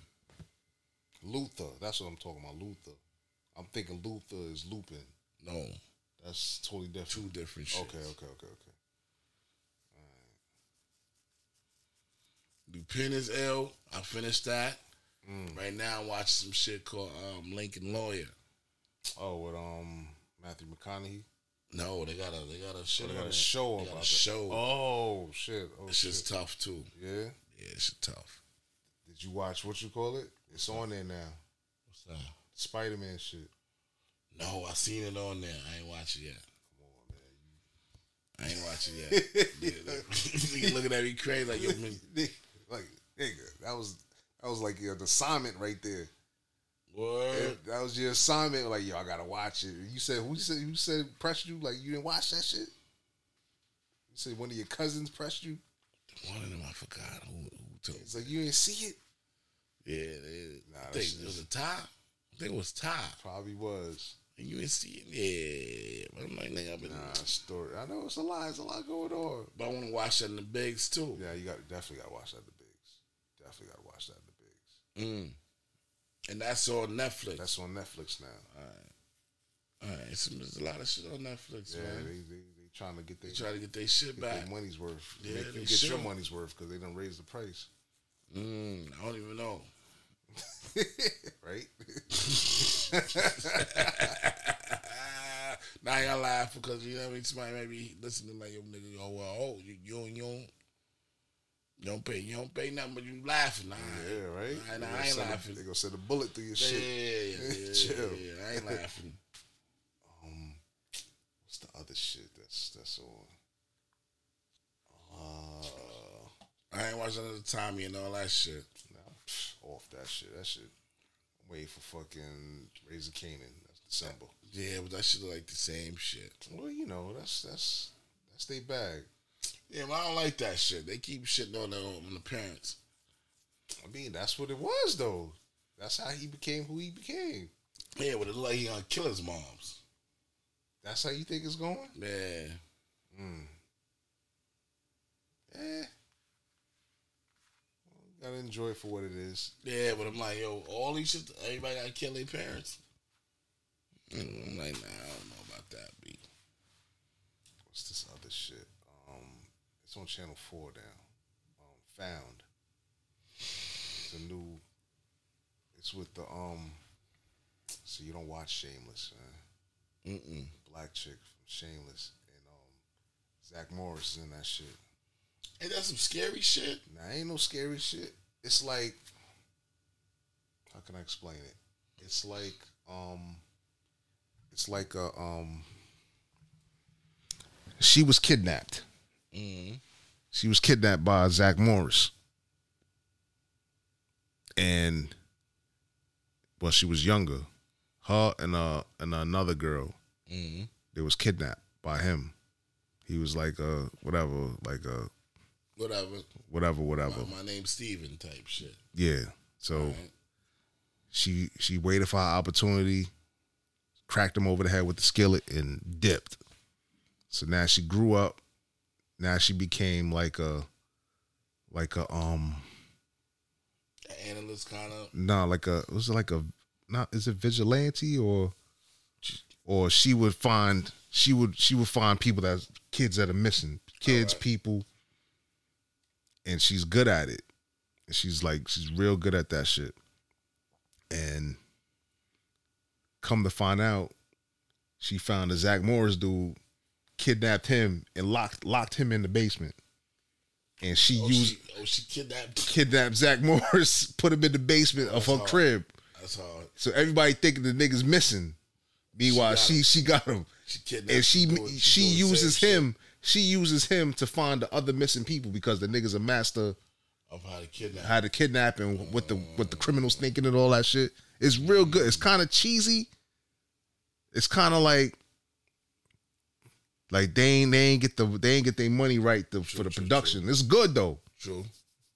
Luther. That's what I'm talking about. Luther. I'm thinking Luther is Lupin. No, That's totally different. two different shit. Okay, okay, okay, okay. Lupin is ill. I finished that. Mm. Right now, I'm watching some shit called um, Lincoln Lawyer. Oh, with um Matthew McConaughey. No, they got a they got a Oh, they got a show They about a show. Oh shit! Oh It's shit! just tough too. Yeah. Yeah, it's tough. Did you watch what you call it? It's on there now. What's that? Spider Man shit. No, I seen it on there. I ain't watch it yet. Come on, man. I ain't watch it yet. *laughs* Yeah, look- *laughs* looking at me crazy like yo, man, *laughs* like nigga, that was that was like your assignment right there. Word. That was your assignment. Like yo, I gotta watch it. You said who said who said pressed you? Like you didn't watch that shit. You said one of your cousins pressed you. one of them I forgot who, who told. It's like you didn't see it. Yeah, it, Nah, I think it was a tie. I think it was tie. Probably was. And you didn't see it? Yeah. But I'm like, nigga, I've been. Nah, story. I know it's a lot. It's a lot going on. But I want to watch that in the bigs too. Yeah, you got definitely got to watch that at the bigs. Definitely got to watch that at the bigs. Mm. And that's on Netflix. That's on Netflix now. All right. All right. It's, there's a lot of shit on Netflix, Yeah, man. they, they they trying to get They their try to get their shit get back. their money's worth. Yeah, Make they you get your money's worth because they done raise the price. Mm, I don't even know. *laughs* right? *laughs* now I gotta laugh because you know what I mean. Somebody might be listening like yo nigga, oh well, oh you you you you don't pay you don't pay nothing, but you laughing. Nah, Yeah, right. Nah, nah, I ain't send a- laughing. They gonna send a bullet through your Yeah, shit. yeah, yeah, *laughs* yeah, Chill. yeah, I ain't laughing. Um, what's the other shit that's that's on? Uh, I ain't watching another Tommy and all that shit. nah, off that shit. That shit. I'm waiting for fucking Raising Kanan. That's December. Yeah, but that shit like the same shit. Well, you know, that's that's that's their bag. Yeah, but I don't like that shit. They keep shitting on the, on the parents. I mean, that's what it was though. That's how he became who he became. Yeah, but it look like he gonna kill his moms. That's how you think it's going? Yeah. Mm. Eh. Well, gotta enjoy it for what it is. Yeah, but I'm like, yo, all these shit, everybody gotta kill their parents. Mm, I'm like, nah, I don't know about that, B. What's this other shit? Um, it's on Channel Four now. Um, Found. It's a new. It's with the um. So you don't watch Shameless, man. Mm-mm. Black chick from Shameless and um, Zack Morris is in that shit. Ain't that's some scary shit? Nah, ain't no scary shit. It's like, how can I explain it? It's like, um, it's like a um. She was kidnapped. Mm-hmm. She was kidnapped by Zack Morris. And well, she was younger. Her and uh and another girl. Mm-hmm. They was kidnapped by him. He was like a whatever, like a Whatever. whatever, whatever. My, my name's Steven type shit. Yeah. So Alright. she she waited for her opportunity, cracked him over the head with the skillet, and dipped. So now she grew up. Now she became like a like a um An analyst kind of. no like a was it like a not is it vigilante or or she would find she would she would find people that kids that are missing kids people. And she's good at it. And she's like she's real good at that shit. And come to find out she found a Zack Morris dude kidnapped him and locked locked him in the basement and she Oh, used she, oh, she kidnapped. kidnapped Zack Morris, *laughs* put him in the basement of her hard. crib. That's hard. So everybody thinking the nigga's missing. Meanwhile, She she got she, got him, She kidnapped. and she doing- she doing uses shit him. She uses him to find the other missing people because the nigga's a master of how to kidnap. how to kidnap and with the with the criminals thinking and all that shit. It's real good. It's mm. kind of cheesy. It's kind of like like they ain't they ain't get the they ain't get their money right to, for the production. It's good though. True.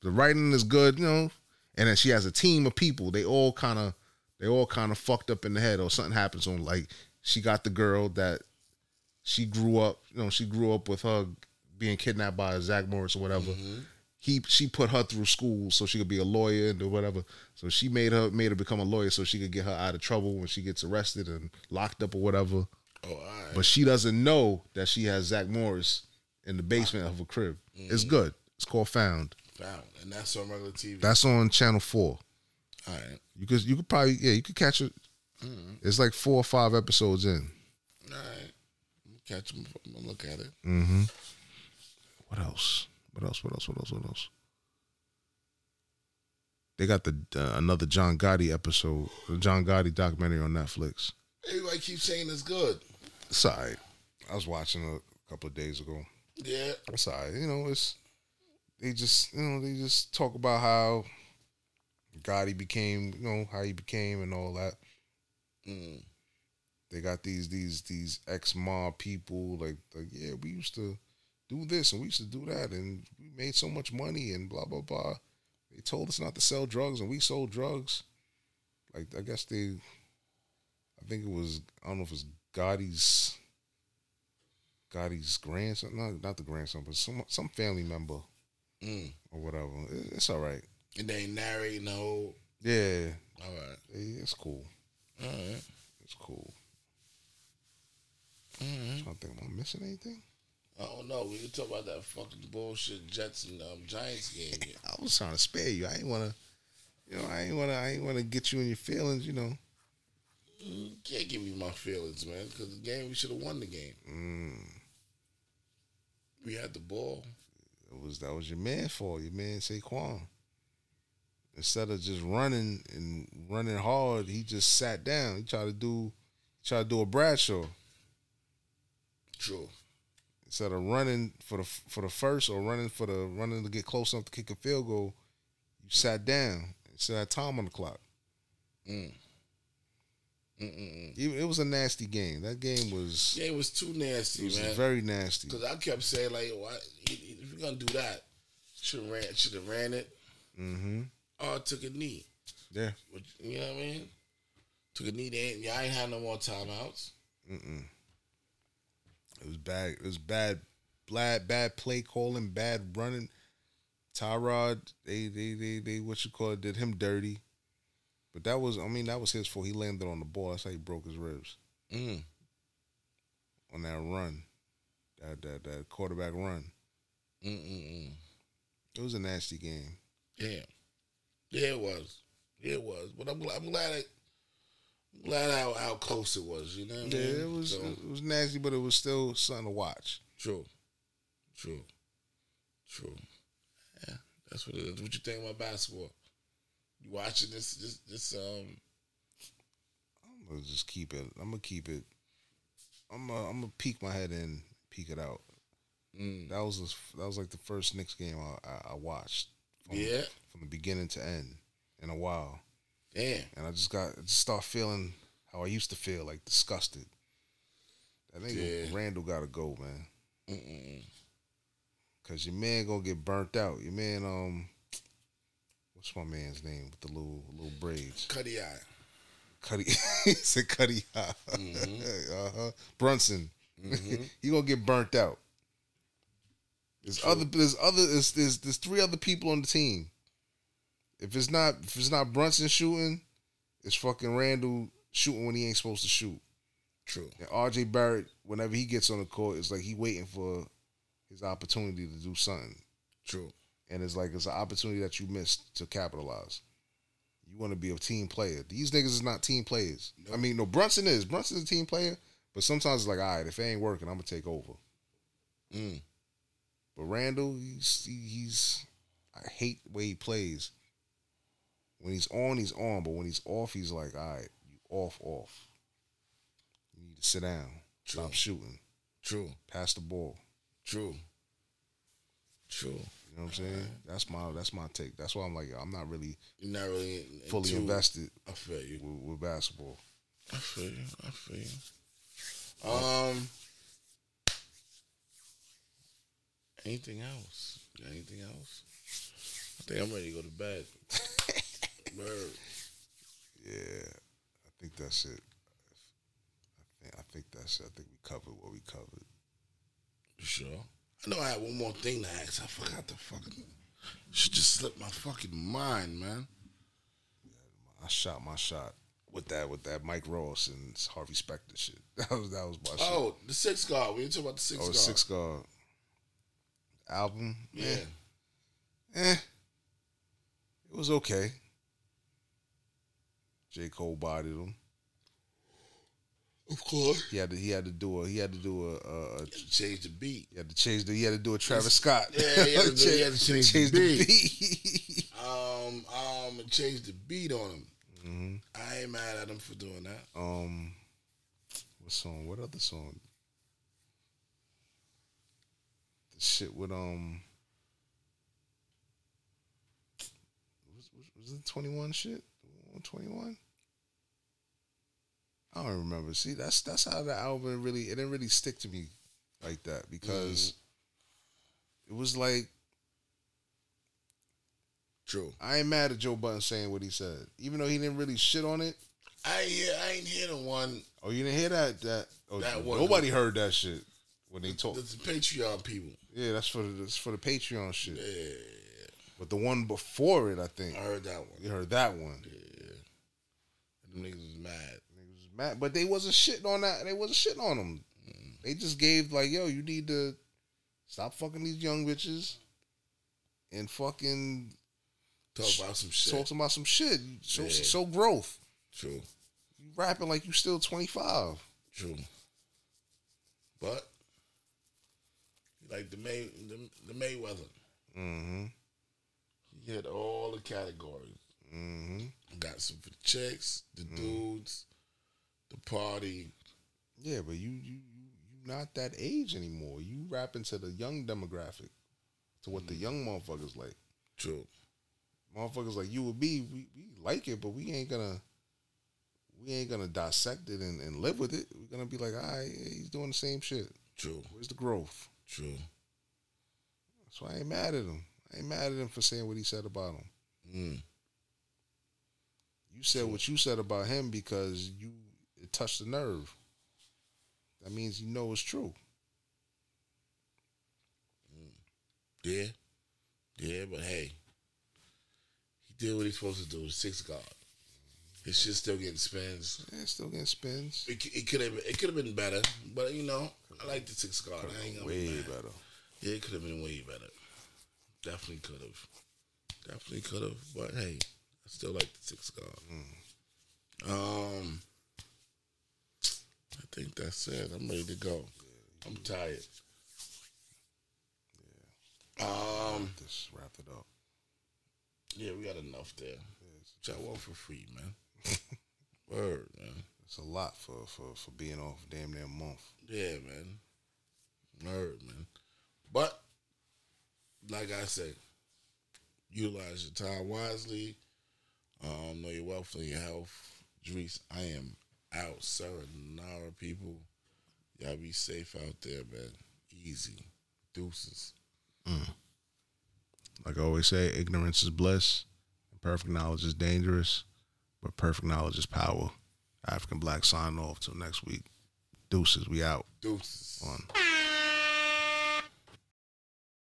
The writing is good, you know. And then she has a team of people. They all kind of they all kind of fucked up in the head or something happens on like she got the girl that she grew up, you know, she grew up with her being kidnapped by Zack Morris or whatever. He she put her through school so she could be a lawyer and do whatever. So she made her made her become a lawyer so she could get her out of trouble when she gets arrested and locked up or whatever. Oh, right. But she doesn't know that she has Zack Morris in the basement of her crib. It's good. It's called Found. Found. And that's on regular TV. That's on Channel Four. all right. You could you could probably yeah you could catch it. It's like four or five episodes in. All right. Catch them. I'm gonna look at it. Mm-hmm. What else? What else? What else? What else? What else? They got the uh, another John Gotti episode, the John Gotti documentary on Netflix. Everybody keeps saying it's good. Alright. I was watching a couple of days ago. Yeah. It's alright. You know, it's they just you know they just talk about how Gotti became, you know, how he became and all that. Mm. They got these these these ex mob people like like yeah we used to do this and we used to do that and we made so much money and blah blah blah. They told us not to sell drugs and we sold drugs. Like I guess they, I think it was I don't know if it's Gotti's Gotti's grandson, not not the grandson, but some some family member Mm. or whatever. It- It's all right. And they narrating no. Yeah, All right. It- it's cool. All right. It's cool. All right. trying to think, am I missing anything? I don't know. We can talk about that fucking bullshit Jets and um, Giants game. *laughs* I was trying to spare you. I ain't wanna, you know, I ain't wanna, I ain't wanna get you in your feelings. You know. You can't give me my feelings, man, because the game, we should have won the game. Mm, We had the ball. it was that was your man for your man Saquon. Instead of just running and running hard, he just sat down. He tried to do, tried to do a Bradshaw. True. Instead of running for the for the first or running for the running to get close enough to kick a field goal, you sat down. Instead had time on the clock. Mm. Mm-mm-mm. It, was a nasty game. That game was. Yeah, it was too nasty, It was man. very nasty. Because I kept saying like, why, if you're gonna do that, should have ran, should have ran it, Mm-hmm. or took a knee. Yeah. You know what I mean? Took a knee. They ain't, y'all ain't had no more timeouts. Mm-mm. It was bad. It was bad. Bad, bad play calling, bad running. Tyrod, they, they, they, they, what you call it, did him dirty. But that was, I mean, that was his fault. He landed on the ball. That's how he broke his ribs Mm. on that run, that that that quarterback run. Mm-mm-mm. It was a nasty game. Yeah, yeah, it was. Yeah, it was. But I'm glad. I'm glad. It, I'm glad how, how close it was. You know. What I Yeah, mean? it was So, it was nasty, but it was still something to watch. true. True. True. Yeah, that's what it is. What you think about basketball? You watching this? This? This? Um. I'm gonna just keep it. I'm gonna keep it. I'm gonna, I'm gonna peek my head in, peek it out. Mm. That was the- that was like the first Knicks game I, I, I watched. From, Yeah. from the beginning to end in a while, Damn. and I just got I just start feeling how I used to feel, like disgusted. That nigga Yeah. Randle gotta go, man. Mm-mm. Cause your man gonna get burnt out. Your man, um, what's my man's name with the little little braids? Cuddy eye. Cuddy, *laughs* he said Cuddy. Mm-hmm. *laughs* uh-huh. Brunson. *laughs* he gonna get burnt out. There's other. There's other. There's, there's there's three other people on the team. If it's not if it's not Brunson shooting, it's fucking Randle shooting when he ain't supposed to shoot. True. And RJ Barrett, whenever he gets on the court, it's like he waiting for his opportunity to do something. True. And it's like it's an opportunity that you missed to capitalize. You want to be a team player. These niggas is not team players. I mean, no, Brunson is. Brunson's a team player, but sometimes it's like, all right, if it ain't working, I'm gonna take over. Mm. But Randle, he's he's I hate the way he plays. When he's on, he's on, but when he's off, he's like, all right, you off, off. You need to sit down. Stop shooting. True. Pass the ball. True. True. You know what I'm saying? That's my that's my take. That's why I'm like, I'm not really You're not really fully invested I feel you. with, with basketball. I feel you. I feel you. Um. Anything else? Anything else? I think I'm ready to go to bed. *laughs* Word. Yeah, I think that's it. I think I think that's it. I think we covered what we covered. You sure? I know I had one more thing to ask. I forgot the fucking. Should just slipped my fucking mind, man. I shot my shot with that with that Mike Ross and Harvey Specter shit. *laughs* That was that was my shit. Oh, the six God. We didn't talk about the six oh, guard. the six God album. Yeah. Eh. eh. It was okay. J. Cole bodied him. Of course. He had to he had to do a he had to do a, a, a change the beat. He had to change the he had to do a Travis Scott. Yeah, he had to do- he had to *laughs* change the beat. I *laughs* um, um, and changed the beat on him. hmm I ain't mad at him for doing that. Um, what song? What other song? The shit with um. Was, was, was it twenty one shit? Twenty one. I don't remember. See, that's that's how the album really it didn't really stick to me like that because mm-hmm. it was like True. I ain't mad at Joe Budden saying what he said, even though he didn't really shit on it. I hear, I ain't hear the one. Oh, you didn't hear that? That, oh, That one. nobody heard that shit when they talk. The Patreon people. Yeah, that's for the that's for the Patreon shit. Yeah, But the one before it, I think I heard that one. you heard that one. Yeah. And them niggas was mad. Mad, but they wasn't shitting on that. They wasn't shitting on them. They just gave like, yo, you need to stop fucking these young bitches and fucking Talk about some shit. talk about some shit. Show, Yeah. show growth. True. You rapping like you still twenty five. True. But like the May the, the Mayweather. Mm-hmm. He hit all the categories. Mm-hmm. Got some for the chicks, the dudes, the party. Yeah, but you you you not that age anymore. You rapping to the young demographic, to what the young motherfuckers like. True. Motherfuckers like you would be, we, we like it, but we ain't gonna we ain't gonna dissect it and, and live with it. We're gonna be like, all right, he's doing the same shit. True. Where's the growth? True. So I ain't mad at him. I ain't mad at him for saying what he said about him. Mm. You said what you said about him because you touched the nerve. That means you know it's true. Yeah. Yeah, but hey. He did what he's supposed to do. The six God. His shit's still getting spins. Yeah, it's still getting spins. It, it could have it could have been better, but you know I like the six God. I ain't gonna be Way better. Yeah, it could have been way better. Definitely could have. Definitely could have. But hey, I still like the six God. Um, I think that's it. I'm ready to go. I'm tired. Yeah. Um, Just wrap it up. yeah, we got enough there. Which I want for free, man. *laughs* Word, man. It's a lot for for for being off damn near a month. Yeah, man. Word, man. But like I said, utilize your time wisely. Um, know your wealth, know your health. Drees, I am out, Sayonara, people. Y'all be safe out there, man. Easy. Deuces. Mm. Like I always say, ignorance is bliss, and perfect knowledge is dangerous, but perfect knowledge is power. African Black sign off till next week. Deuces, we out. Deuces. One.